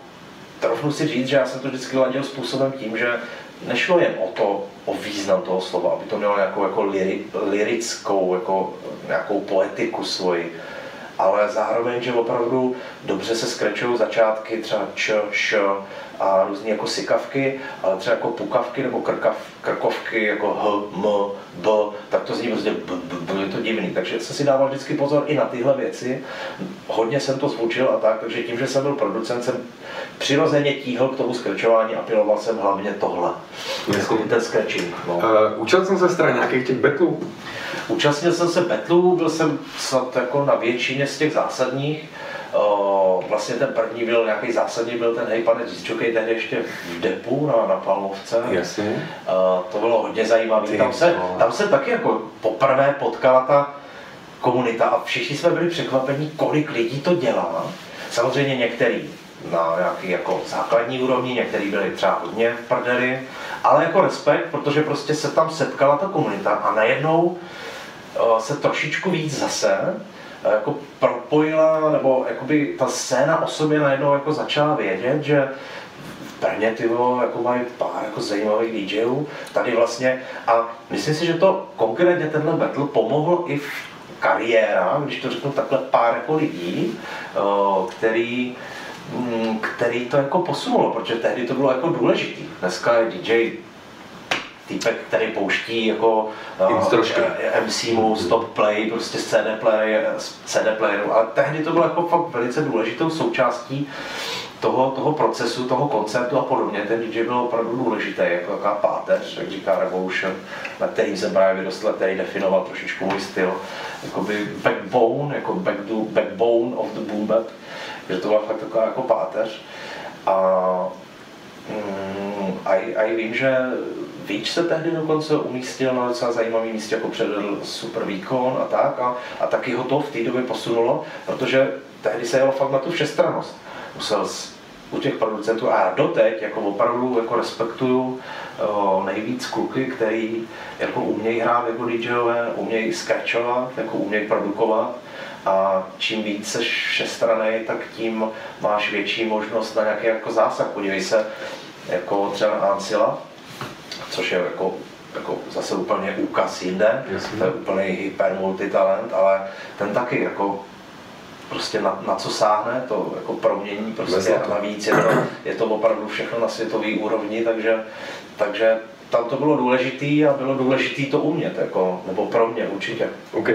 trofnu si říct, že já jsem to vždycky ladil způsobem tím, že nešlo jen o to, o význam toho slova, aby to mělo nějakou jako liri, lirickou, jako nějakou poetiku svoji, ale zároveň, že opravdu dobře se skrečují začátky, třeba č, š a různé jako sykavky, ale třeba jako pukavky nebo krkav, krkovky, jako h, m, b, tak to zní prostě b, b, b, je to divný. Takže jsem si dával vždycky pozor i na tyhle věci. Hodně jsem to zvučil a tak, takže tím, že jsem byl producent, jsem přirozeně tíhl k tomu skrčování a piloval jsem hlavně tohle. Jako ten scratching. No. Uh, učil jsem se strany nějakých těch betlů. Účastnil jsem se betlů, byl jsem snad jako na většině z těch zásadních. Uh, vlastně ten první byl nějaký zásadní, byl ten hej pane Říčokej, tehdy ještě v depu na, na Palmovce. Jasně. Uh, to bylo hodně zajímavé. Tam se, tam se taky jako poprvé potkala ta komunita a všichni jsme byli překvapení, kolik lidí to dělá. Samozřejmě některý na nějaký jako základní úrovni, některý byli třeba hodně v prdeli, ale jako respekt, protože prostě se tam setkala ta komunita a najednou se trošičku víc zase uh, jako propojila, nebo jakoby ta scéna o sobě najednou jako začala vědět, že v Brně ty jako mají pár jako zajímavých DJů, tady vlastně a myslím si, že to konkrétně tenhle battle pomohl i v kariéra, když to řeknu takhle, pár jako lidí, uh, který mm, který to jako posunulo, protože tehdy to bylo jako důležitý. Dneska je DJ týpek, který pouští jako uh, MC mu stop play, prostě z CD, play, z CD playeru, ale tehdy to bylo jako fakt velice důležitou součástí toho, toho procesu, toho koncertu a podobně. Ten DJ byl opravdu důležitý, jako taková páteř, jak říká Revolution, na kterým jsem právě vyrostl, který definoval trošičku můj styl. Jakoby backbone, jako back do, backbone of the boom bap, že to byla fakt taková jako páteř. A a, a vím, že Víč se tehdy dokonce umístil na docela zajímavý místě, jako předvedl super výkon a tak. A, a taky ho to v té době posunulo, protože tehdy se jelo fakt na tu všestrannost. Musel z, u těch producentů a doteď jako opravdu jako respektuju o, nejvíc kluky, který jako umějí hrát jako DJové, umějí scratchovat, jako umějí produkovat a čím víc seš všestraný, tak tím máš větší možnost na nějaký jako zásah. Podívej se, jako třeba na Ancila, což je jako, jako zase úplně úkaz jinde, Jasně. to je úplný hyper multitalent, ale ten taky jako prostě na, na co sáhne, to jako promění prostě a navíc je to, je to opravdu všechno na světové úrovni, takže, takže tam to bylo důležité a bylo důležité to umět, jako, nebo pro mě určitě. OK,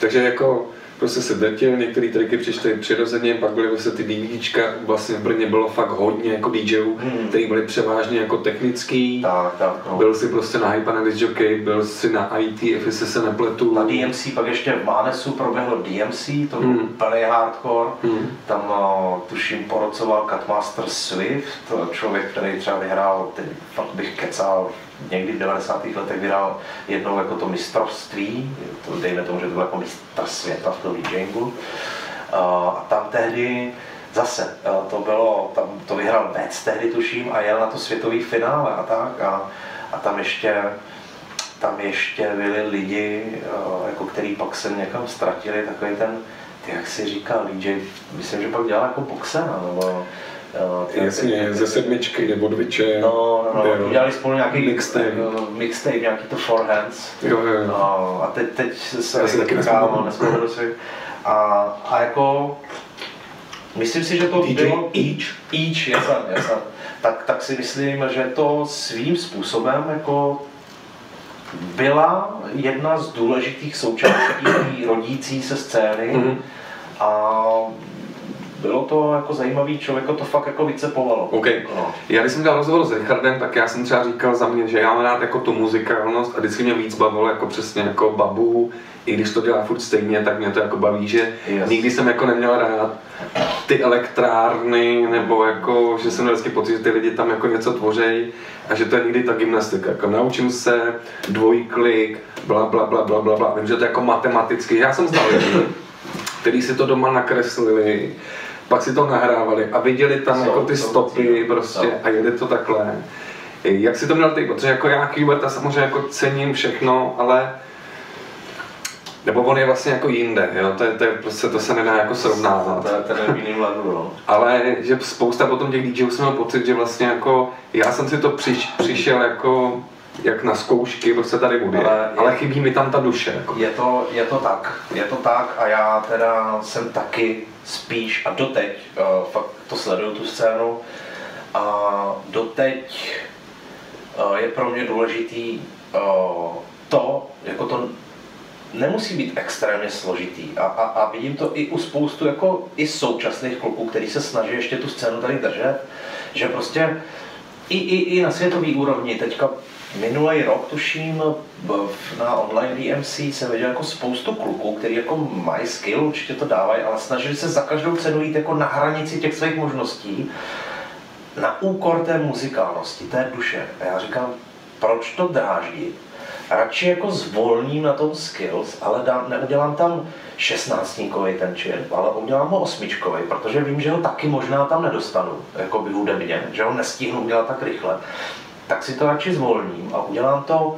takže jako prostě se drtil, některé triky přišly přirozeně, pak byly vlastně ty DVDčka, vlastně v Brně bylo fakt hodně jako DJů, hmm. který byli převážně jako technický. Tak, tak, no. Byl si prostě na Hype na Jockey, byl si na IT, jestli se nepletu. Na DMC, pak ještě v Mánesu proběhlo DMC, to byl Hmm. úplný hardcore. Hmm. Tam uh, tuším porocoval Cutmaster Swift, to člověk, který třeba vyhrál, teď fakt bych kecal, někdy v 90. letech vyhrál jednou jako to mistrovství, to dejme tomu, že to byl jako mistr světa v tom DJingu. Uh, a tam tehdy zase to bylo, tam to vyhrál Vec tehdy tuším a jel na to světový finále a tak a, a tam ještě tam ještě byli lidi, jako který pak se někam ztratili, takový ten, ty jak si říkal, DJ, myslím, že pak dělal jako boxera, nebo eh, ty- Jasně, ty- ze sedmičky nebo dviče. No, no, no, udělali spolu nějaký Mixtape. eh, mixtape nějaký to Four Hands. Jo, jo, jo. No, a teď, teď se Já si taky kámo, nespomenu. nespomenu si. A, a jako, myslím si, že to DJ bylo each, each, jasně, jasně. Tak, tak si myslím, že to svým způsobem jako byla jedna z důležitých součástí rodící se scény Mhm. a bylo to jako zajímavý, člověka to fakt jako vycepovalo. OK. No. Já když jsem dělal rozhovor s Richardem, tak já jsem třeba říkal za mě, že já mám rád jako tu muzikálnost a vždycky mě víc bavilo jako přesně jako babu, i když to dělá furt stejně, tak mě to jako baví, že Yes. nikdy jsem jako neměl rád ty elektrárny, nebo jako, že jsem vždycky pocit, že ty lidi tam jako něco tvořejí a že to je někdy ta gymnastika, jako naučím se, dvojklik, bla bla bla bla bla bla, vím, že to je jako matematicky, já jsem znal lidi, kteří si to doma nakreslili, pak si to nahrávali a viděli tam Jsou- jako ty stopy cíle. prostě No. a jeli to takhle. Jak si to měl ty? Protože jako já Kuberta samozřejmě jako cením všechno, ale nebo on je vlastně jako jinde, jo? To, je, to, je prostě, to se nedá jako srovnávat. To je ten v levelu, no. Ale že spousta potom těch DJů jsem měl pocit, že vlastně jako já jsem si to přiš, přišel jako jak na zkoušky, prostě tady bude, ale, ale chybí mi tam ta duše. Jako. Je to, je to tak, je to tak a já teda jsem taky spíš a doteď uh, fakt to sleduju tu scénu a doteď uh, je pro mě důležitý uh, to, jako to nemusí být extrémně složitý a, a, a vidím to i u spoustu jako i současných kluků, který se snaží ještě tu scénu tady držet, že prostě i, i, i na světový úrovni teďka minulý rok, tuším, na online DMC jsem viděl jako spoustu kluků, který jako mají skill, určitě to dávají, ale snažili se za každou cenu jít jako na hranici těch svých možností, na úkor té muzikálnosti, té duše. A já říkám, proč to dráždit? Radši jako zvolním na tom skills, ale dám, neudělám tam 16 ten čip, ale udělám ho osmičkový, protože vím, že ho taky možná tam nedostanu, jako by hudebně, že ho nestihnu udělat tak rychle tak si to radši zvolním a udělám to.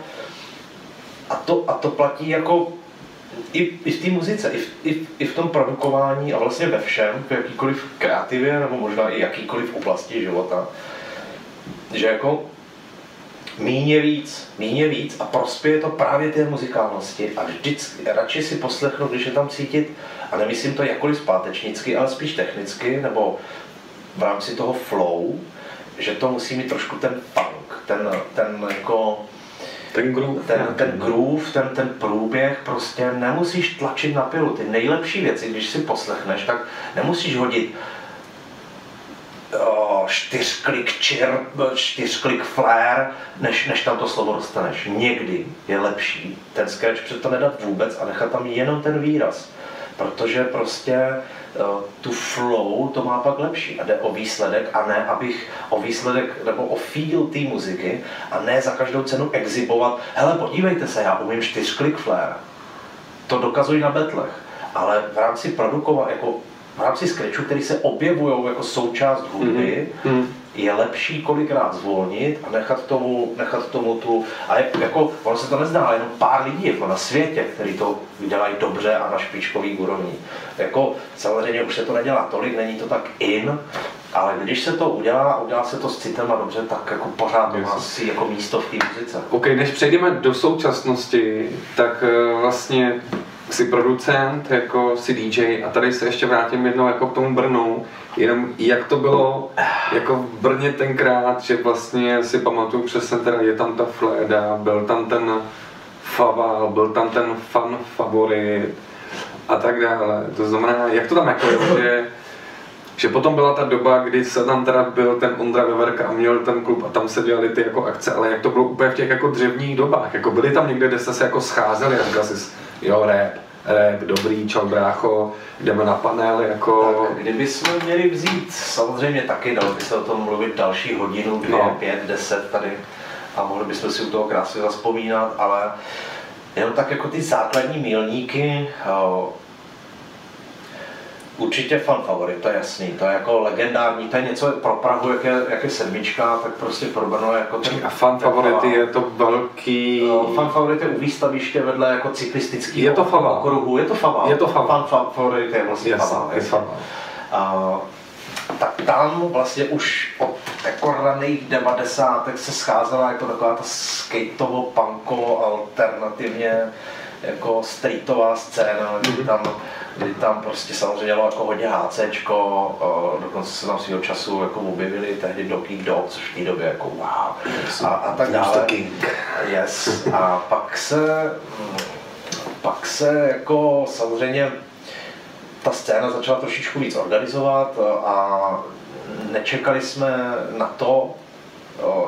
A to, a to platí jako i, i v té muzice, i v, i, i v tom produkování a vlastně ve všem, v jakýkoliv kreativě nebo možná i jakýkoliv oblasti života, že jako míně víc, míně víc a prospěje to právě té muzikálnosti a vždycky radši si poslechnu, když je tam cítit, a nemyslím to jakkoliv zpátečnicky, ale spíš technicky, nebo v rámci toho flow, že to musí mít trošku ten punk, ten, ten jako ten groove, ten, ten groove, ten, ten průběh, prostě nemusíš tlačit na pilu. Ty nejlepší věci, když si poslechneš, tak nemusíš hodit o, čtyřklik čir, čtyřklik flare, než, než tam to slovo dostaneš. Někdy je lepší ten scratch před to nedat vůbec a nechat tam jenom ten výraz. Protože prostě tu flow, to má pak lepší. A jde o výsledek a ne, abych o výsledek nebo o feel té muziky a ne za každou cenu exibovat. Hele, podívejte se, já umím čtyřklik flare. To dokazují na betlech. Ale v rámci produkovat, jako v rámci scratchu, který se objevují jako součást hudby, mm-hmm je lepší kolikrát zvolnit a nechat tomu, nechat tomu tu, a je, jako, ono se to nezdá, jenom pár lidí jako na světě, kteří to dělají dobře a na špičkový úrovni. Jako, samozřejmě už se to nedělá tolik, není to tak in, ale když se to udělá a udělá se to s citem a dobře, tak jako pořád to má si jako místo v té muzice. Ok, než přejdeme do současnosti, tak eh, vlastně jsi producent, jako si DJ a tady se ještě vrátím jednou jako k tomu Brnu, jenom jak to bylo jako v Brně tenkrát, že vlastně si pamatuju přesně teda je tam ta Fleda, byl tam ten Faval, byl tam ten fan favorit a tak dále. To znamená, jak to tam jako je, že že potom byla ta doba, kdy se tam teda byl ten Ondra Veverka a měl ten klub a tam se dělali ty jako akce, ale jak to bylo úplně v těch jako dřevních dobách, jako byli tam někde, kde jste se jako scházeli říkal jsi, jo rap, rap, dobrý, čau brácho, jdeme na panel, jako... Tak, kdybychom měli vzít, samozřejmě taky, dalo by se o tom mluvit další hodinu, dvě, no. pět, deset tady a mohli bychom si u toho krásně zaspomínat, ale jenom tak jako ty základní milníky, Určitě fan favorit, to je jasný, to je jako legendární, to je něco pro Prahu, jak je, jak je sedmička, tak prostě pro Brno jako ten... A fan favorit je to velký... No, fan favorit je u výstaviště vedle jako cyklistický je to fava. okruhu, je to fava. Je to fava. Fan favorit je vlastně yes, fava. Je fava. A, tak tam vlastně už od jako raných devadesátek se scházela jako taková ta skateovo, punkovo, alternativně jako streetová scéna, kdy tam kdy tam prostě samozřejmě dělalo jako hodně HCčko, dokonce se tam svého času jako objevili tehdy Donkey Dog, což v té době jako wow, a, a tak dále. Yes. A pak se, pak se jako samozřejmě ta scéna začala trošičku víc organizovat a nečekali jsme na to,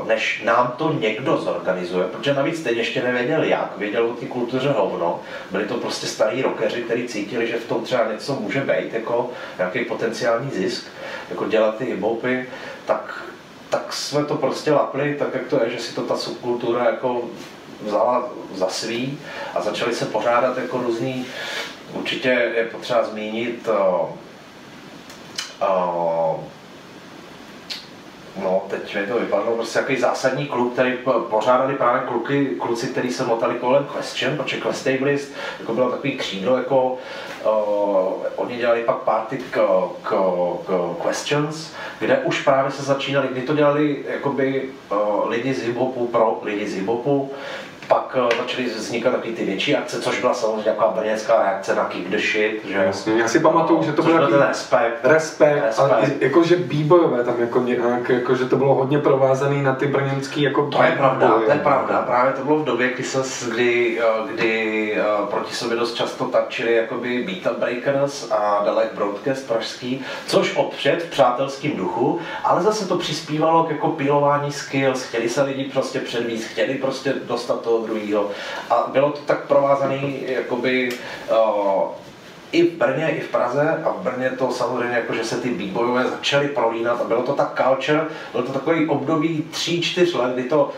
než nám to někdo zorganizuje, protože navíc teď ještě nevěděl jak, věděl o té kultuře hovno, byli to prostě starí rockeři, kteří cítili, že v tom třeba něco může být, jako nějaký potenciální zisk, jako dělat ty hiphopy, tak, tak jsme to prostě lapli, tak jak to je, že si to ta subkultura jako vzala za svý a začali se pořádat jako různý, určitě je potřeba zmínit o, no, teď mi to vypadlo, prostě takový zásadní klub, který pořádali právě kluky, kluci, kteří se motali kolem Question, protože Questablist jako bylo takový křídlo, jako uh, oni dělali pak party k, k, k Questions, kde už právě se začínali, kdy to dělali jakoby uh, lidi z hiphopu pro lidi z hiphopu, pak uh, začaly vznikat taky ty větší akce, což byla samozřejmě taková brněnská reakce na Kick the Shit, že Jasně, já si pamatuju, že to Což byl ten respekt. respekt, Respekt. ale jakože b-boyové tam jako nějak, jako, že to bylo hodně provázaný na ty brněnský jako To je pravda, to je pravda. Právě to bylo v době, kdy, se, kdy, eh, kdy eh, proti sobě dost často tačili jakoby Beat Up Breakers a Dalek Broadcast pražský, což opřed v přátelským duchu, ale zase to přispívalo k jako pilování skills, chtěli se lidi prostě předvíst, chtěli prostě dostat toho druhého a bylo to tak provázaný jakoby eh, i v Brně, i v Praze a v Brně to samozřejmě jako, že se ty výbojové začaly prolínat a bylo to tak culture, bylo to takový období 3-4 let, kdy to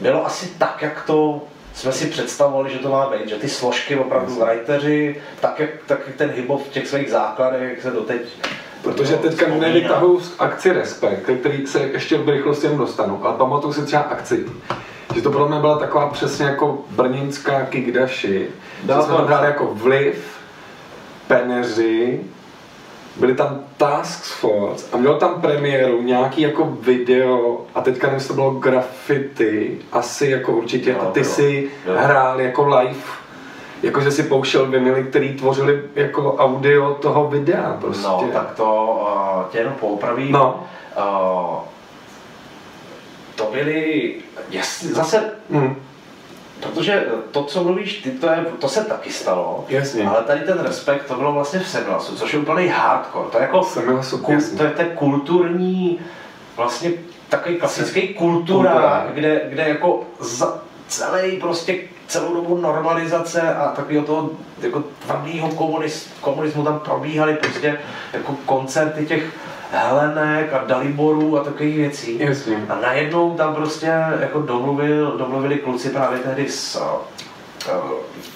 bylo asi tak, jak to jsme si představovali, že to má být, že ty složky opravdu writeři, tak jak, tak jak ten hip v těch svých základech, jak se doteď Protože teďka vzpomíná. nevytahuju z akci Respekt, který se ještě v rychlosti jen dostanu, ale pamatuju si třeba akci, že to pro mě byla taková přesně jako brněnská Byla že jsme to- tam jako vliv, peneři, byli tam Task Force a mělo tam premiéru nějaký jako video a teďka nevím, to bylo graffiti, asi jako určitě a ty bylo. si Bylo. hrál jako live jakože si pouštěl vinily, který tvořili jako audio toho videa prostě. No, tak to uh, tě jenom poupravím. No. Uh, to byly, jasně, zase, Hmm. protože to, co mluvíš ty, to, je, to se taky stalo, Jasně. ale tady ten respekt, to bylo vlastně v Semilasu, což je úplný hardcore, to je jako, Semilasu, jasně. to je ten kulturní, vlastně takový klasický kultura, Kultura. kde, kde jako za celý prostě celou dobu normalizace a takového toho jako tvrdého komunis, komunismu tam probíhaly prostě jako koncerty těch Helenek a Daliborů a takových věcí. Jasně. A najednou tam prostě jako domluvil, domluvili kluci právě tehdy s eh,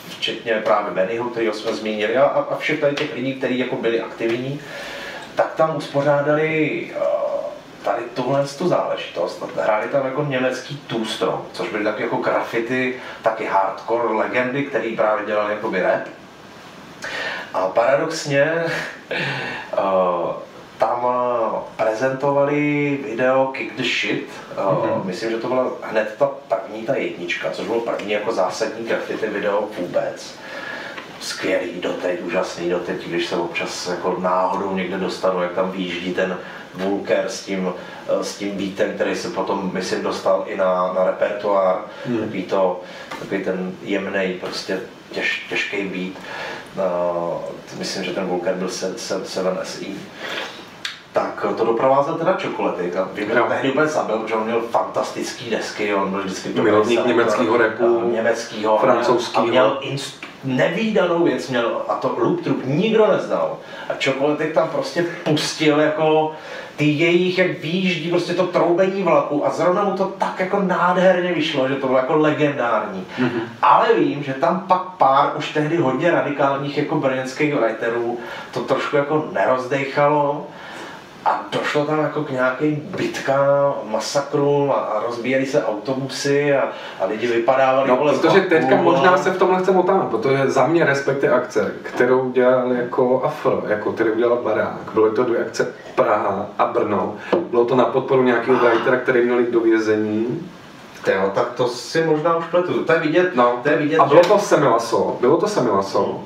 včetně právě Bennyho, kterého jsme zmínili, a, a všech tady těch lidí, kteří jako byli aktivní, tak tam uspořádali eh, tady tuhle tu záležitost. Hráli tam jako německý Two Strong, což byly taky jako graffiti, taky hardcore legendy, který právě dělali jakoby rap. A paradoxně uh, tam uh, prezentovali video Kick the Shit. Mhm. Myslím, že to byla hned ta první, ta jednička, což bylo první jako zásadní graffiti video vůbec. Skvělý doteď, úžasný doteď, když se občas jako náhodou někde dostanu, jak tam výjíždí ten Vulker s tím, eh, s tím beatem, který se potom, myslím, dostal i na, na repertoár. Takový, to, takový ten jemný, prostě těž, těžký beat. Uh, myslím, že ten Vulker byl se, se, 7SE. Tak to doprovázel teda čokolady. A vím, že Jo. tehdy úplně zabil, protože on měl fantastický desky, on byl vždycky Milovník dobrý německýho selektor, rapu, eh, německýho, francouzskýho. A měl inst- nevýdanou věc měl, a to Loop Troop nikdo neznal. A Čokolatek tam prostě pustil jako ty jejich, jak výjíždí, prostě to troubení vlaku a zrovna mu to tak jako nádherně vyšlo, že to bylo jako legendární. Mhm. Ale vím, že tam pak pár už tehdy hodně radikálních jako brněnských writerů to trošku jako nerozdechalo a došlo tam jako k nějakým bitkám, masakrům a, a rozbíjeli se autobusy a, a lidi vypadávali No, protože vlaků, teďka no. možná se v tomhle chcem otáhnout, protože za mě respekty akce, kterou dělal jako Afro, jako který udělal Barák, byly to dvě akce Praha a Brno, bylo to na podporu nějakého writera, který měl jít do vězení. Jo, tak to si možná už pletu. To je vidět, No, to je vidět a bylo že... to Semilaso, bylo to Semilaso.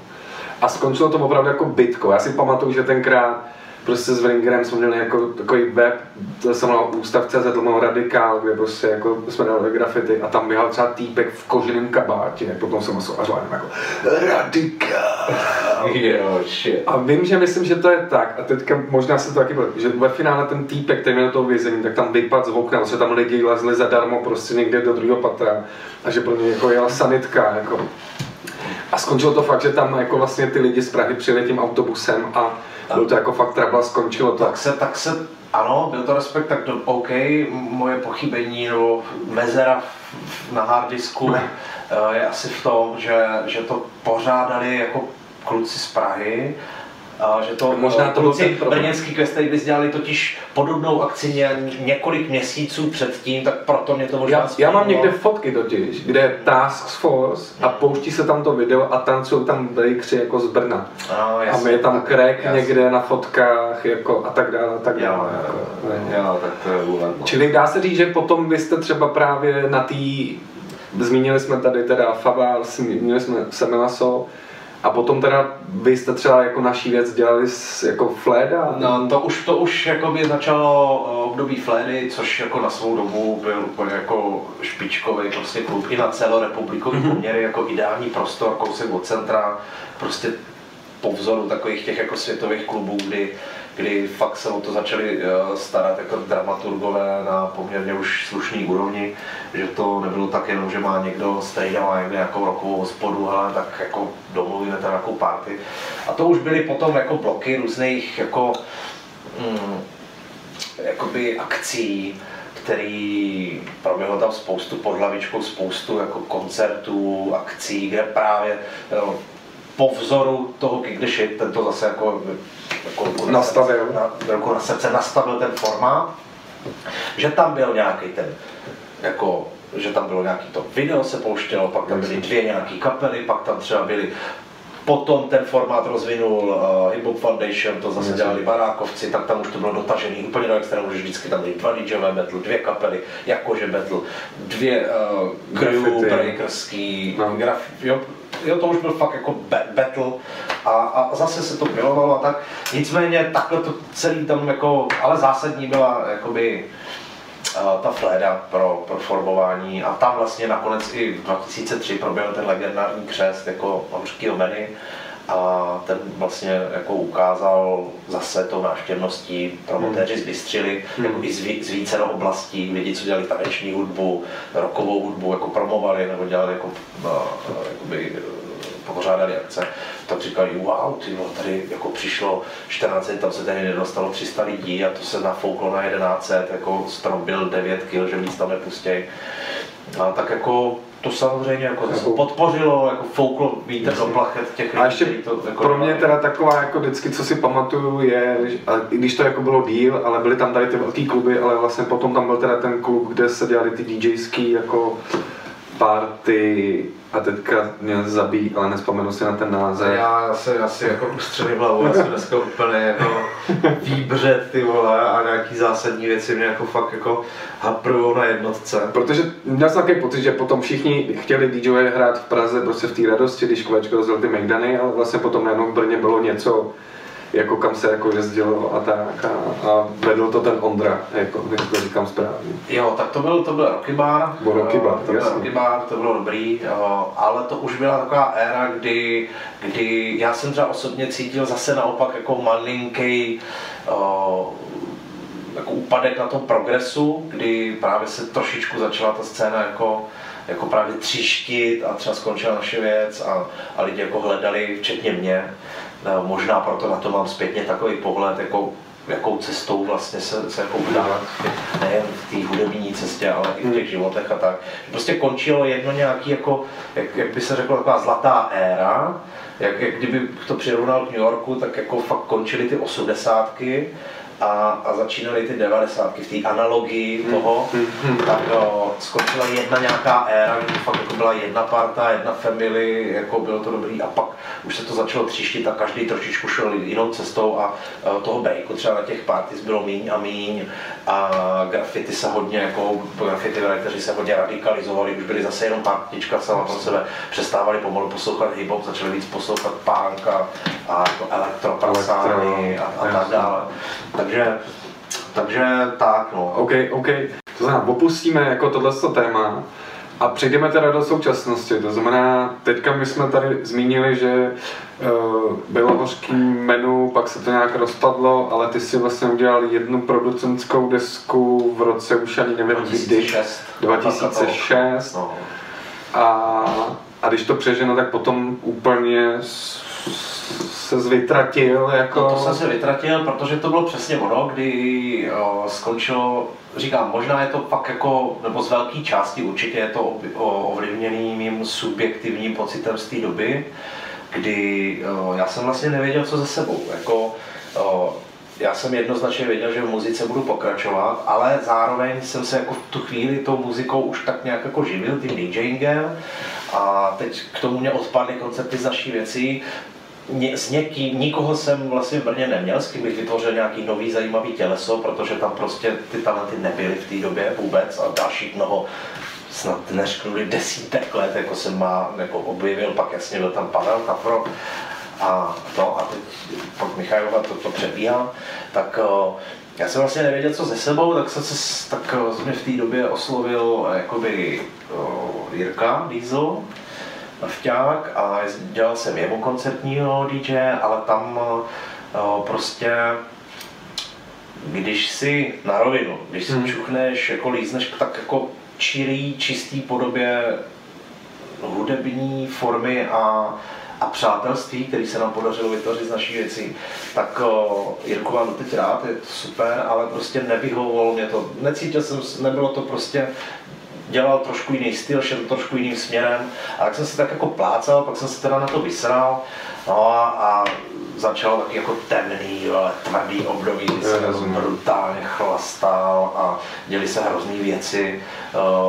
A skončilo to opravdu jako bitko. Já si pamatuju, že tenkrát prostě s Wringerem jsme měli jako takový web, to jsem měl ústav.cz, to měl radikál, kde prostě jako jsme dali graffiti a tam běhal třeba týpek v koženém kabátě, potom jsem se jenom jako radikál. Jo, shit. A vím, že myslím, že to je tak, a teďka možná se to taky bude, že ve finále ten týpek, který měl toho vězení, tak tam vypadl z okna, že tam lidi lezli zadarmo prostě někde do druhého patra a že pro ně jako jela sanitka, jako. A skončilo to fakt, že tam jako vlastně ty lidi z Prahy přijeli tím autobusem a bylo to jako fakt trouble, skončilo to. Tak se, tak se, ano, byl to respekt, tak do, OK, moje pochybení nebo mezera na harddisku eh, je asi v tom, že, že to pořádali jako kluci z Prahy A že to Možná to kluci ten brněnský Quest Davis dělali totiž podobnou akci ně, několik měsíců předtím, tak proto mě to možná Já, já mám někde fotky totiž, kde je Task Force a pouští se tam to video a tancují tam breakři jako z Brna. A, A jasně, my je tam jasně. někde na fotkách jako a tak dále, a tak dále. Jo, jako, jo, ne. jo, tak to je no. Čili dá se říct, že potom vy jste třeba právě na té, zmínili jsme tady teda Faval, zmínili jsme Semelaso, a potom teda vy jste třeba jako naší věc dělali s, jako Fleda? No, to už, to už jakoby začalo eh, období Flédy, což jako na svou dobu byl úplně jako špičkový prostě klub i na celorepublikový Mhm. poměry, jako ideální prostor, kousek od centra, prostě po vzoru takových těch jako světových klubů, kdy, kdy fakt se o to začali eh, starat jako dramaturgové na poměrně už slušný úrovni, že to nebylo tak jenom, že má někdo stejně má někde nějakou rokovou hospodu, ale tak jako domluvíme tam nějakou party. A to už byly potom jako bloky různých jako mm, jakoby akcí, který proběhlo tam spoustu pod hlavičkou, spoustu jako koncertů, akcí, kde právě po vzoru toho Shit, ten to zase jako, jako Nastavil. Na, ruku na srdce nastavil ten formát, že tam byl nějaký ten, jako, že tam bylo nějaký to video se pouštělo, pak tam byly dvě nějaký kapely, pak tam třeba byly Potom ten formát rozvinul uh, Hip Hop Foundation, to zase dělali barákovci, tak tam už to bylo dotažený úplně do extrému, že vždycky tam byly dva DJové battle, dvě kapely, jakože battle, dvě uh, crew, breakerský, No. graf, jo, jo, to už byl fakt jako ba- battle a, a zase se to milovalo a tak. Nicméně takhle to celý tam jako, ale zásadní byla jakoby ta fléda pro, pro formování. A tam vlastně nakonec i v 2003 proběhl ten legendární křest jako hořkýho menu a ten vlastně jako ukázal zase tou návštěvností promotéři zbystřili jako i z, ví- z více oblastí, lidi, co dělali taneční hudbu, rockovou hudbu, jako promovali nebo dělali jako, uh, jakoby, pořádali akce, tak říkali, wow, ty vole, tady jako přišlo 14, tam se tehdy nedostalo 300 lidí a to se nafouklo na 11, jako strom byl 9 kg, že víc tam nepustěj. A tak jako to samozřejmě jako zase podpořilo, jako fouklo vítr do plachet těch lidí, A ještě to jako pro mě teda taková jako vždycky, co si pamatuju, je, a i když to jako bylo díl, ale byly tam tady ty velký kluby, ale vlastně potom tam byl teda ten klub, kde se dělali ty DJský jako party a teďka mě zabíjí, ale nespomenu si na ten název. Já se asi jako ustřelím hlavu, já jsem dneska úplně jako výbřet ty vole a nějaký zásadní věci mě jako fakt jako haprujou na jednotce. Protože měl jsem takový pocit, že potom všichni chtěli DJ hrát v Praze prostě v té radosti, když kolečko rozdělil ty Mejdany, ale vlastně potom najednou v Brně bylo něco, jako kam se jako jezdilo a tak a, a vedl to ten Ondra, jako, když to říkám správně. Jo, tak to byl, to byl Rocky Bar. Byl Rocky Bar, to byl. Rocky Bar, to bylo dobrý, jo, ale to už byla taková éra, kdy, kdy já jsem třeba osobně cítil zase naopak jako malinký o, jako úpadek na tom progresu, kdy právě se trošičku začala ta scéna jako jako právě tříštit a třeba skončila naše věc a, a lidi jako hledali, včetně mě. No, možná proto na to mám zpětně takový pohled, jako jakou cestou vlastně se, se jako udávat, nejen v té hudební cestě, ale i v těch životech a tak. Prostě končilo jedno nějaký, jako, jak, jak by se řeklo, taková zlatá éra, jak, jak kdyby to přirovnal k New Yorku, tak jako fakt končily ty osmdesátky a, a začínaly ty devadesátky v té analogii toho, tak no, skončila jedna nějaká éra, kdy fakt jako byla jedna parta, jedna family, jako bylo to dobrý a pak už se to začalo tříštit a každý trošičku šel jinou cestou a e, toho breaku třeba na těch parties bylo míň a míň a graffiti se hodně, jako graffiti kteří se hodně radikalizovali, už byli zase jenom partička sama pro sebe, přestávali pomalu poslouchat hip-hop, začali víc poslouchat punk a, a jako elektroprasány a, a tak dále. Takže, takže tak no. OK, OK. To znamená, opustíme jako tohle téma a přejdeme teda do současnosti. To znamená, teďka my jsme tady zmínili, že uh, bylo hořký menu, pak se to nějak rozpadlo, ale ty si vlastně udělal jednu producentskou desku v roce už ani nevím 2006. kdy. 2006. No. A, a když to přeženo, tak potom úplně s- se zvytratil jako... No to jsem se vytratil, protože to bylo přesně ono, kdy skončilo, říkám, možná je to pak jako, nebo z velké části určitě je to ovlivněný mým subjektivním pocitem z té doby, kdy já jsem vlastně nevěděl, co ze sebou. Jako, já jsem jednoznačně věděl, že v muzice budu pokračovat, ale zároveň jsem se jako v tu chvíli tou muzikou už tak nějak jako živil tím DJingem a teď k tomu mě odpadly koncepty z naší věcí, S někým, nikoho jsem vlastně v Brně neměl, s kým bych vytvořil nějaký nový zajímavý těleso, protože tam prostě ty talenty nebyly v té době vůbec a dalších mnoho snad neřknuli desítek let, jako jsem má, jako objevil, pak jasně byl tam Pavel Kafro a to a teď pak Michajova to, to přebíhá, tak o, já jsem vlastně nevěděl, co ze sebou, tak jsem se tak mě v té době oslovil jakoby o, Jirka Diesel, vťák a dělal jsem jemu koncertního DJ, ale tam o, prostě když si na rovinu, když si hmm. čuchneš, jako lízneš tak jako čirý, čistý podobě hudební formy a, a přátelství, který se nám podařilo vytvořit z naší věcí, tak o, Jirku mám teď rád, je to super, ale prostě nevyhovovalo mě to. Necítil jsem, nebylo to prostě dělal trošku jiný styl, šel trošku jiným směrem. A tak jsem se tak jako plácal, pak jsem se teda na to vysral. No a, a začal taky jako temný, ale tvrdý období, kdy jsem brutálně chlastal a děli se hrozný věci.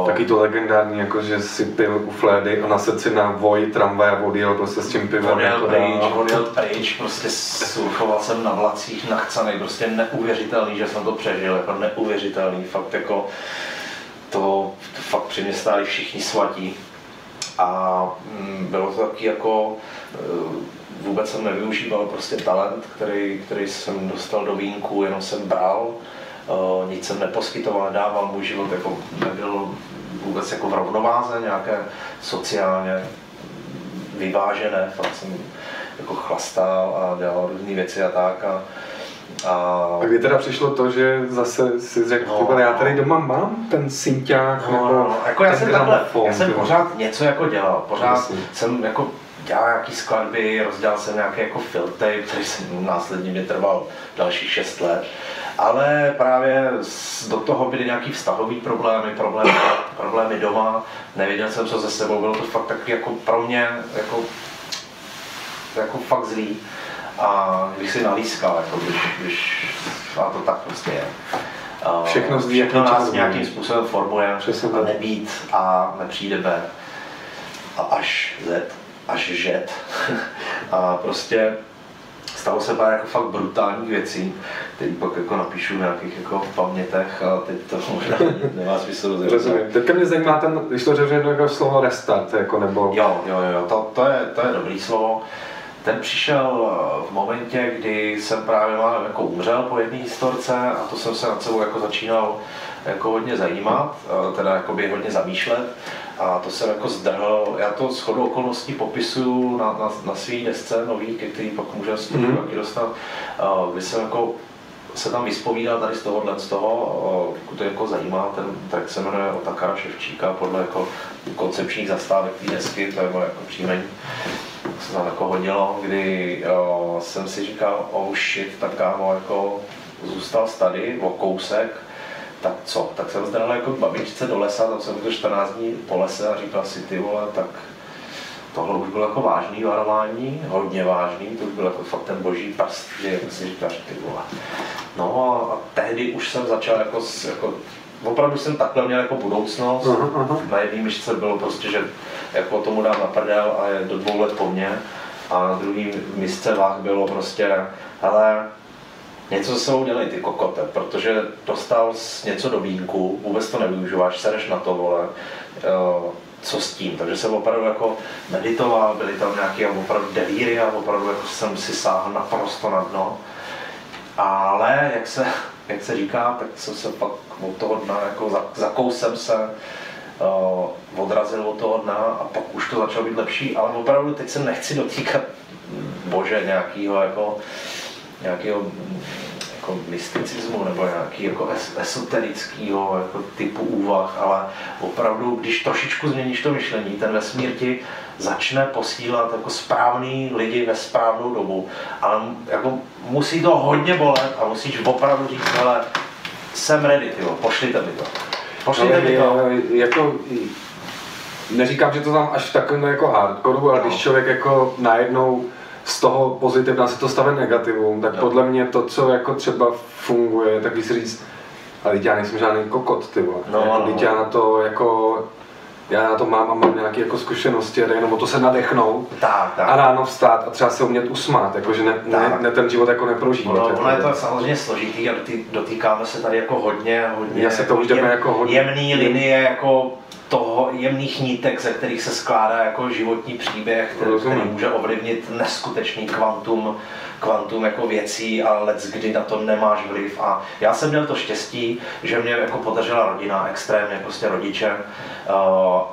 Taky to legendární, jako že si pil u Flédy a nasedl si na voj tramvaj a odjel prostě s tím pivem. Odjel jako pryč, dál. odjel pryč, prostě surfoval jsem na vlacích nachcanej, prostě neuvěřitelný, že jsem to přežil, jako neuvěřitelný, fakt jako to, fakt při mě stáli všichni svatí. A mm, bylo to taky jako, eh, vůbec jsem nevyužíval prostě talent, který, který jsem dostal do vínku, jenom jsem bral, eh, nic jsem neposkytoval, nedával, můj život jako nebyl vůbec jako v rovnováze, nějaké sociálně vyvážené, fakt jsem jako chlastal a dělal různé věci a tak. A, a, A kdy teda přišlo to, že zase si řekl, No, já tady doma mám ten synťák, No, nebo no, jako já ten jsem takhle, já jsem pořád něco jako dělal, pořád Jasně. jsem jako dělal nějaký skladby, rozdělal jsem nějaký jako filtej, který jsem následně mě trval dalších 6 let. Ale právě do toho byly nějaký vztahový problémy, problémy, problémy doma, nevěděl jsem, co ze sebou, bylo to fakt taky jako pro mě jako, jako fakt zlý. A když si nalískal, jako když, když a to tak prostě je. Všechno všechno jak nás nějakým způsobem formuje Přesně a nebýt A, nepřijde B a až Z, až žet. a prostě stalo se pár jako fakt brutálních věcí, které pak jako napíšu v nějakých jako pamětech a teď to možná nemá smysl rozebrat. Rozumím. Teďka mě zajímá ten, když to řeknu jako slovo restart, jako nebo... Jo, jo, jo, to, to, je, to je dobrý slovo. Ten přišel eh, v momentě, kdy jsem právě jako umřel po jedné historce a to jsem se nad sebou jako začínal jako hodně zajímat, eh, teda jako by hodně zamýšlet a to jsem jako zdrhl, já to s chodou okolností popisuju na, na, na svý desce nový, který pak můžeme si Mhm. mm-hmm. taky dostat, eh, kdy jsem jako se tam vyspovídal tady z tohohle, z toho, pokud to jako zajímá, ten track se jmenuje Otakara Ševčíka podle jako koncepčních zastávek té desky, to je moje jako příjmení se tam jako hodilo, kdy o, jsem si říkal, oh shit, tak kámo, jako zůstal tady o kousek, tak co? Tak jsem zdral jako k babičce do lesa, tam jsem byl 14 dní po lese a říkal si, ty vole, tak tohle už bylo jako vážný varování, hodně vážný, to už byl jako fakt ten boží prst, že jako si říkáš, ty vole. No a, a tehdy už jsem začal jako, jako opravdu jsem takhle měl jako budoucnost. Aha. Na jedné myšce bylo prostě, že jako tomu dám na prdel a je do dvou let po mně. A druhý misce vah bylo prostě, hele, něco se sebou dělej ty kokote, protože dostal něco do vínku, vůbec to nevyužíváš, sereš na to, vole, co s tím. Takže jsem opravdu jako meditoval, byly tam nějaké opravdu delíry a opravdu jako jsem si sáhl naprosto na dno. Ale jak se, jak se říká, tak jsem se pak od toho dna, jako za, zakous jsem se, odrazil od toho dna a pak už to začalo být lepší, ale opravdu teď se nechci dotýkat bože nějakého jako, nějakého jako mysticismu nebo nějaký jako es- esoterického jako typu úvah, ale opravdu, když trošičku změníš to myšlení, ten vesmír ti začne posílat jako správný lidi ve správnou dobu, ale jako musí to hodně bolet a musíš opravdu říct, hele, jsem ready, tyjo, pošlite mi to. Pošlite mi to. jako, neříkám, že to tam až v takovém jako hardcore, ale No. když člověk jako najednou z toho pozitivna se to stane negativum, tak Jo. podle mě to, co jako třeba funguje, tak když si říct, ale já nejsem žádný kokot, ty vole. No, jako, no. teď já na to jako, já na to mám a mám nějaké jako zkušenosti, a jde jenom o to se nadechnout Tak, tak. a ráno vstát a třeba se umět usmát, jakože ne, ne, ne, ten život jako neprožívat. Ono, jako. ono je to samozřejmě složitý a dotý, dotýkáme se tady jako hodně, hodně Já se to jem- jako hodně- jemný linie jako toho jemných nítek, ze kterých se skládá jako životní příběh, který, Rozumím. který může ovlivnit neskutečný kvantum, kvantum jako věcí a let kdy na to nemáš vliv. A já jsem měl to štěstí, že mě jako podržela rodina, extrémně prostě rodiče. Uh,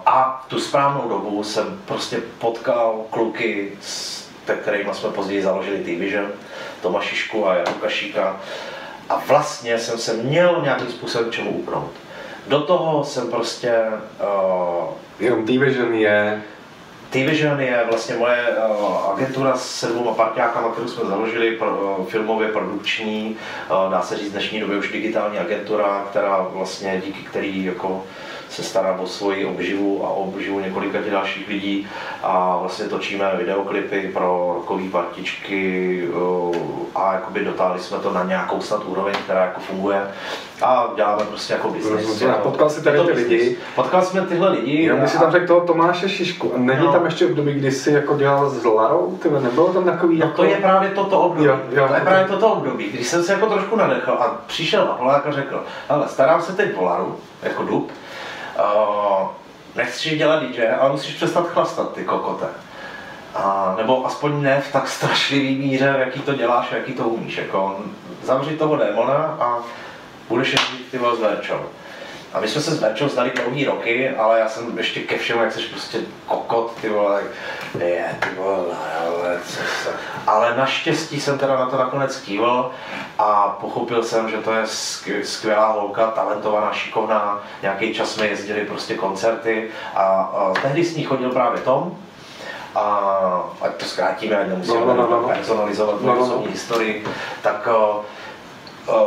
a tu správnou dobu jsem prostě potkal kluky, s se kterými jsme později založili T-Vision, Toma Šišku a Janu Kašíka. A vlastně jsem se měl nějakým způsobem k čemu upnout. Do toho jsem prostě uh, Jenom T-Vision je T-Vision je vlastně moje uh, agentura s dvouma partiákama, kterou jsme založili, pro, uh, filmově produkční, uh, dá se říct v dnešní době už digitální agentura, která vlastně díky který jako se stará o svoji obživu a obživu několika těch dalších lidí a vlastně točíme videoklipy pro rokové partičky uh, a jakoby dotáhli jsme to na nějakou snad úroveň, která jako funguje a děláme prostě jako. A potkal jsi tady ty lidi? Potkal jsme tyhle lidi. Jenom by si a- tam řekl toho Tomáše Šišku. A není No. tam ještě období, kdy jsi jako dělal s Larou? Tyhle, nebylo tam takový No jako... to je právě toto období. Jo, jo, to je právě toto období, když jsem se jako trošku nadechl a přišel na Polák a řekl, ale starám se teď o Laru, jako dub, uh, nechci dělat DJ, ale musíš přestat chlastat, ty kokote. A, nebo aspoň ne v tak strašlivý míře, v jaký to děláš a jaký to umíš. Jako, zavři toho démona a budeš jezdit ty s. A my jsme se s Verčou znali dlouhý roky, ale já jsem ještě ke všemu, jak jsi prostě kokot, ty vole, tak je, ty vole, ale, co se... ale naštěstí jsem teda na to nakonec kývil a pochopil jsem, že to je skv- skvělá holka, talentovaná, šikovná, nějaký čas jsme jezdili prostě koncerty a, a tehdy s ní chodil právě Tom, a ať to zkrátíme, ať nemusíme No, no, no, no. personalizovat No, no, no, no. osobní historii, tak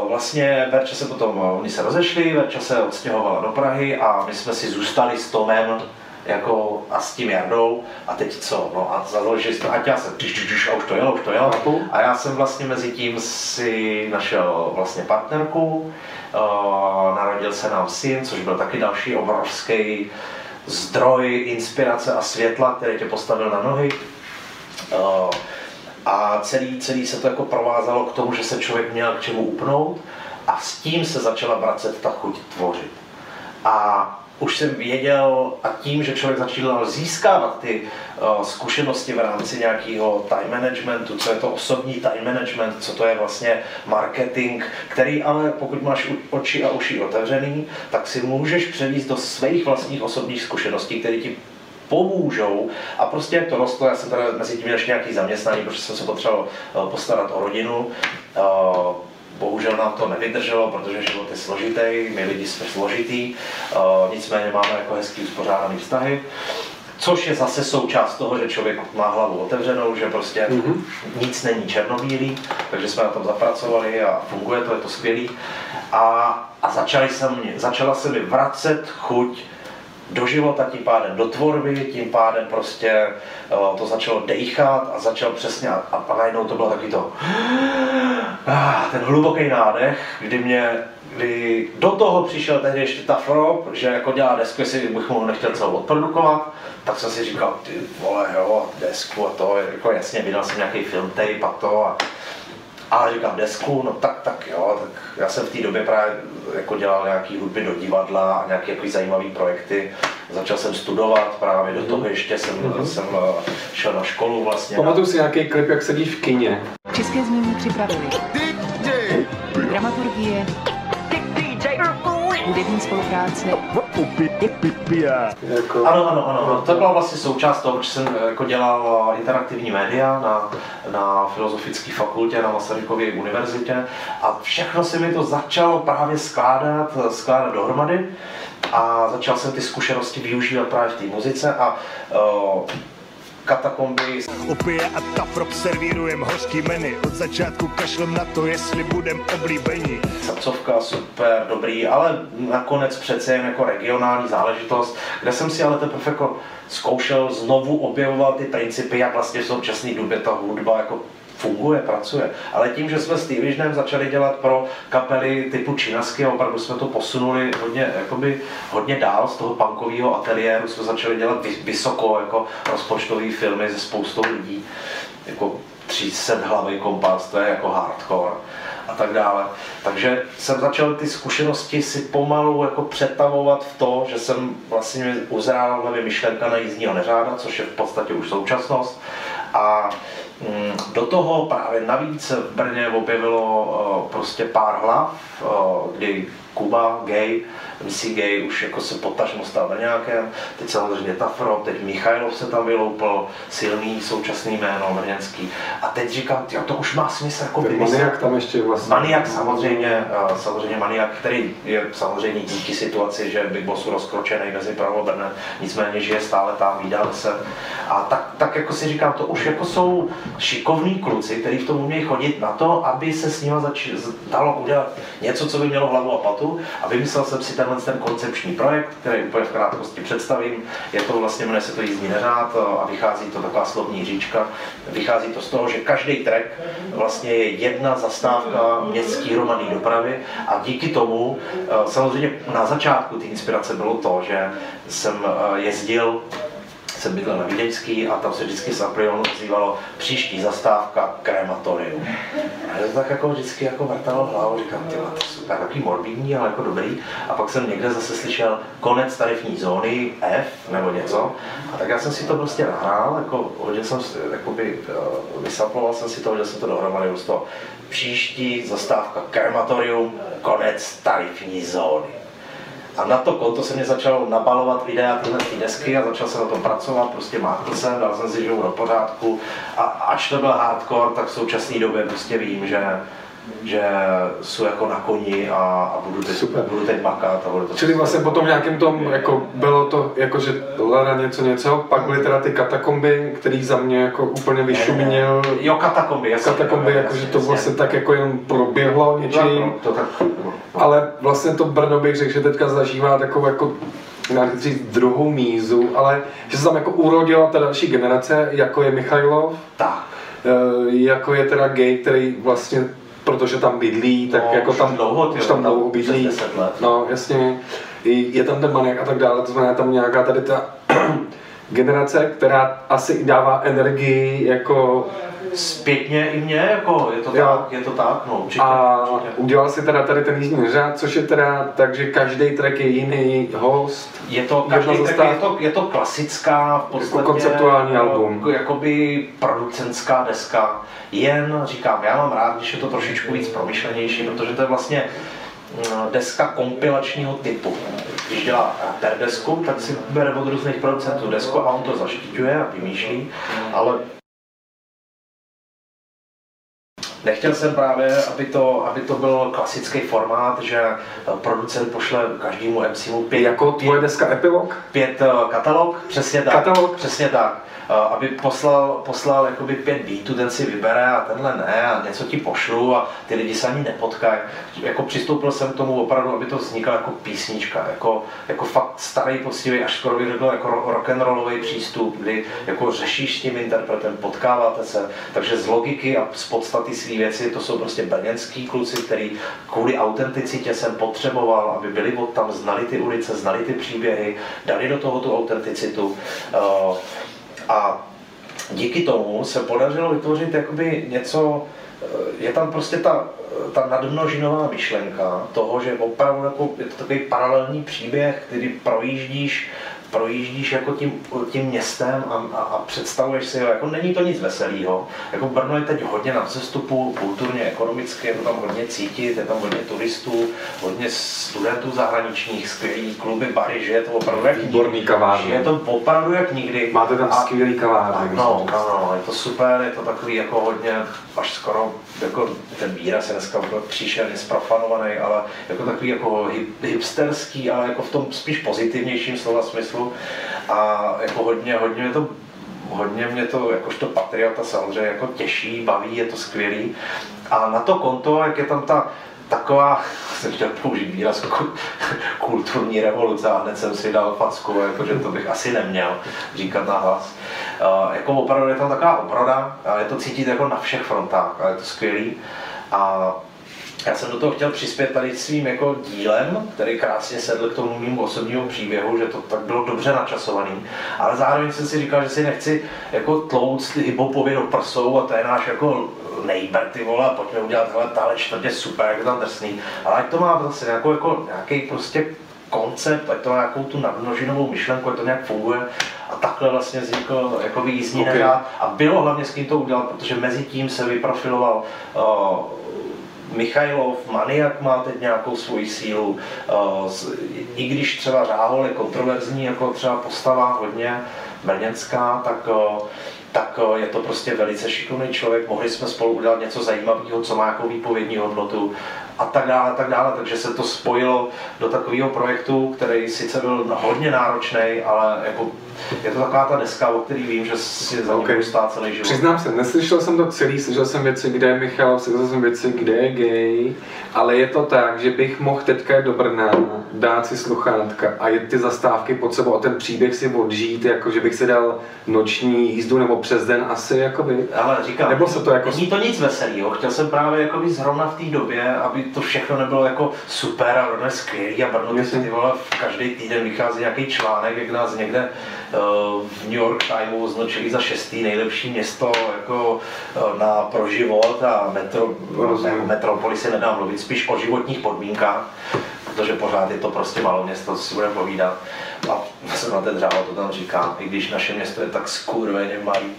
vlastně Verča se potom, o, oni se rozešli, Verča se odstěhovala do Prahy a my jsme si zůstali s Tomem jako a s tím Jardou. A teď co, no a založili jsme, ať já jsem tyš, tyš, tyš, a už to jelo, už to jelo. A já jsem vlastně mezi tím si našel vlastně partnerku, o, narodil se nám syn, což byl taky další obrovský zdroj inspirace a světla, který tě postavil na nohy. Eh, A celý, celý se to jako provázalo k tomu, že se člověk měl k čemu upnout a s tím se začala vracet ta chuť tvořit. A už jsem věděl a tím, že člověk začínal získávat ty uh, zkušenosti v rámci nějakého time managementu, co je to osobní time management, co to je vlastně marketing, který ale pokud máš oči a uši otevřený, tak si můžeš převíst do svých vlastních osobních zkušeností, které ti pomůžou a prostě jak to rostlo, já jsem teda mezi tím ještě nějaký zaměstnání, protože jsem se potřeboval eh, postarat o rodinu. Eh, Bohužel nám to nevydrželo, protože život je složitý, my lidi jsme složitý, eh, nicméně máme jako hezký uspořádaný vztahy. Což je zase součást toho, že člověk má hlavu otevřenou, že prostě mm-hmm. nic není černobílý, takže jsme na tom zapracovali a funguje to, je to skvělý. A, a začali se mě, začala se mi vracet chuť do života, tím pádem do tvorby, tím pádem prostě eh, to začalo dejchat a začal přesně a, a najednou to bylo taky to ah, ten hluboký nádech, kdy mě kdy do toho přišel tehdy ještě ta Frop, že jako dělá desku, jestli bych mu nechtěl celou odprodukovat, tak jsem si říkal, ty vole, jo, desku a to, jako jasně, vydal jsem nějaký film tape a to a ale říkám desku, no tak, tak jo, tak já jsem v té době právě jako dělal nějaký hudby do divadla a nějaké jako zajímavé projekty. Začal jsem studovat právě do toho ještě jsem, Mhm. jsem eh, šel na školu vlastně. Pamatuju si nějaký klip, jak sedíš v kině. České znění připravili. Dramaturgie. Hudební spolupráce. Jako... Ano, ano, ano, ano. To byla vlastně součást toho, že jsem jako dělal interaktivní média na, na Filozofické fakultě na Masarykově univerzitě a všechno se mi to začalo právě skládat, skládat dohromady a začal jsem ty zkušenosti využívat právě v té muzice a uh, katakomby. Opije a tafrop servírujem hořký menu. Od začátku kašlem na to, jestli budem oblíbení. Srdcovka super, dobrý, ale nakonec přece jen jako regionální záležitost, kde jsem si ale teprve jako zkoušel znovu objevovat ty principy, jak vlastně v současné době ta hudba jako funguje, pracuje. Ale tím, že jsme s T-Visionem začali dělat pro kapely typu Činasky a opravdu jsme to posunuli hodně, jakoby, hodně dál z toho punkového ateliéru, jsme začali dělat vysoko jako rozpočtové filmy se spoustou lidí, jako 300 hlavy kompas, to je jako hardcore a tak dále. Takže jsem začal ty zkušenosti si pomalu jako přetavovat v to, že jsem vlastně uzrál hlavě myšlenka na jízdního neřáda, což je v podstatě už současnost. A do toho právě navíc v Brně objevilo prostě pár hlav, kdy Kuba, gay, MC Gay už jako se potažmo stal Brňákem, teď samozřejmě Tafro, teď Michailov se tam vyloupil, silný současný jméno brněnský. A teď říkám, tyjo, to už má smysl jako Maniak tam ještě vlastně. Maniak samozřejmě, samozřejmě Maniak, který je samozřejmě díky situaci, že Big Bossu rozkročený mezi Prahu a Brnem, nicméně žije stále tam, vydal se. A tak, tak jako si říkám, to už jako jsou šikovní kluci, kteří v tom umějí chodit na to, aby se s nimi zač- dalo udělat něco, co by mělo hlavu a patu. A vymyslel jsem si tenhle ten koncepční projekt, který úplně v krátkosti představím. Je to vlastně, jmenuje se to jízdní neřád a vychází to taková slovní říčka. Vychází to z toho, že každý track vlastně je jedna zastávka městské hromadné dopravy a díky tomu eh, samozřejmě na začátku té inspirace bylo to, že jsem eh, jezdil jsem bydlel na Vídeňský a tam se vždycky z Aprionu ozývalo příští zastávka krematorium. A to tak jako vždycky jako vrtalo hlavu, říkám, ty to super, takový morbidní, ale jako dobrý. A pak jsem někde zase slyšel konec tarifní zóny F nebo něco. A tak já jsem si to prostě nahrál, jako hodil jsem, jakoby, uh, vysaploval jsem si to, hodil jsem to dohromady, z toho příští zastávka krematorium, konec tarifní zóny. A na to konto se mě začal nabalovat videa tyhle ty desky a začal jsem na tom pracovat, prostě mákl jsem, dal jsem si živou do pořádku. A až to byl hardcore, tak v současné době prostě vím, že že jsou jako na koni a, a budu, teď, Super. budu teď makat a budu to Čili vlastně potom nějakým tom, jako bylo to, jako že Lara něco něco, pak byly teda ty katakomby, který za mě jako úplně vyšuměl. Jo, katakomby, jasně. Katakomby, jako že to vlastně tak jako jen proběhlo něčím. To tak, ale vlastně to Brno bych řekl, že teďka zažívá takovou jako nechci říct druhou mízu, ale že se tam jako urodila ta další generace, jako je Michailov, tak. jako je teda gay, který vlastně protože tam bydlí, tak no, jako tam dlouho, už tam dlouho bydlí. No, jasně. Je tam ten maniak a tak dále, to znamená tam nějaká tady ta generace, která asi dává energii jako Zpětně i mě, jako je to tak, je to tak, no určitě, A určitě. udělal si teda tady ten jízdní řád, což je teda tak, že každý track je jiný host. Je to, každý track je to, je to klasická, v podstatě, jako konceptuální album. Jakoby producentská deska. Jen říkám, já mám rád, když je to trošičku víc promyšlenější, protože to je vlastně mm, deska kompilačního typu. Když dělá per desku, tak si bere od různých producentů desku a on to zaštiťuje a vymýšlí, ale Nechtěl jsem právě, aby to, aby to byl klasický formát, že producent pošle každému MCmu pět... Jako tvoje deska Epilog? Pět eh, katalog, přesně tak. Katalog? Přesně tak. Eh, aby poslal, poslal jakoby pět beatů, ten si vybere a tenhle ne a něco ti pošlu a ty lidi se ani nepotkají. Jako přistoupil jsem k tomu opravdu, aby to vznikla jako písnička, jako, jako fakt starý, poctivý, až skoro bych řekl jako rock and rollový přístup, kdy jako řešíš s tím interpretem, potkáváte se, takže z logiky a z podstaty své věci to jsou prostě brněnský kluci, který kvůli autenticitě jsem potřeboval, aby byli od tam, znali ty ulice, znali ty příběhy, dali do toho tu autenticitu. Uh, a díky tomu se podařilo vytvořit jakoby něco, eh, je tam prostě ta, ta nadmnožinová myšlenka toho, že opravdu jako je to takový paralelní příběh, který projíždíš projíždíš jako tím, tím městem a, a, a představuješ si ho, jako není to nic veselého. Jako Brno je teď hodně na vzestupu, kulturně, ekonomicky, je to tam hodně cítit, je tam hodně turistů, hodně studentů zahraničních, skvělý kluby, bary, že je to opravdu jak Výborný kavárny. Je to opravdu jak nikdy. Máte tam skvělý kavárny. No, no, je to super, je to takový jako hodně, až skoro, jako ten výraz je dneska příšerně zprofanovaný, ale jako takový jako hip, hipsterský, ale jako v tom spíš pozitivnějším slova smyslu a jako hodně, hodně je to hodně mě to, jakožto patriota samozřejmě jako těší, baví, je to skvělý. A na to konto, jak je tam ta taková, jsem chtěl použít výraz kulturní revoluce a hned jsem si dal facku, jakože to bych asi neměl říkat na hlas. Jako opravdu je tam taková obroda a je to cítit jako na všech frontách a je to skvělý. A já jsem do toho chtěl přispět tady svým jako dílem, který krásně sedl k tomu mému osobnímu příběhu, že to tak bylo dobře načasovaný, ale zároveň jsem si říkal, že si nechci jako tlouct ty hiphopově do prsou a to je náš jako nejber ty vole, pojďme udělat hele, tahle čtvrtě super, jak je tam drsný, ale ať to má zase nějakou, jako, nějaký prostě koncept, ať to má nějakou tu nadmnožinovou myšlenku, ať to nějak funguje. A takhle vlastně vznikl jako jízdní okay. a bylo hlavně s kým to udělat, protože mezi tím se vyprofiloval uh, Michailov, Maniak má teď nějakou svoji sílu, i když třeba Řáhol je kontroverzní jako třeba postava hodně brněnská, tak tak je to prostě velice šikovný člověk, mohli jsme spolu udělat něco zajímavého, co má jako výpovědní hodnotu a tak dále, a tak dále. Takže se to spojilo do takového projektu, který sice byl hodně náročný, ale jako je to taková ta deska, o který vím, že si za okay. stát celý život. Přiznám se, neslyšel jsem to celý, slyšel jsem věci, kde je Michal, slyšel jsem věci, kde je gay, ale je to tak, že bych mohl teďka do Brna, dát si sluchátka a jet ty zastávky pod sebou a ten příběh si odžít, jako že bych si dal noční jízdu nebo přes den asi, jakoby. Ale říkám, nebo se to jako... Není to nic veselého, chtěl jsem právě jakoby zrovna v té době, aby to všechno nebylo jako super a skvělý a Brno ty, ty vole, každý týden vychází nějaký článek, jak nás někde v New York Timeu označili za šestý nejlepší město jako uh, na pro život a metro, ne, metropolis si nedám mluvit, spíš o životních podmínkách, protože pořád je to prostě malo město, co si budeme povídat. A jsem na ten dřávo to tam říkám, i když naše město je tak skurveně malý,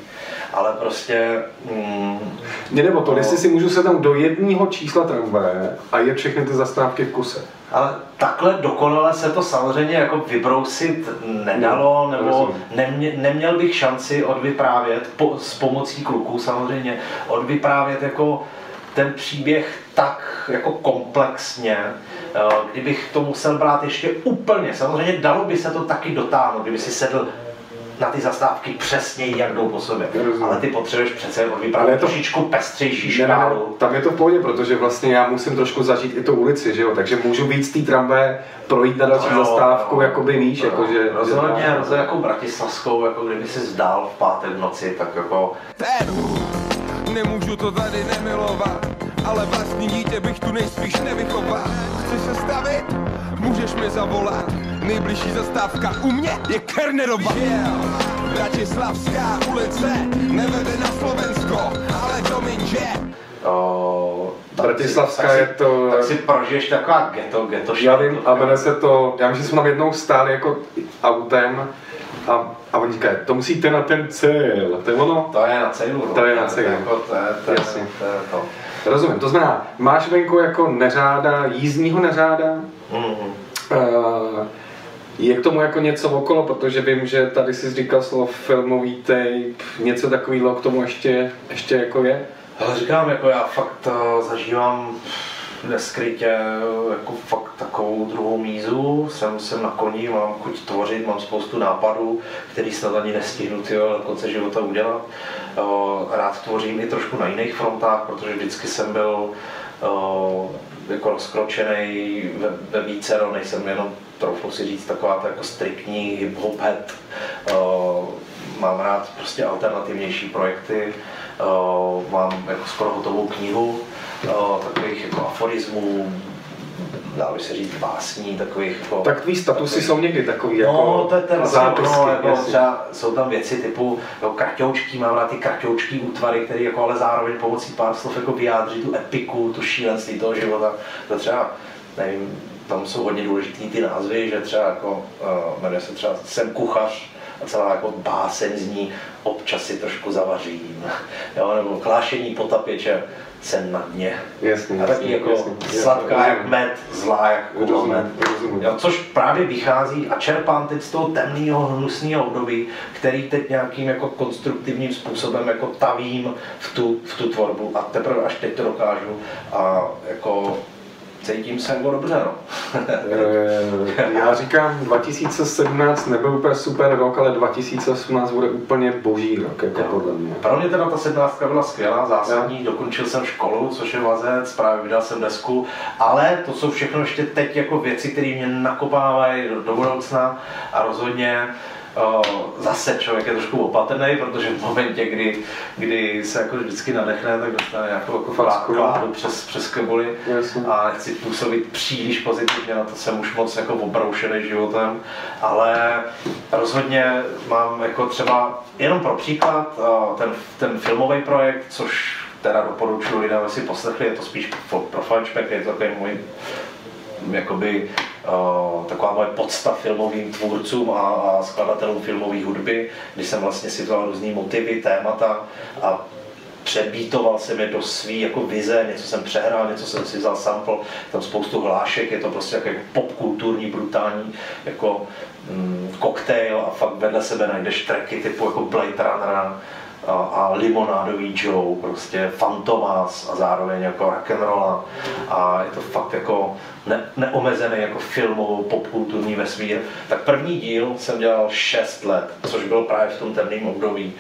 ale prostě... Mm, Mě nebo to, no, jestli si můžu sednout do jedného čísla tramvaje a je všechny ty zastávky v kuse. Ale takhle dokonale se to samozřejmě jako vybrousit nedalo, nebo nemě, neměl bych šanci odvyprávět po, s pomocí kluků samozřejmě, odvyprávět jako ten příběh tak jako komplexně, eh, kdybych to musel brát ještě úplně, samozřejmě dalo by se to taky dotáhnout, kdyby si sedl na ty zastávky přesně jak jdou po sobě. Ale ty potřebuješ přece vyprávět to trošičku pestřejší škálu. Tam je to v pohodě, protože vlastně já musím trošku zažít i tu ulici, že jo? takže můžu víc z té tramvaje projít na další no, zastávku, no, jako by víš, no, jako že... Rozhodně, rozhodně jako bratislavskou, jako kdyby si zdál v pátek v noci, tak jako... Ten, nemůžu to tady nemilovat, ale vlastní dítě bych tu nejspíš nevychoval. Chceš se stavit? Můžeš mi zavolat Nejbližší zastávka u mě je Kernerova. Yeah. Bratislavská ulice nevede na Slovensko, ale domin, že Oh, Bratislavská je to... Tak si prožiješ taková ghetto, ghetto Já vím, a jmenuje se to, já myslím, že jsme tam jednou stáli jako autem a, a oni říkají, to musíte na ten cíl, to je ono? To je na cílu, no. To je na cílu. Jako, to je, to je. To je to. Rozumím, to znamená, máš venku jako neřáda, jízdního neřáda, mm-hmm. uh, je k tomu jako něco okolo, protože vím, že tady jsi říkal slovo filmový tape, něco takového k tomu ještě, ještě jako je? Ale říkám, jako já fakt uh, zažívám neskrytě jako fakt takovou druhou mízu, jsem, jsem na koni, mám chuť tvořit, mám spoustu nápadů, který snad ani nestihnu tyjo, do konce života udělat. Uh, rád tvořím i trošku na jiných frontách, protože vždycky jsem byl jako rozkročený ve, ve více, no, nejsem jenom troufnu si říct, taková ta jako striktní hip-hop. Uh, mám rád prostě alternativnější projekty, uh, mám jako skoro hotovou knihu uh, takových jako aforismů, dá by se říct básní, takových jako... Tak tvý statusy takových, jsou někdy takový jako No, to je ten vlastně zápisky, no, jako třeba jsou tam věci typu jako kratoučky, mám rád ty kratoučký útvary, které jako ale zároveň pomocí pár slov jako vyjádří tu epiku, tu šílenství toho života. To třeba, nevím, tam jsou hodně důležitý ty názvy, že třeba jako, uh, jmenuje se třeba Jsem kuchař, a celá jako báseň zní, občas si trošku zavařím, jo, nebo klášení potapěče, jsem na dně. Jasně, a taky jako jasně, sladká jasně, jak med, zlá jak kulomet. Což právě vychází a čerpám teď z toho temného, hnusného období, který teď nějakým jako konstruktivním způsobem jako tavím v tu, v tu tvorbu. A teprve až teď to dokážu a jako cítím se jako dobře, no. Já říkám, 2017 nebyl úplně super rok, ale 2018 bude úplně boží rok, jako podle mě. Pro mě teda ta sedmnáctka byla skvělá, zásadní, dokončil jsem školu, což je vazec, právě vydal jsem desku, ale to jsou všechno ještě teď jako věci, které mě nakopávají do, do budoucna a rozhodně zase člověk je trošku opatrný, protože v momentě, kdy, kdy se jako vždycky nadechne, tak dostane nějakou jako kládu přes, přes kebuli a nechci působit příliš pozitivně, na to jsem už moc jako obroušený životem, ale rozhodně mám jako třeba, jenom pro příklad, ten, ten filmový projekt, což teda doporučuji lidem, aby si poslechli, je to spíš pro, fančmek, je to takový můj jakoby uh, taková moje podsta filmovým tvůrcům a, a skladatelům filmové hudby, kdy jsem vlastně si vzal různý motivy, témata a přebítoval jsem je do svý jako vize, něco jsem přehrál, něco jsem si vzal sample, tam spoustu hlášek, je to prostě jako popkulturní, brutální jako mm, koktejl a fakt vedle sebe najdeš tracky typu jako Blade Runnera, a, a limonádový Joe, prostě Fantomas a zároveň jako rock'n'rolla a je to fakt jako ne, neomezený jako filmovou popkulturní vesmír. Tak první díl jsem dělal 6 let, což bylo právě v tom temném období.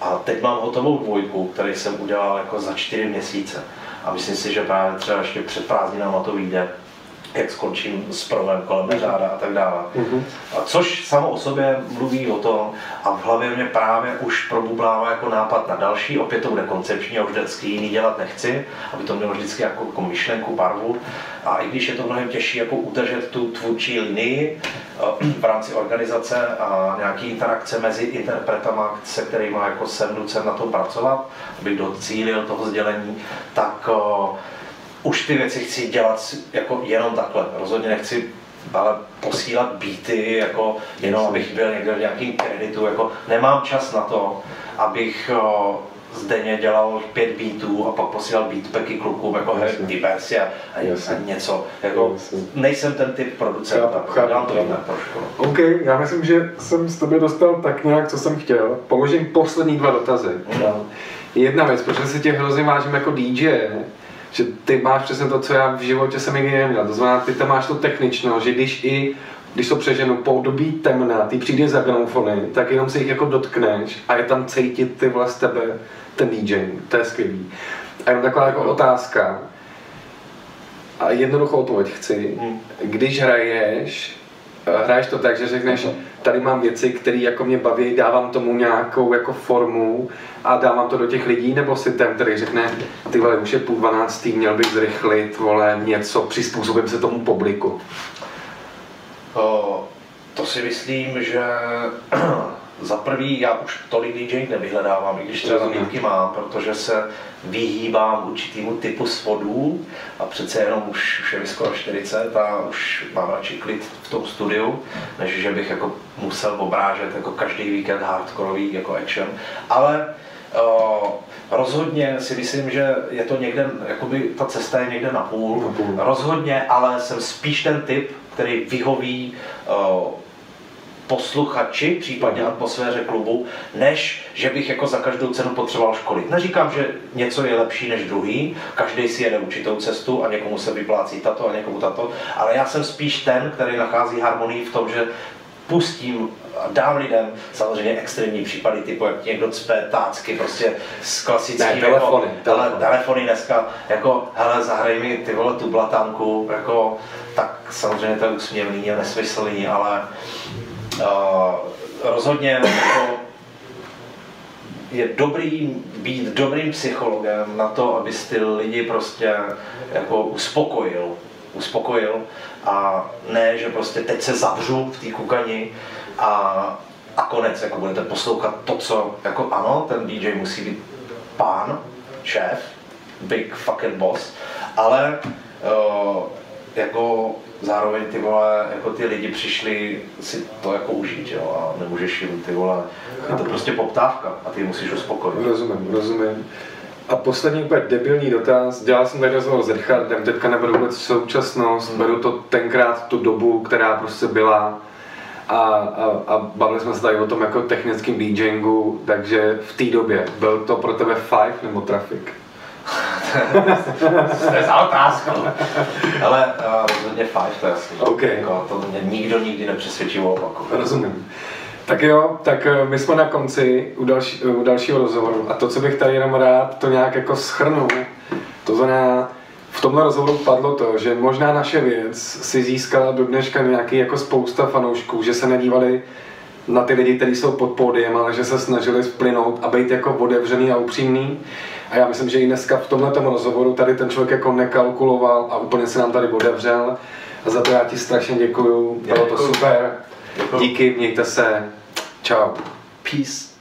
A teď mám hotovou dvojku, který jsem udělal jako za 4 měsíce. A myslím si, že právě třeba ještě před prázdninama to vyjde jak skončím s provem kolem řáda a tak dále. A což samo o sobě mluví o tom a v hlavě mě právě už probublává jako nápad na další, opět to bude koncepční a už vždycky jiný dělat nechci, aby to mělo vždycky jako, jako myšlenku, barvu. A i když je to mnohem těžší jako udržet tu tvůrčí linii eh, v rámci organizace a nějaký interakce mezi interpretama, se kterými jako jsem nucen na tom pracovat, abych docílil toho sdělení, tak eh, už ty věci chci dělat jako jenom takhle. Rozhodně nechci ale posílat beaty, jako jenom abych byl někde v nějakým kreditu, jako nemám čas na to, abych o, zdenně dělal pět beatů a pak posílal beatpacky klukům, jako hej, vyber si a, a, a něco, jako nejsem ten typ producenta, dělám to jinak trošku. OK, já myslím, že jsem z tebe dostal tak nějak, co jsem chtěl. Položím poslední dva dotazy. Jedna věc, protože si tě hrozně vážím jako DJ, že ty máš přesně to, co já v životě jsem nikdy neměl. To znamená, ty tam máš tu techničnost, že když i když to přeženu po období temna, ty přijde za gramofony, tak jenom si jich jako dotkneš a je tam cítit ty z tebe ten DJ. To je skvělý. A jenom taková jako otázka. A jednoduchou odpověď chci. Když hraješ, eh, hraješ to tak, že řekneš, tady mám věci, které jako mě baví, dávám tomu nějakou jako formu a dávám to do těch lidí, nebo si ten, který řekne, ty vole, už je půl dvanáctý, měl bych zrychlit, vole, něco, přizpůsobím se tomu publiku. To si myslím, že za prvý já už tolik DJ nevyhledávám, i když třeba nabídky mám, protože se vyhýbám určitýmu typu svodů a přece jenom už, už je mi skoro 40 a už mám radši klid v tom studiu, než že bych jako musel obrážet jako každý víkend hardkorový jako action. Ale o, rozhodně si myslím, že je to někde, jakoby ta cesta je někde na půl. Na půl. Rozhodně, ale jsem spíš ten typ, který vyhoví o, posluchači, případně atmosféře klubu, než že bych jako za každou cenu potřeboval školit. Neříkám, že něco je lepší než druhý, každý si jede určitou cestu a někomu se vyplácí tato a někomu tato, ale já jsem spíš ten, který nachází harmonii v tom, že pustím a dám lidem samozřejmě extrémní případy, typu jak někdo cpe tácky prostě s klasickým Ne, telefony, jako, telefony. ale telefony dneska, jako hele zahraj mi ty vole tu blatanku, jako tak samozřejmě to je úsměvný a nesmyslný, ale rozhodně jako je dobrý být dobrým psychologem na to, aby ty lidi prostě jako uspokojil, uspokojil. A ne, že prostě teď se zavřu v té kukani a, a konec, jako budete poslouchat to, co, jako ano, ten DJ musí být pán, šéf, big fucking boss, ale uh, jako zároveň ty vole, jako ty lidi přišli si to jako užít, jo, a nemůžeš jim ty vole, je to prostě poptávka a ty musíš uspokojit. Rozumím, rozumím. A poslední úplně debilní dotaz. Dělal jsem tady rozhovor s Richardem, teďka neberu vůbec současnost, hmm. beru to tenkrát tu dobu, která prostě byla. A, a, a bavili jsme se tady o tom jako technickém DJingu, takže v té době byl to pro tebe Five nebo Traffic? To je za otázku. Ale uh, rozhodně five, to je jasný. Okay. Jako, to mě nikdo nikdy nepřesvědčil o opaku. Rozumím. Tak jo, tak eh, my jsme na konci u, další, u dalšího rozhovoru a to, co bych tady jenom rád to nějak jako schrnul, to znamená, v tomhle rozhovoru padlo to, že možná naše věc si získala do dneška nějaký jako spousta fanoušků, že se nedívali na ty lidi, kteří jsou pod pódiem, ale že se snažili vplynout a být jako otevřený a upřímný. A já myslím, že i dneska v tomhle rozhovoru tady ten člověk jako nekalkuloval a úplně se nám tady otevřel. A za to já ti strašně děkuju, bylo to super. Díky, mějte se. Čau. Peace.